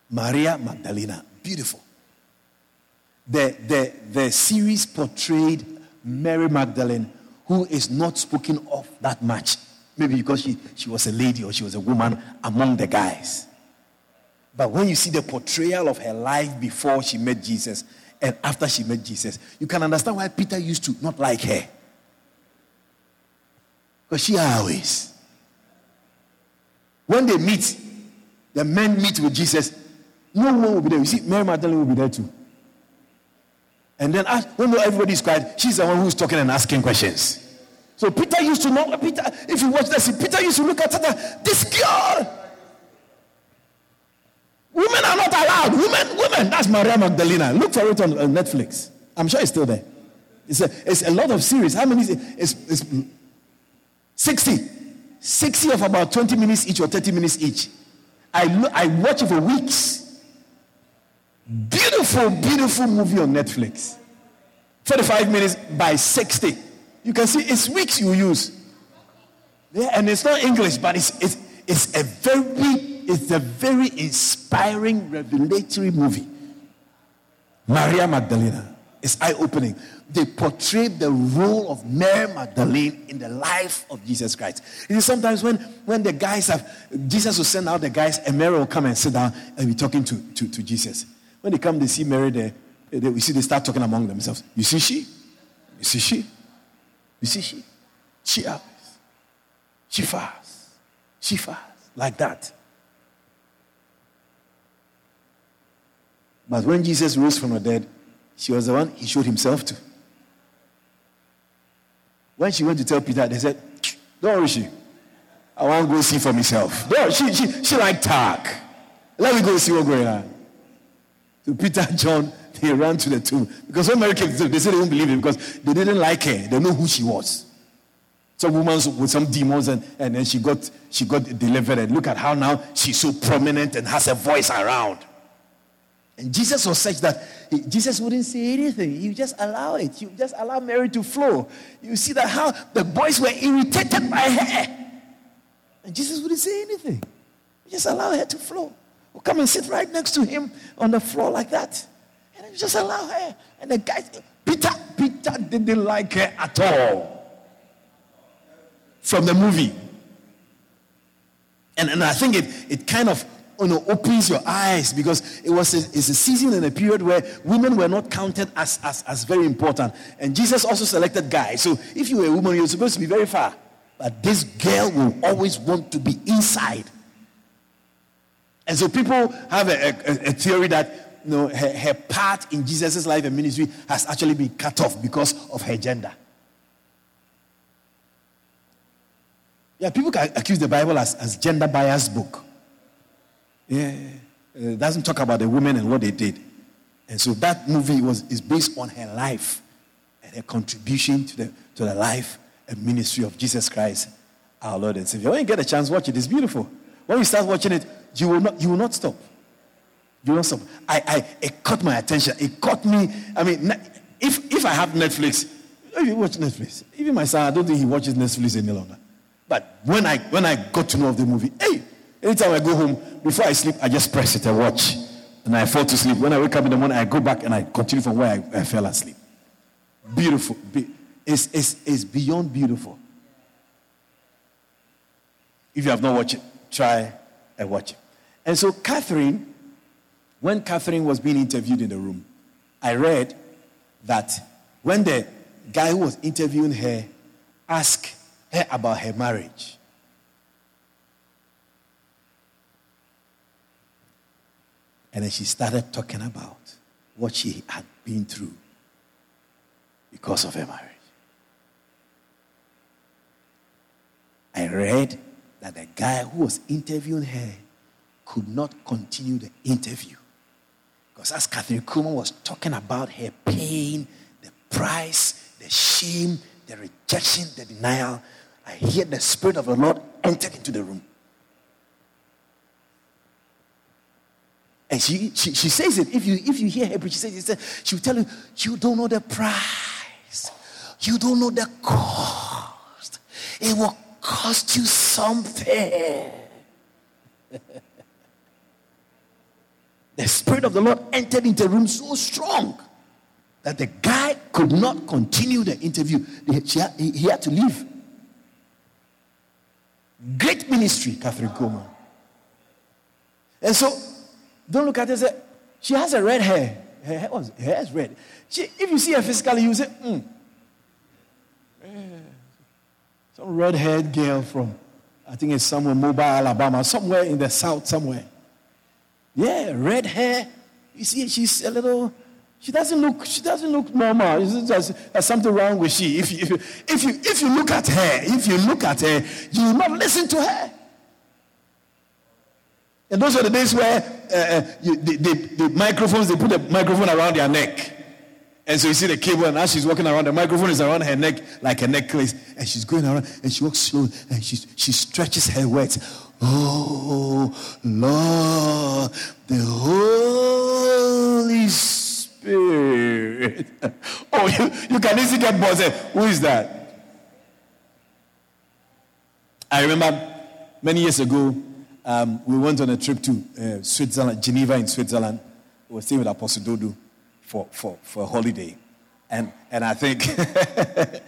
Maria Magdalena, beautiful. The, the, the series portrayed Mary Magdalene, who is not spoken of that much. Maybe because she, she was a lady or she was a woman among the guys. But when you see the portrayal of her life before she met Jesus and after she met Jesus, you can understand why Peter used to not like her. Because she always. When they meet, the men meet with Jesus, no one will be there. You see, Mary Magdalene will be there too. And then ask, when everybody is quiet, she's the one who's talking and asking questions. So Peter used to know, Peter, if you watch this, Peter used to look at her, this girl. Women are not allowed. Women, women. That's Maria Magdalena. Look for it on, on Netflix. I'm sure it's still there. It's a, it's a lot of series. How many? It's, it's 60. 60 of about 20 minutes each or 30 minutes each. I, lo- I watch it for weeks. Beautiful, beautiful movie on Netflix. 45 minutes by 60. You can see it's weeks you use. Yeah, and it's not English, but it's, it's, it's a very it's a very inspiring, revelatory movie. Maria Magdalena. It's eye-opening. They portray the role of Mary Magdalene in the life of Jesus Christ. You see, sometimes when, when the guys have Jesus will send out the guys, and Mary will come and sit down and be talking to, to, to Jesus. When they come, they see Mary there. They, we see they start talking among themselves. You see she? You see she? You see she? She up. She fast. She fast. Like that. But when Jesus rose from the dead, she was the one he showed himself to. When she went to tell Peter, they said, Don't worry, she. I want to go see for myself. No, she, she, she like talk. Let me go see what's going on. So Peter and John, they ran to the tomb. Because when Mary came to the tomb, they said they didn't believe it because they didn't like her. They know who she was. Some woman with some demons, and, and then she got she got delivered. And look at how now she's so prominent and has a voice around. And Jesus was such that he, Jesus wouldn't say anything. Would just allow it. Would just allow Mary to flow. You see that how the boys were irritated by her. And Jesus wouldn't say anything. He just allow her to flow. Come and sit right next to him on the floor like that. And just allow her. And the guy, Peter, Peter didn't like her at all. From the movie. And, and I think it, it kind of you know, opens your eyes because it was a, it's a season and a period where women were not counted as, as, as very important. And Jesus also selected guys. So if you were a woman, you're supposed to be very far. But this girl will always want to be inside. And so people have a, a, a theory that you know, her, her part in Jesus' life and ministry has actually been cut off because of her gender. Yeah, people can accuse the Bible as, as gender biased book. Yeah. It doesn't talk about the women and what they did. And so that movie was is based on her life and her contribution to the to the life and ministry of Jesus Christ, our Lord and Savior. When you get a chance, watch it. It's beautiful. When you start watching it, you will not you will not stop. You will not stop. I, I it caught my attention. It caught me. I mean, if if I have Netflix, if you watch Netflix, even my son, I don't think he watches Netflix any longer. But when I when I got to know of the movie, hey, Anytime I go home, before I sleep, I just press it and watch. And I fall to sleep. When I wake up in the morning, I go back and I continue from where I, I fell asleep. Beautiful. It's, it's, it's beyond beautiful. If you have not watched it, try and watch it. And so, Kathryn, when Kathryn was being interviewed in the room, I read that when the guy who was interviewing her asked her about her marriage, And then she started talking about what she had been through because of her marriage. I read that the guy who was interviewing her could not continue the interview. Because as Kathryn Kuhlman was talking about her pain, the price, the shame, the rejection, the denial, I hear the Spirit of the Lord enter into the room. And she, she, she says it. If you, if you hear her she says it. She will tell you, you don't know the price. You don't know the cost. It will cost you something. the Spirit of the Lord entered into the room so strong that the guy could not continue the interview. He had to leave. Great ministry, Kathryn Kuhlman. And so don't look at her say, she has a red hair. Her hair, was, her hair is red. She, if you see her physically, you say, hmm. Some red haired girl from, I think it's somewhere, Mobile, Alabama, somewhere in the south, somewhere. Yeah, red hair. You see, she's a little, she doesn't look, she doesn't look normal. There's, there's something wrong with she. If, you, if, you, if you look at her, if you look at her, you will not listen to her. And those are the days where uh, the, the, the, microphones, they put the microphone around their neck. And so you see the cable, and as she's walking around, the microphone is around her neck like a necklace. And she's going around, and she walks slow, and she, she stretches her words. Oh, Lord, the Holy Spirit. oh, you, you can easily get buzzed. Who is that? I remember many years ago, um, we went on a trip to uh, Switzerland, Geneva in Switzerland. We were staying with Apostle Dodo for, for, for a holiday. And, and I think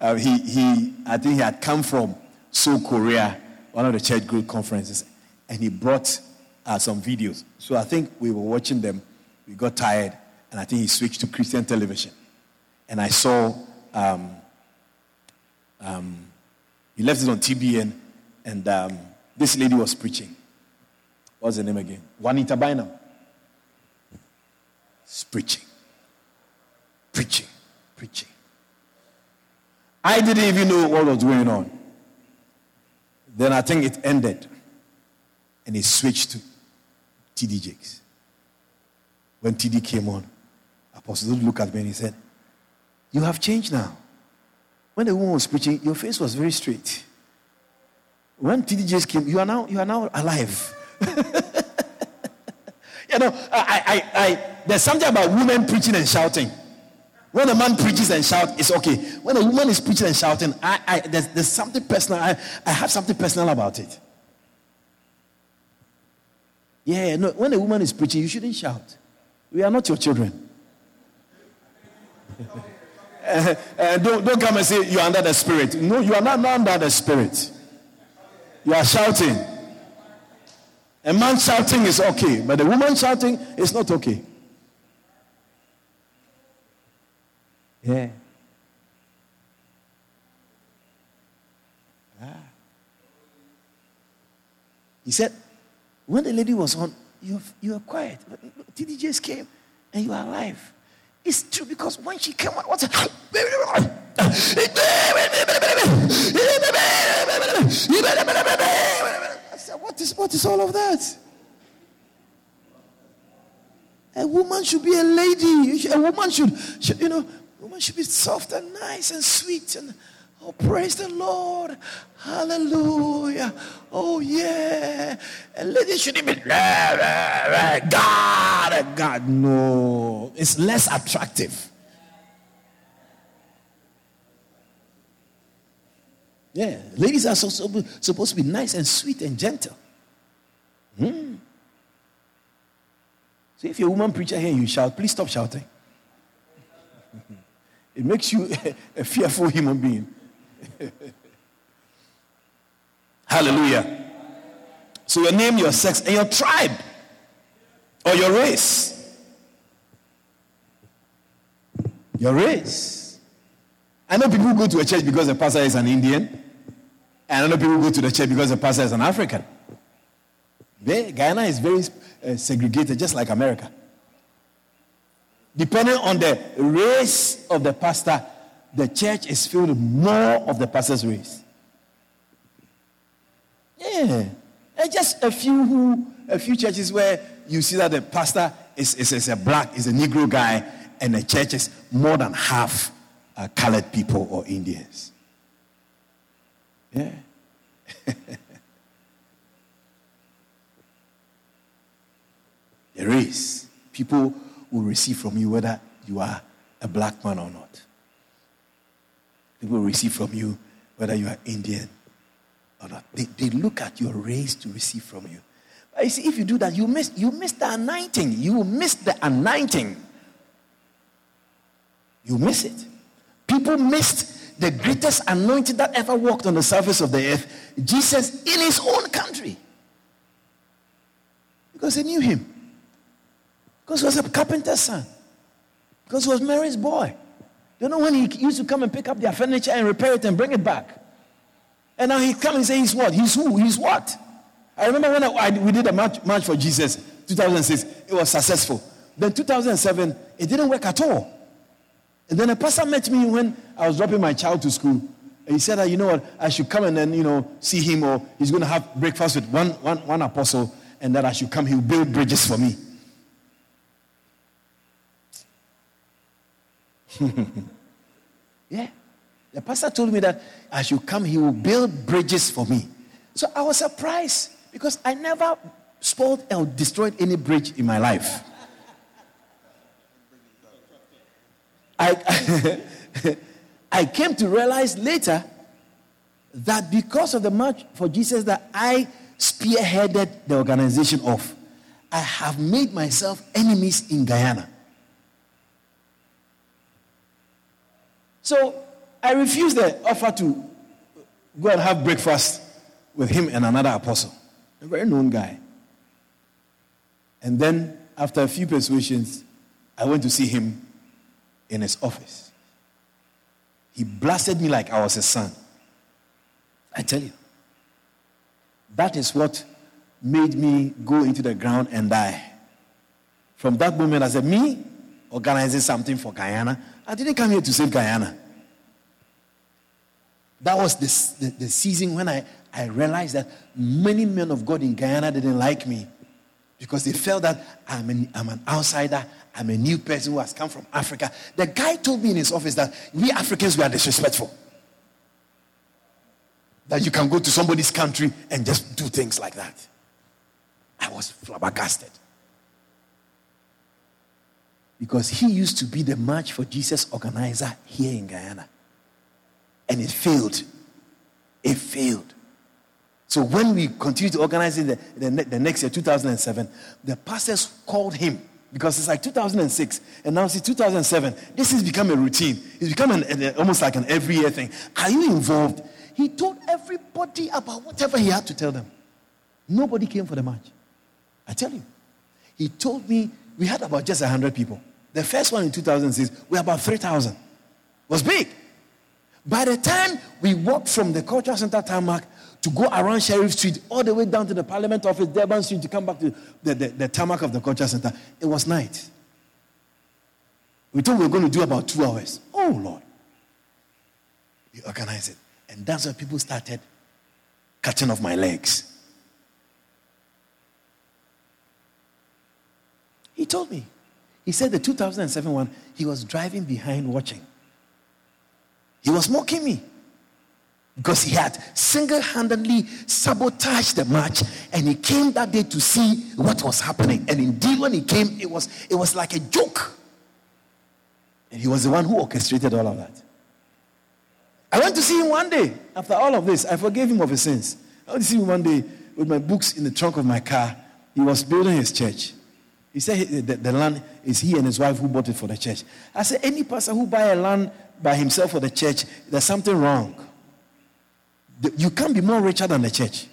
uh, he, he, I think he had come from Seoul, Korea, one of the church group conferences, and he brought uh, some videos. So I think we were watching them. We got tired, and I think he switched to Christian television. And I saw um, um, he left it on TBN, and um, this lady was preaching. What's the name again? Juanita Bynum. It's preaching. Preaching. Preaching. I didn't even know what was going on. Then I think it ended. And he switched to TD Jakes. When TD came on, Apostle looked at me and he said, You have changed now. When the woman was preaching, your face was very straight. When TD Jakes came, you are now, you are now alive. you know, I, I, I, there's something about women preaching and shouting. When a man preaches and shouts, it's okay. When a woman is preaching and shouting, I, I, there's, there's something personal. I, I have something personal about it. Yeah, no, when a woman is preaching, you shouldn't shout. We are not your children. uh, uh, don't, don't come and say you're under the spirit. No, you are not, not under the spirit. You are shouting. A man shouting is okay, but a woman shouting is not okay. Yeah. Ah. He said, when the lady was on, you, you were quiet. TD Jakes came and you are alive. It's true because when she came out, what's I said, what is, what is all of that? A woman should be a lady. A woman should, should you know, a woman should be soft and nice and sweet and Oh, praise the Lord. Hallelujah. Oh, yeah. And lady shouldn't be God, God. No. It's less attractive. Yeah. Ladies are so, so, supposed to be nice and sweet and gentle. Hmm. So if you're a woman preacher here, you shout, please stop shouting. It makes you a fearful human being. Hallelujah. So your name, your sex, and your tribe or your race. Your race. I know people go to a church because the pastor is an Indian. And I know people go to the church because the pastor is an African. They, Guyana is very uh, segregated, just like America. Depending on the race of the pastor, the church is filled with more of the pastor's race. Yeah. And just a few who, a few churches where you see that the pastor is, is, is a black, is a Negro guy, and the church is more than half uh, colored people or Indians. Yeah. there is. People will receive from you whether you are a black man or not. People will receive from you whether you are Indian or not. They, they look at your race to receive from you. But you see, if you do that, you miss, you miss the anointing. You miss the anointing. You miss it. People missed the greatest anointing that ever walked on the surface of the earth Jesus in his own country. Because they knew him. Because he was a carpenter's son. Because he was Mary's boy. You know when he used to come and pick up their furniture and repair it and bring it back? And now he come and say he's what? He's who? He's what? I remember when I, I, we did a march, march for Jesus, 2006. It was successful. Then 2007, it didn't work at all. And then a pastor met me when I was dropping my child to school. And he said that, you know what, I should come and then, you know, see him or he's going to have breakfast with one, one, one apostle and that I should come. He'll build bridges for me. yeah. The pastor told me that I should come, he will build bridges for me. So I was surprised because I never spoiled or destroyed any bridge in my life. I, I came to realize later that because of the March for Jesus that I spearheaded the organization of, I have made myself enemies in Guyana. So I refused the offer to go and have breakfast with him and another apostle, a very known guy. And then, after a few persuasions, I went to see him in his office. He blasted me like I was his son. I tell you. That is what made me go into the ground and die. From that moment, I said, Me organizing something for Guyana, I didn't come here to save Guyana. That was the, the, the season when I, I realized that many men of God in Guyana didn't like me because they felt that I'm an, I'm an outsider, I'm a new person who has come from Africa. The guy told me in his office that we Africans we are disrespectful. That you can go to somebody's country and just do things like that. I was flabbergasted. Because he used to be the March for Jesus organizer here in Guyana. And it failed. It failed. So when we continued to organize it the, the, the next year, 2007, the pastors called him because it's like 2006 and now it's 2007. This has become a routine. It's become an, an, almost like an every year thing. Are you involved? He told everybody about whatever he had to tell them. Nobody came for the march. I tell you. He told me we had about just 100 people. The first one in 2006, we were about 3,000. It was big. By the time we walked from the cultural center tarmac to go around Sheriff Street all the way down to the Parliament office, Durban Street, to come back to the, the, the tarmac of the cultural center, it was night. We thought we were going to do about two hours. Oh, Lord. We organized it. And that's when people started cutting off my legs. He told me. He said the 2007 one, he was driving behind watching. He was mocking me because he had single handedly sabotaged the match and he came that day to see what was happening. And indeed, when he came, it was, it was like a joke. And he was the one who orchestrated all of that. I went to see him one day after all of this. I forgave him of his sins. I went to see him one day with my books in the trunk of my car. He was building his church. He said the, the land is he and his wife who bought it for the church. I said, any pastor who buy a land by himself for the church, there's something wrong. You can't be more richer than the church.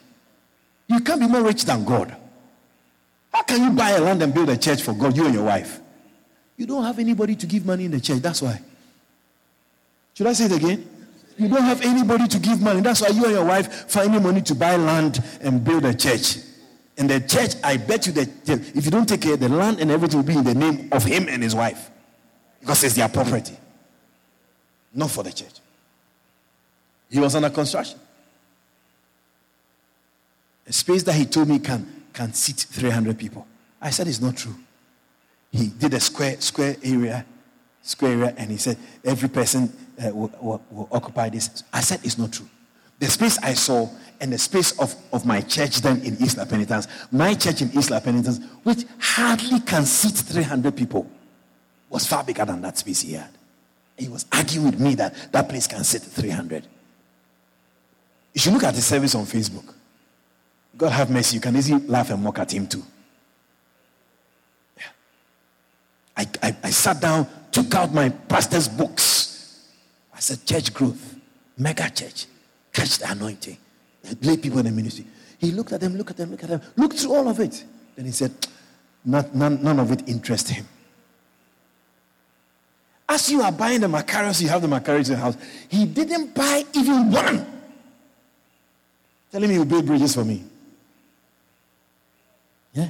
You can't be more rich than God. How can you buy a land and build a church for God, you and your wife? You don't have anybody to give money in the church. That's why. Should I say it again? You don't have anybody to give money. That's why you and your wife finding money to buy land and build a church. And the church, I bet you that if you don't take care, the land and everything will be in the name of him and his wife. Because it's their property. Not for the church. He was under construction. A space that he told me can, can seat 300 people. I said it's not true. He did a square, square area, square area, and he said every person uh, will, will, will occupy this. I said it's not true. The space I saw and the space of, of my church then in East La Penitence, my church in East La Penitence, which hardly can seat 300 people, was far bigger than that space he had. He was arguing with me that that place can sit 300. You should look at the service on Facebook. God have mercy. You can easily laugh and mock at him too. Yeah. I, I, I sat down, took out my pastor's books. I said, Church growth, mega church, catch the anointing, lay people in the ministry. He looked at them, looked at them, looked at them, looked through all of it. Then he said, none, none of it interests him. As you are buying the Macarius, you have the Macarius in the house. He didn't buy even one. Telling me will build bridges for me. Yeah.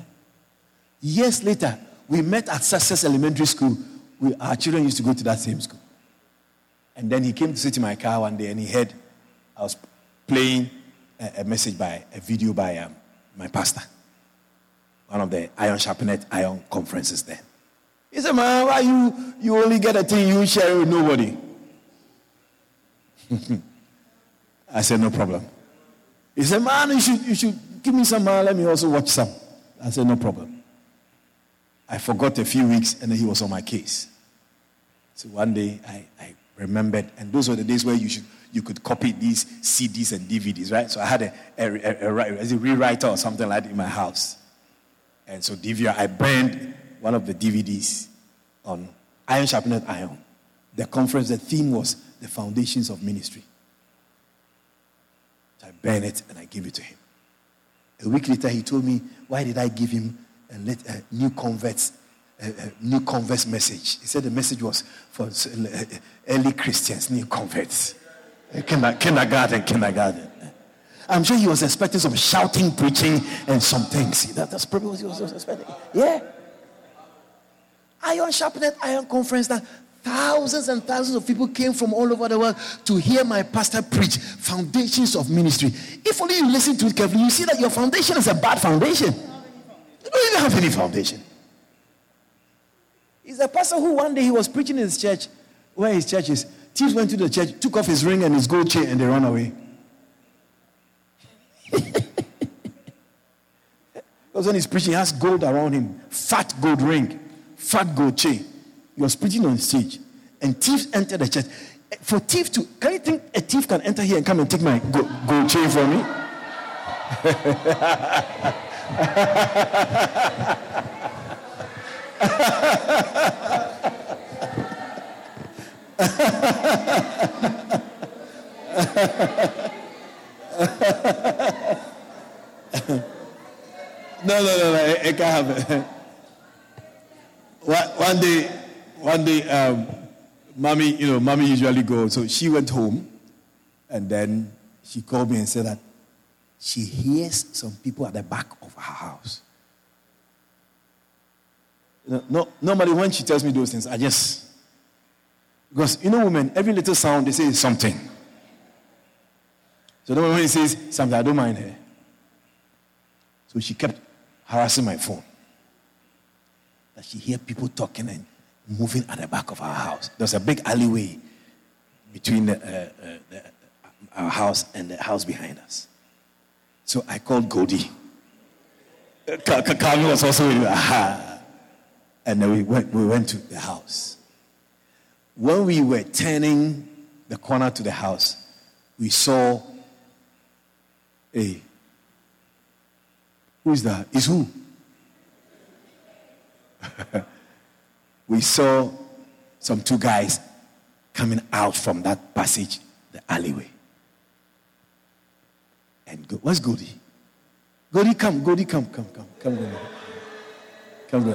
Years later, we met at Success Elementary School. We, our children used to go to that same school. And then he came to sit in my car one day and he heard I was playing a, a message by a video by um, my pastor, one of the Iron Sharpenet Iron conferences then. He said, Man, why you, you only get a thing you share with nobody? I said, No problem. He said, Man, you should, you should give me some, uh, let me also watch some. I said, No problem. I forgot a few weeks and then he was on my case. So one day I, I remembered, and those were the days where you should you could copy these CDs and DVDs, right? So I had a, a, a, a, a rewriter or something like that in my house. And so DVR, I burned one of the DVDs on Iron Sharpened Iron. The conference, the theme was the foundations of ministry. So I burned it and I gave it to him. A week later, he told me, Why did I give him a, a new converts, a, a new converts message? He said the message was for uh, early Christians, new converts. Kindergarten, kindergarten. I'm sure he was expecting some shouting, preaching, and some things. That, that's probably what he was expecting. Yeah. Iron Sharpened Iron Conference that thousands and thousands of people came from all over the world to hear my pastor preach foundations of ministry. If only you listen to it carefully, you see that your foundation is a bad foundation. You don't even have any foundation. He's a pastor who one day he was preaching in his church, where his church is. Thieves went to the church, took off his ring and his gold chain, and they ran away. because when he's preaching, he has gold around him, fat gold ring, fat chain. He was preaching on stage, and thieves entered the church. For thief to, can you think a thief can enter here and come and take my gold chain from me? no, no, no, no, I, can't it. One, day, one day, um, mommy, you know, mommy usually goes. So she went home, and then she called me and said that she hears some people at the back of her house. You know, no, normally, when she tells me those things, I just because you know, women, every little sound they say is something. So when he says something, I don't mind her. So she kept harassing my phone. That she hear people talking and moving at the back of our house. There's a big alleyway between the, uh, uh, the, our house and the house behind us. So I called Goldie. Kami was also with Aha. And then we went, we went to the house. When we were turning the corner to the house, we saw a. Who is that? Is who? we saw some two guys coming out from that passage, the alleyway. And go, where's Goldie? Goldie, come, Goldie, come, come, come, come, Goldie. Come.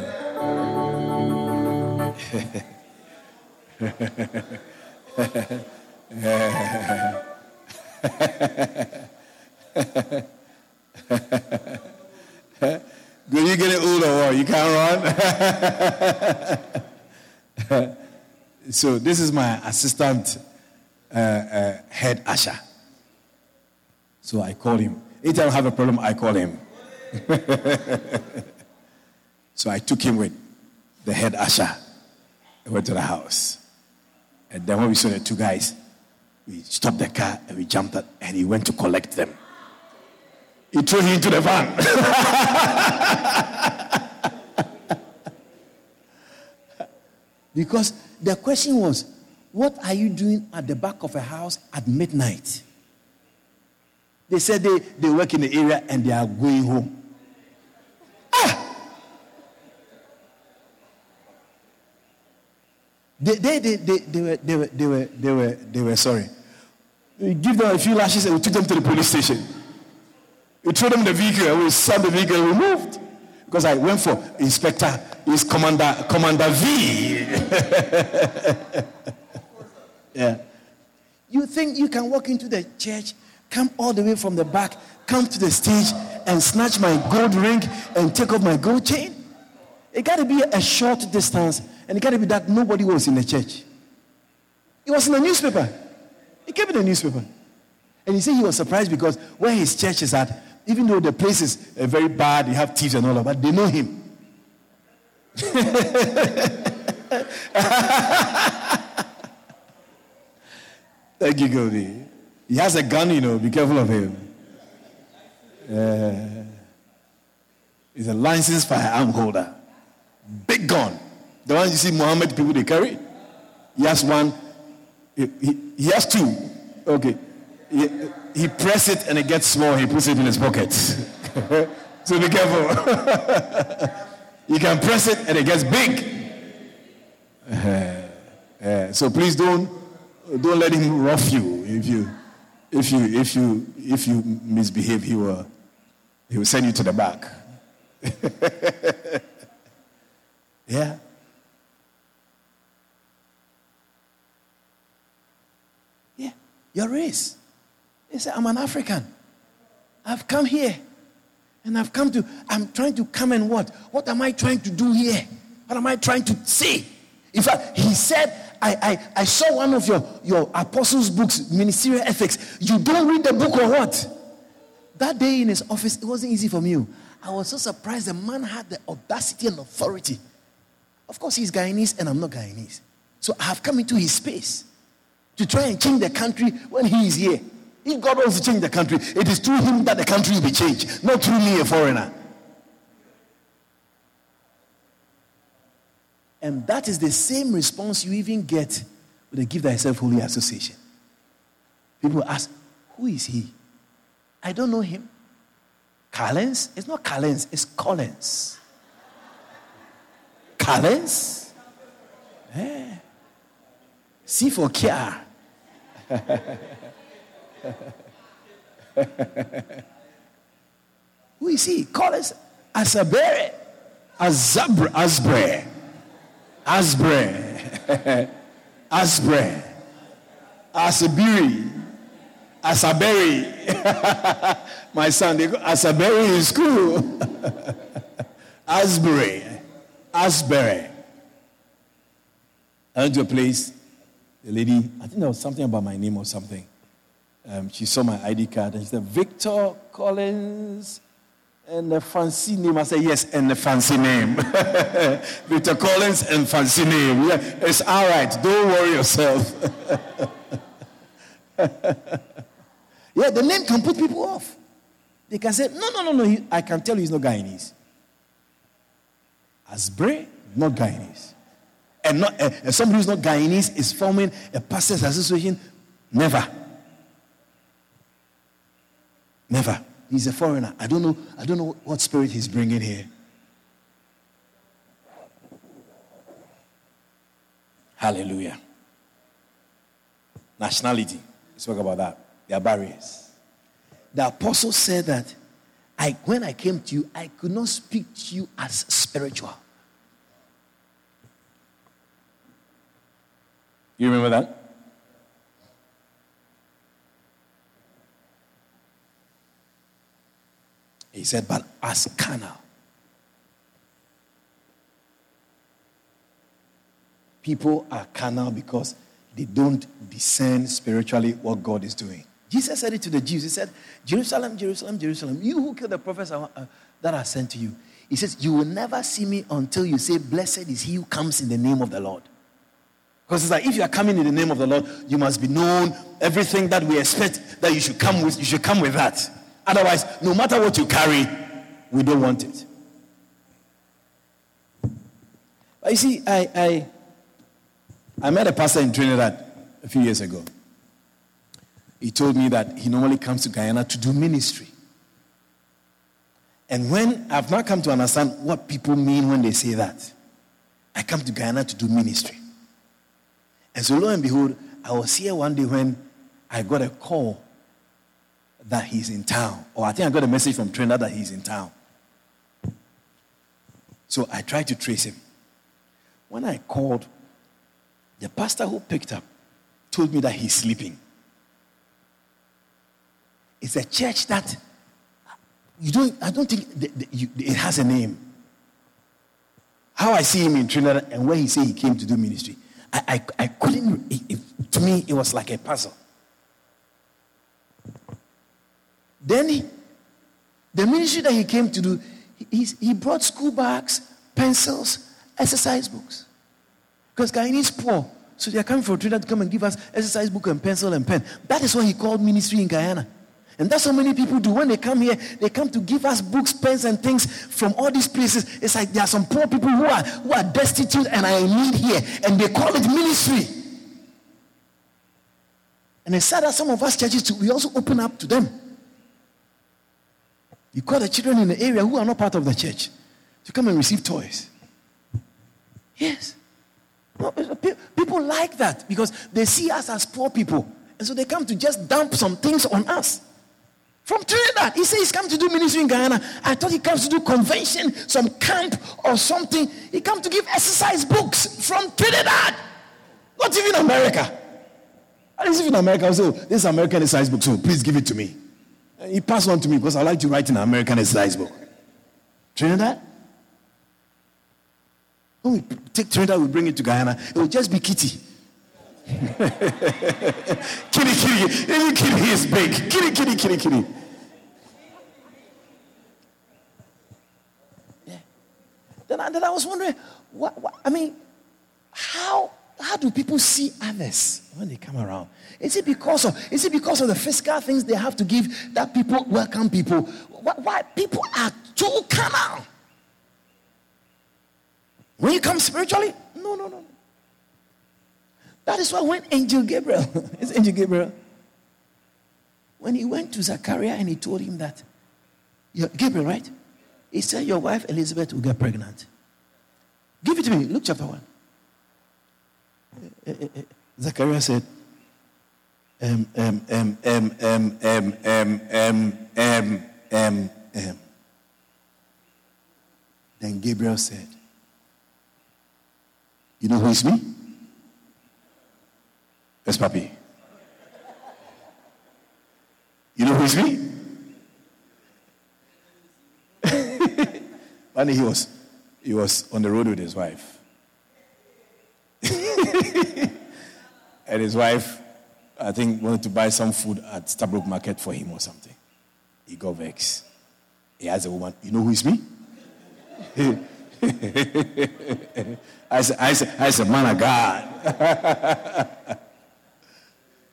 When you get older, what? You can't run. so this is my assistant uh, uh, head usher. So I call him. Anytime I have a problem, I call him. so I took him with the head usher. I went to the house. And then when we saw the two guys, we stopped the car and we jumped out and he went to collect them. He threw him into the van. because the question was, what are you doing at the back of a house at midnight? They said they, they work in the area and they are going home. Ah! They, they, they, they, they, were, they, were, they, were, they, were, they were sorry. We give them a few lashes and we took them to the police station. We threw them the vehicle we saw the vehicle we moved. Because I went for Inspector, is Commander, Commander V. yeah. You think you can walk into the church, come all the way from the back, come to the stage and snatch my gold ring and take off my gold chain? It got to be a short distance, and it got to be that nobody was in the church. It was in the newspaper. It came in the newspaper. And he said he was surprised because where his church is at, even though the place is uh, very bad, you have thieves and all of that, but they know him. Thank you, Goldie. He has a gun, you know, be careful of him. Uh, he's a licensed firearm holder. Big gun. The one you see Muhammad people they carry. He has one. He, he, he has two. Okay. He, he press it and it gets small. He puts it in his pocket. so be careful. you can press it and it gets big. Uh, uh, so please don't don't let him rough you. If you if you if you if you misbehave, he will he will send you to the back. yeah. Yeah. Your race. He said, I'm an African. I've come here. And I've come to, I'm trying to come and what? What am I trying to do here? What am I trying to say? In fact, he said, I, I, I saw one of your, your apostles' books, Ministerial Ethics. You don't read the book or what? That day in his office, it wasn't easy for me. I was so surprised the man had the audacity and authority. Of course, he's Guyanese and I'm not Guyanese. So I have come into his space to try and change the country when he is here. If God wants to change the country, it is through him that the country will be changed, not through me, a foreigner. And that is the same response you even get with the Give Thyself Holy Association. People ask, Who is he? I don't know him. Collins? It's not Collins, it's Collins. Collins? Yeah. C for care. Who is he? Collins Asabere. Azabre. Asbre. Asbre. Asbre. Asabiri. Asaberi. My son, they go Asaberi in school. Asbury. Asbury. I went to a place, the lady, I think there was something about my name or something. Um, she saw my ID card and she said, Victor Collins and a fancy name. I said, Yes, and a fancy name. Victor Collins and fancy name. Yeah, it's all right. Don't worry yourself. yeah, the name can put people off. They can say, No, no, no, no. He, I can tell you he's not Guyanese. Asbre, not Guyanese. And, not, uh, and somebody who's not Guyanese is forming a pastors association. Never. Never. He's a foreigner. I don't know. I don't know what spirit he's bringing here. Hallelujah. Nationality. Let's talk about that. There are barriers. The apostle said that I, when I came to you, I could not speak to you as spiritual. You remember that? He said, but as carnal. People are carnal because they don't discern spiritually what God is doing. Jesus said it to the Jews. He said, Jerusalem, Jerusalem, Jerusalem, you who killed the prophets that are sent to you. He says, You will never see me until you say, Blessed is he who comes in the name of the Lord. Because it's like if you are coming in the name of the Lord, you must be known. Everything that we expect that you should come with, you should come with that. Otherwise, no matter what you carry, we don't want it. But you see, I, I, I met a pastor in Trinidad a few years ago. He told me that he normally comes to Guyana to do ministry. And when I've not come to understand what people mean when they say that, I come to Guyana to do ministry. And so, lo and behold, I was here one day when I got a call that he's in town. Or I think I got a message from Trinidad that he's in town. So I tried to trace him. When I called, the pastor who picked up told me that he's sleeping. It's a church that you don't, I don't think it has a name. How I see him in Trinidad and where he said he came to do ministry, I, I, I couldn't, it, it, to me, it was like a puzzle. Then he, the ministry that he came to do, he, he brought school bags, pencils, exercise books. Because Guyanese is poor. So they are coming from Trinidad to come and give us exercise book and pencil and pen. That is what he called ministry in Guyana. And that's what many people do. When they come here, they come to give us books, pens, and things from all these places. It's like there are some poor people who are, who are destitute and are in need here. And they call it ministry. And it's sad that some of us churches, too, we also open up to them. You call the children in the area who are not part of the church to come and receive toys. Yes. People like that because they see us as poor people. And so they come to just dump some things on us. From Trinidad. He says he's come to do ministry in Guyana. I thought he comes to do convention, some camp or something. He comes to give exercise books from Trinidad. Not even America. I didn't even America. I said, oh, this is American exercise book, so please give it to me. He passed on to me because I like to write in an American exercise book. Trinidad? When we take Trinidad, we bring it to Guyana, it will just be kitty. kitty, kitty. Kitty is big. Kitty, kitty, kitty, kitty. Yeah. Then I, then I was wondering, what, what, I mean, how, how do people see others when they come around? Is it because of is it because of the physical things they have to give that people welcome people? Why, why people are too carnal? When you come spiritually, no, no, no. That is why when Angel Gabriel, it's Angel Gabriel, when he went to Zachariah and he told him that, Gabriel, right? He said, Your wife Elizabeth will get pregnant. Give it to me. Luke chapter 1. Zachariah said, um, um, um, um, um, um, um, um, um, um, um. Then Gabriel said, You know who is me? Yes, Papi. You know who is me? and he was he was on the road with his wife. and his wife I think, wanted to buy some food at Stabroek Market for him or something. He got vexed. He asked the woman, You know who is me? I said, I said, I said, man of God.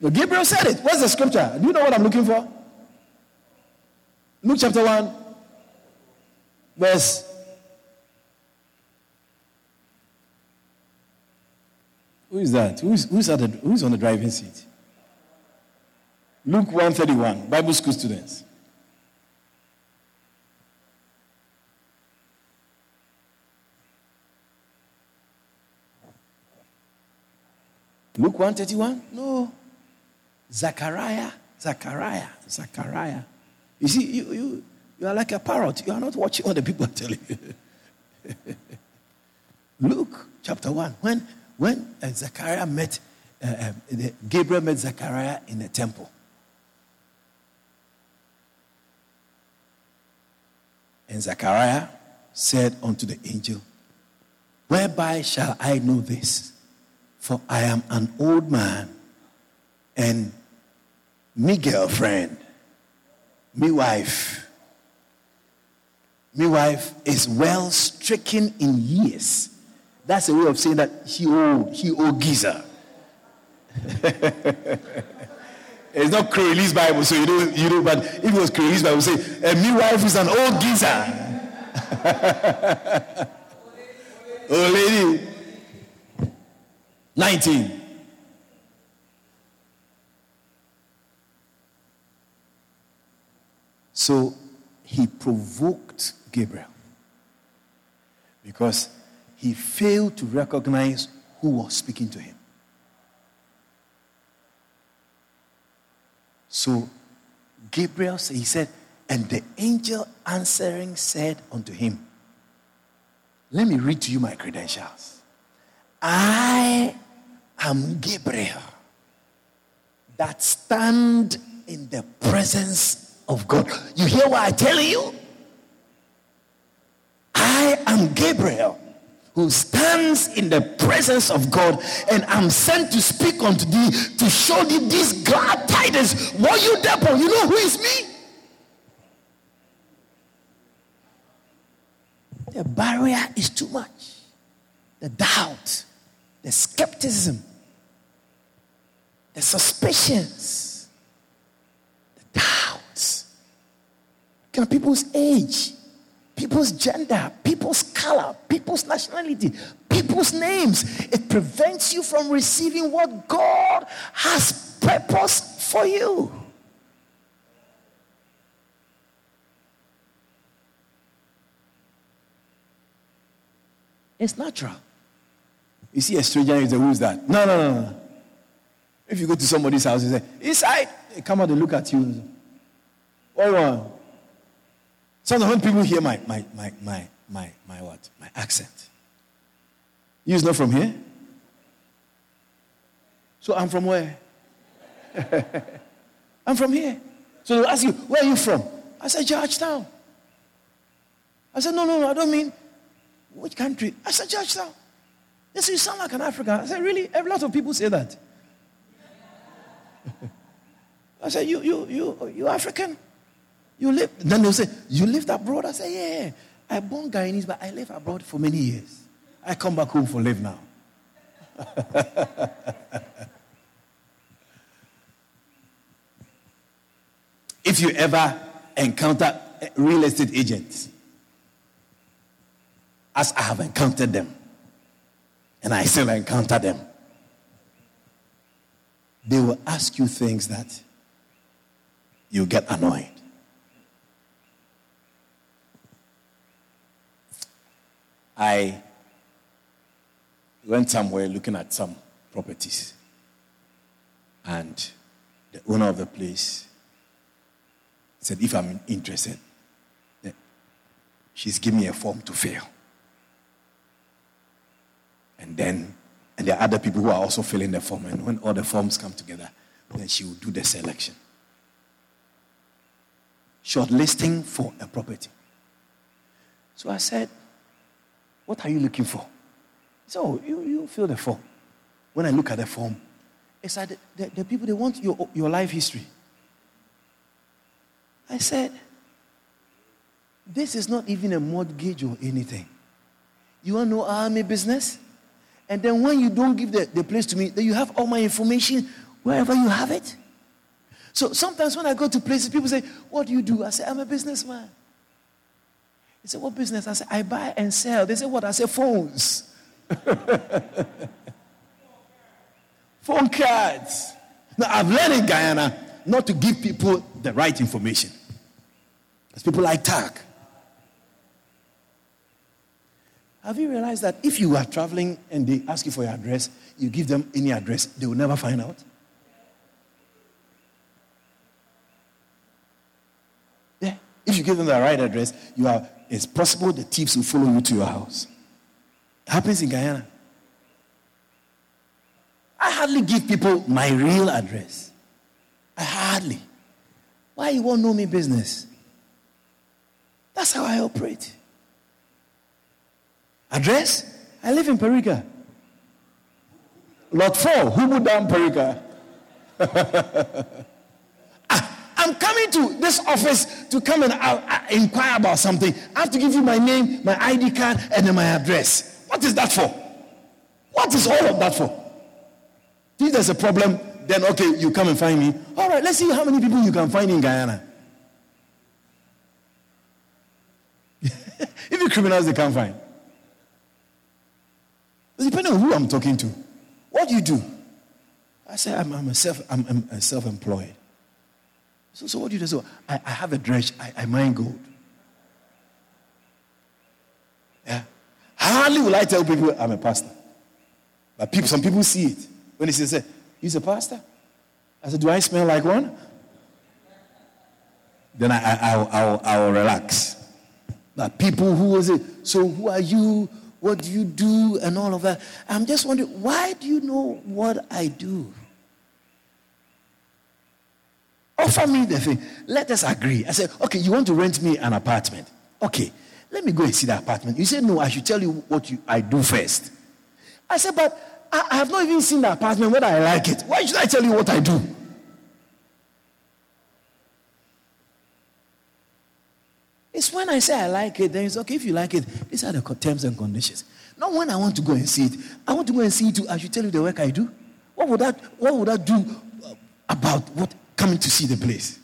Gabriel said it. What's the scripture? Do you know what I'm looking for? Luke chapter 1, verse. Who is that? Who's, who's, the, who's on the driving seat? Luke 131, Bible school students. Luke 131? No. Zachariah, Zachariah, Zachariah. You see, you, you, you are like a parrot. You are not watching what the people are telling you. Luke chapter 1. When, when uh, Zachariah met, uh, uh, Gabriel met Zachariah in the temple. And Zechariah said unto the angel, Whereby shall I know this? For I am an old man, and me girlfriend, me wife, me wife is well stricken in years. That's a way of saying that he old, he old geezer. It's not Crowley's Bible, so you know, you know, but if it was Crowley's Bible, say, eh, a midwife is an old geezer. old lady. 19. So he provoked Gabriel because he failed to recognize who was speaking to him. So Gabriel, he said, and the angel answering said unto him, Let me read to you my credentials. I am Gabriel that stand in the presence of God. You hear what I tell you? I am Gabriel who stands in the presence of God, and I'm sent to speak unto thee to show thee these glad tidings. What you devil, you know who is me? The barrier is too much. The doubt, the skepticism, the suspicions, the doubts. Can people's age, people's gender, people's color, people's nationality, people's names. It prevents you from receiving what God has purpose for you. It's natural. You see a stranger, you say, Who's that? No, no, no, no. If you go to somebody's house, you say, Inside, they come out and look at you. Oh, what one? Sometimes when people hear my, my, my, my, my, my what? My accent. You're not from here? So I'm from where? I'm from here. So they'll ask you, where are you from? I said, Georgetown. I said, no, no, no, I don't mean which country? I said, Georgetown. They said, you sound like an African. I said, really? A lot of people say that. I said, you, you, you, you African? You live? Then they'll say, you lived abroad? I say, yeah. I born Guyanese, but I live abroad for many years. I come back home for live now. if you ever encounter real estate agents, as I have encountered them, and I still encounter them, they will ask you things that you get annoyed. I went somewhere looking at some properties, and the owner of the place said, If I'm interested, she's giving me a form to fill. And then, and there are other people who are also filling the form. And when all the forms come together, then she will do the selection. Shortlisting for a property. So I said, What are you looking for? So you, you fill the form. When I look at the form, it's like the, the, the people, they want your, your life history. I said, This is not even a mortgage or anything. You want to know army business? And then when you don't give the, the place to me, then you have all my information wherever you have it. So sometimes when I go to places, people say, What do you do? I say, I'm a businessman. They say, What business? I say, I buy and sell. They say, What? I say, Phones. Phone cards. Now, I've learned in Guyana not to give people the right information. Because people like tag. Have you realized that if you are traveling and they ask you for your address, you give them any address, they will never find out? Yeah. If you give them the right address, you are it's possible the thieves will follow you to your house. It happens in Guyana. I hardly give people my real address. I hardly. Why you won't know me business? That's how I operate. Address? I live in Parika. Lot 4, Humudam Parika. I'm coming to this office to come and uh, uh, inquire about something. I have to give you my name, my ID card, and then my address. What is that for? What is all of that for? If there's a problem, then okay, you come and find me. All right, let's see how many people you can find in Guyana. Even criminals they can't find. Depending on who I'm talking to. What do you do? I say, I'm, I'm, a self, I'm, I'm self-employed. So, so what do you do? So I, I have a dredge. I, I mine gold. Yeah. Hardly will I tell people I'm a pastor. But people, some people see it. When they say, he's a pastor. I said, do I smell like one? Then I, I, will I'll, I'll relax. But people who was it? So who are you? What do you do? And all of that. I'm just wondering, why do you know what I do? Offer me the thing. Let us agree. I said, okay, you want to rent me an apartment. Okay, let me go and see the apartment. You said, no, I should tell you what you, I do first. I said, but I, I have not even seen the apartment whether I like it. Why should I tell you what I do? It's when I say I like it, then it's okay if you like it. These are the terms and conditions. Not when I want to go and see it. I want to go and see it too. I should tell you the work I do. What would that, what would that do uh, about what coming to see the place?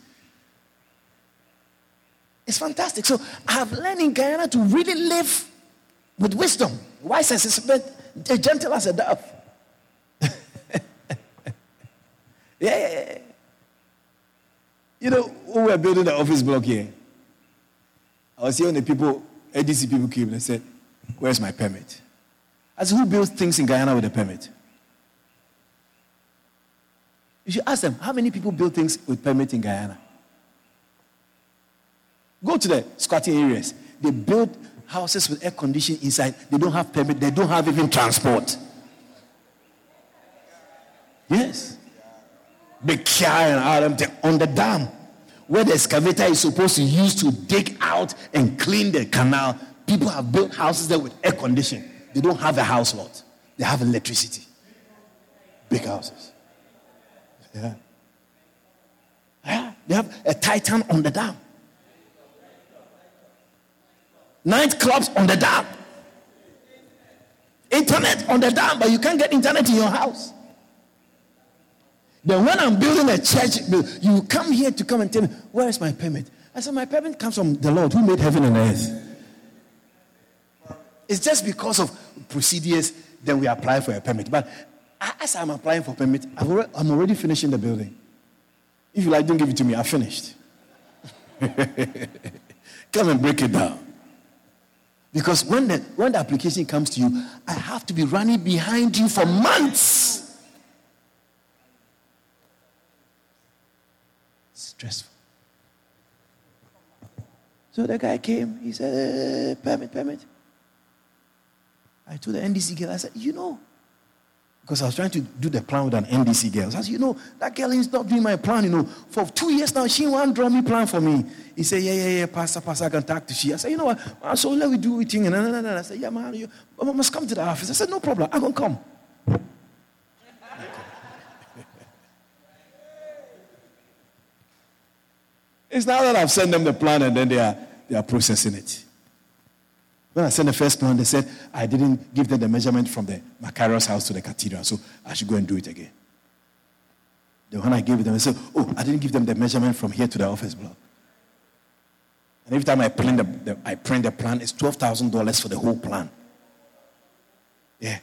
It's fantastic. So I have learned in Guyana to really live with wisdom, wise as a serpent, gentle as a dove. Yeah, yeah, yeah. You know, when we were building the office block here, I was hearing the people, ADC people came and said, Where's my permit? I said, Who builds things in Guyana with a permit? You should ask them, How many people build things with permit in Guyana? Go to the squatting areas. They build houses with air conditioning inside. They don't have permit. They don't have even transport. Yes. Big car and on the dam where the excavator is supposed to use to dig out and clean the canal. People have built houses there with air conditioning. They don't have a house lot. They have electricity. Big houses. Yeah. yeah. They have a titan on the dam. Nightclubs on the dam. Internet on the dam, but you can't get internet in your house. Then when I'm building a church, you come here to come and tell me, where is my permit? I said, my permit comes from the Lord who made heaven and earth. It's just because of procedures, then we apply for a permit. But as I'm applying for permit, already, I'm already finishing the building. If you like, don't give it to me. I finished. Come and break it down. Because when the, when the application comes to you, I have to be running behind you for months. Stressful. So the guy came, he said, uh, permit, permit. I told the NDC girl, I said, you know, because I was trying to do the plan with an NDC girl. I said, you know, that girl is not doing my plan, you know. For two years now, she won't draw me plan for me. He said, yeah, yeah, yeah, Pastor, Pastor, I can talk to she. I said, you know what? Ah, so let me do it. And I said, yeah, man, you I must come to the office. I said, no problem. I'm going to come. it's now that I've sent them the plan and then they are, they are processing it. When I sent the first plan, they said I didn't give them the measurement from the Macarius house to the cathedral, so I should go and do it again. Then when I gave them, they said, Oh, I didn't give them the measurement from here to the office block. And every time I print the, the I print the plan, it's twelve thousand dollars for the whole plan. Yeah.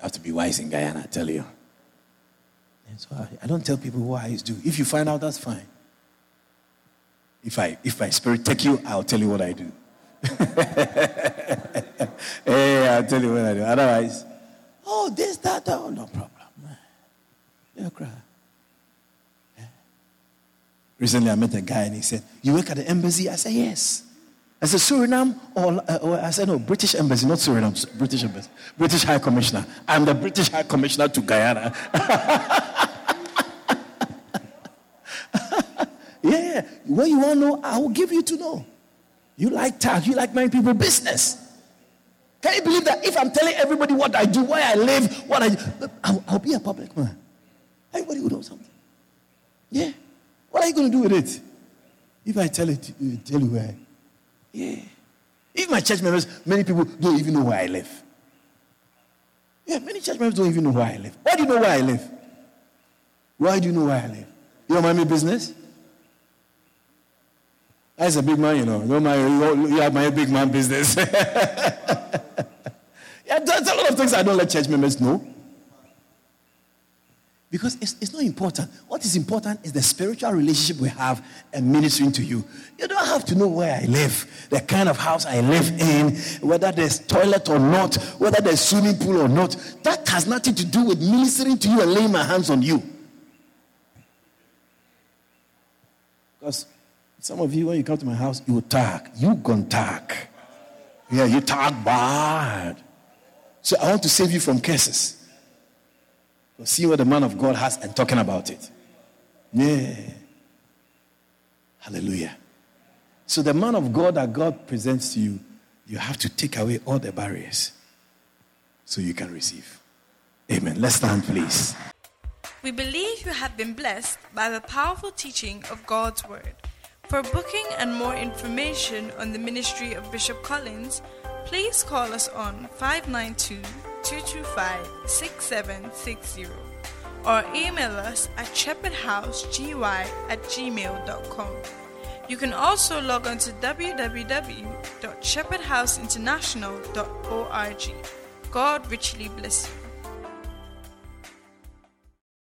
Have to be wise in Guyana, I tell you. And so I, I don't tell people what I do. If you find out, that's fine. If I if my spirit take you, I'll tell you what I do. hey, I'll tell you what I do. Otherwise, oh, this, that, that, oh, no problem. You cry. Recently, I met a guy and he said, You work at the embassy? I said, Yes. I said, Suriname? Or, uh, or, I said, No, British embassy, not Suriname, British embassy. British High Commissioner. I'm the British High Commissioner to Guyana. yeah, what you want to know, I will give you to know. You like tag, you like mind people business. Can you believe that if I'm telling everybody what I do, where I live, what I do, I'll, I'll be a public man. Everybody will know something. Yeah. What are you going to do with it? If I tell it, tell you where. Yeah. If my church members, many people don't even know where I live. Yeah, many church members don't even know where I live. Why do you know where I live? Why do you know where I live? You don't mind me business? That's a big man, you know. You, don't mind, you have my big man business. yeah, there's a lot of things I don't let church members know. Because it's, it's not important. What is important is the spiritual relationship we have and ministering to you. You don't have to know where I live, the kind of house I live in, whether there's toilet or not, whether there's swimming pool or not. That has nothing to do with ministering to you and laying my hands on you. Because some of you, when you come to my house, you talk. You gonna talk. Yeah, you talk bad. So I want to save you from curses. See what the man of God has and talking about it. Yeah. Hallelujah. So the man of God that God presents to you, you have to take away all the barriers so you can receive. Amen. Let's stand, please. We believe you have been blessed by the powerful teaching of God's Word. For booking and more information on the ministry of Bishop Collins, please call us on 592 225 6760 or email us at shepherdhousegy at gmail.com. You can also log on to www.shepherdhouseinternational.org. God richly bless you.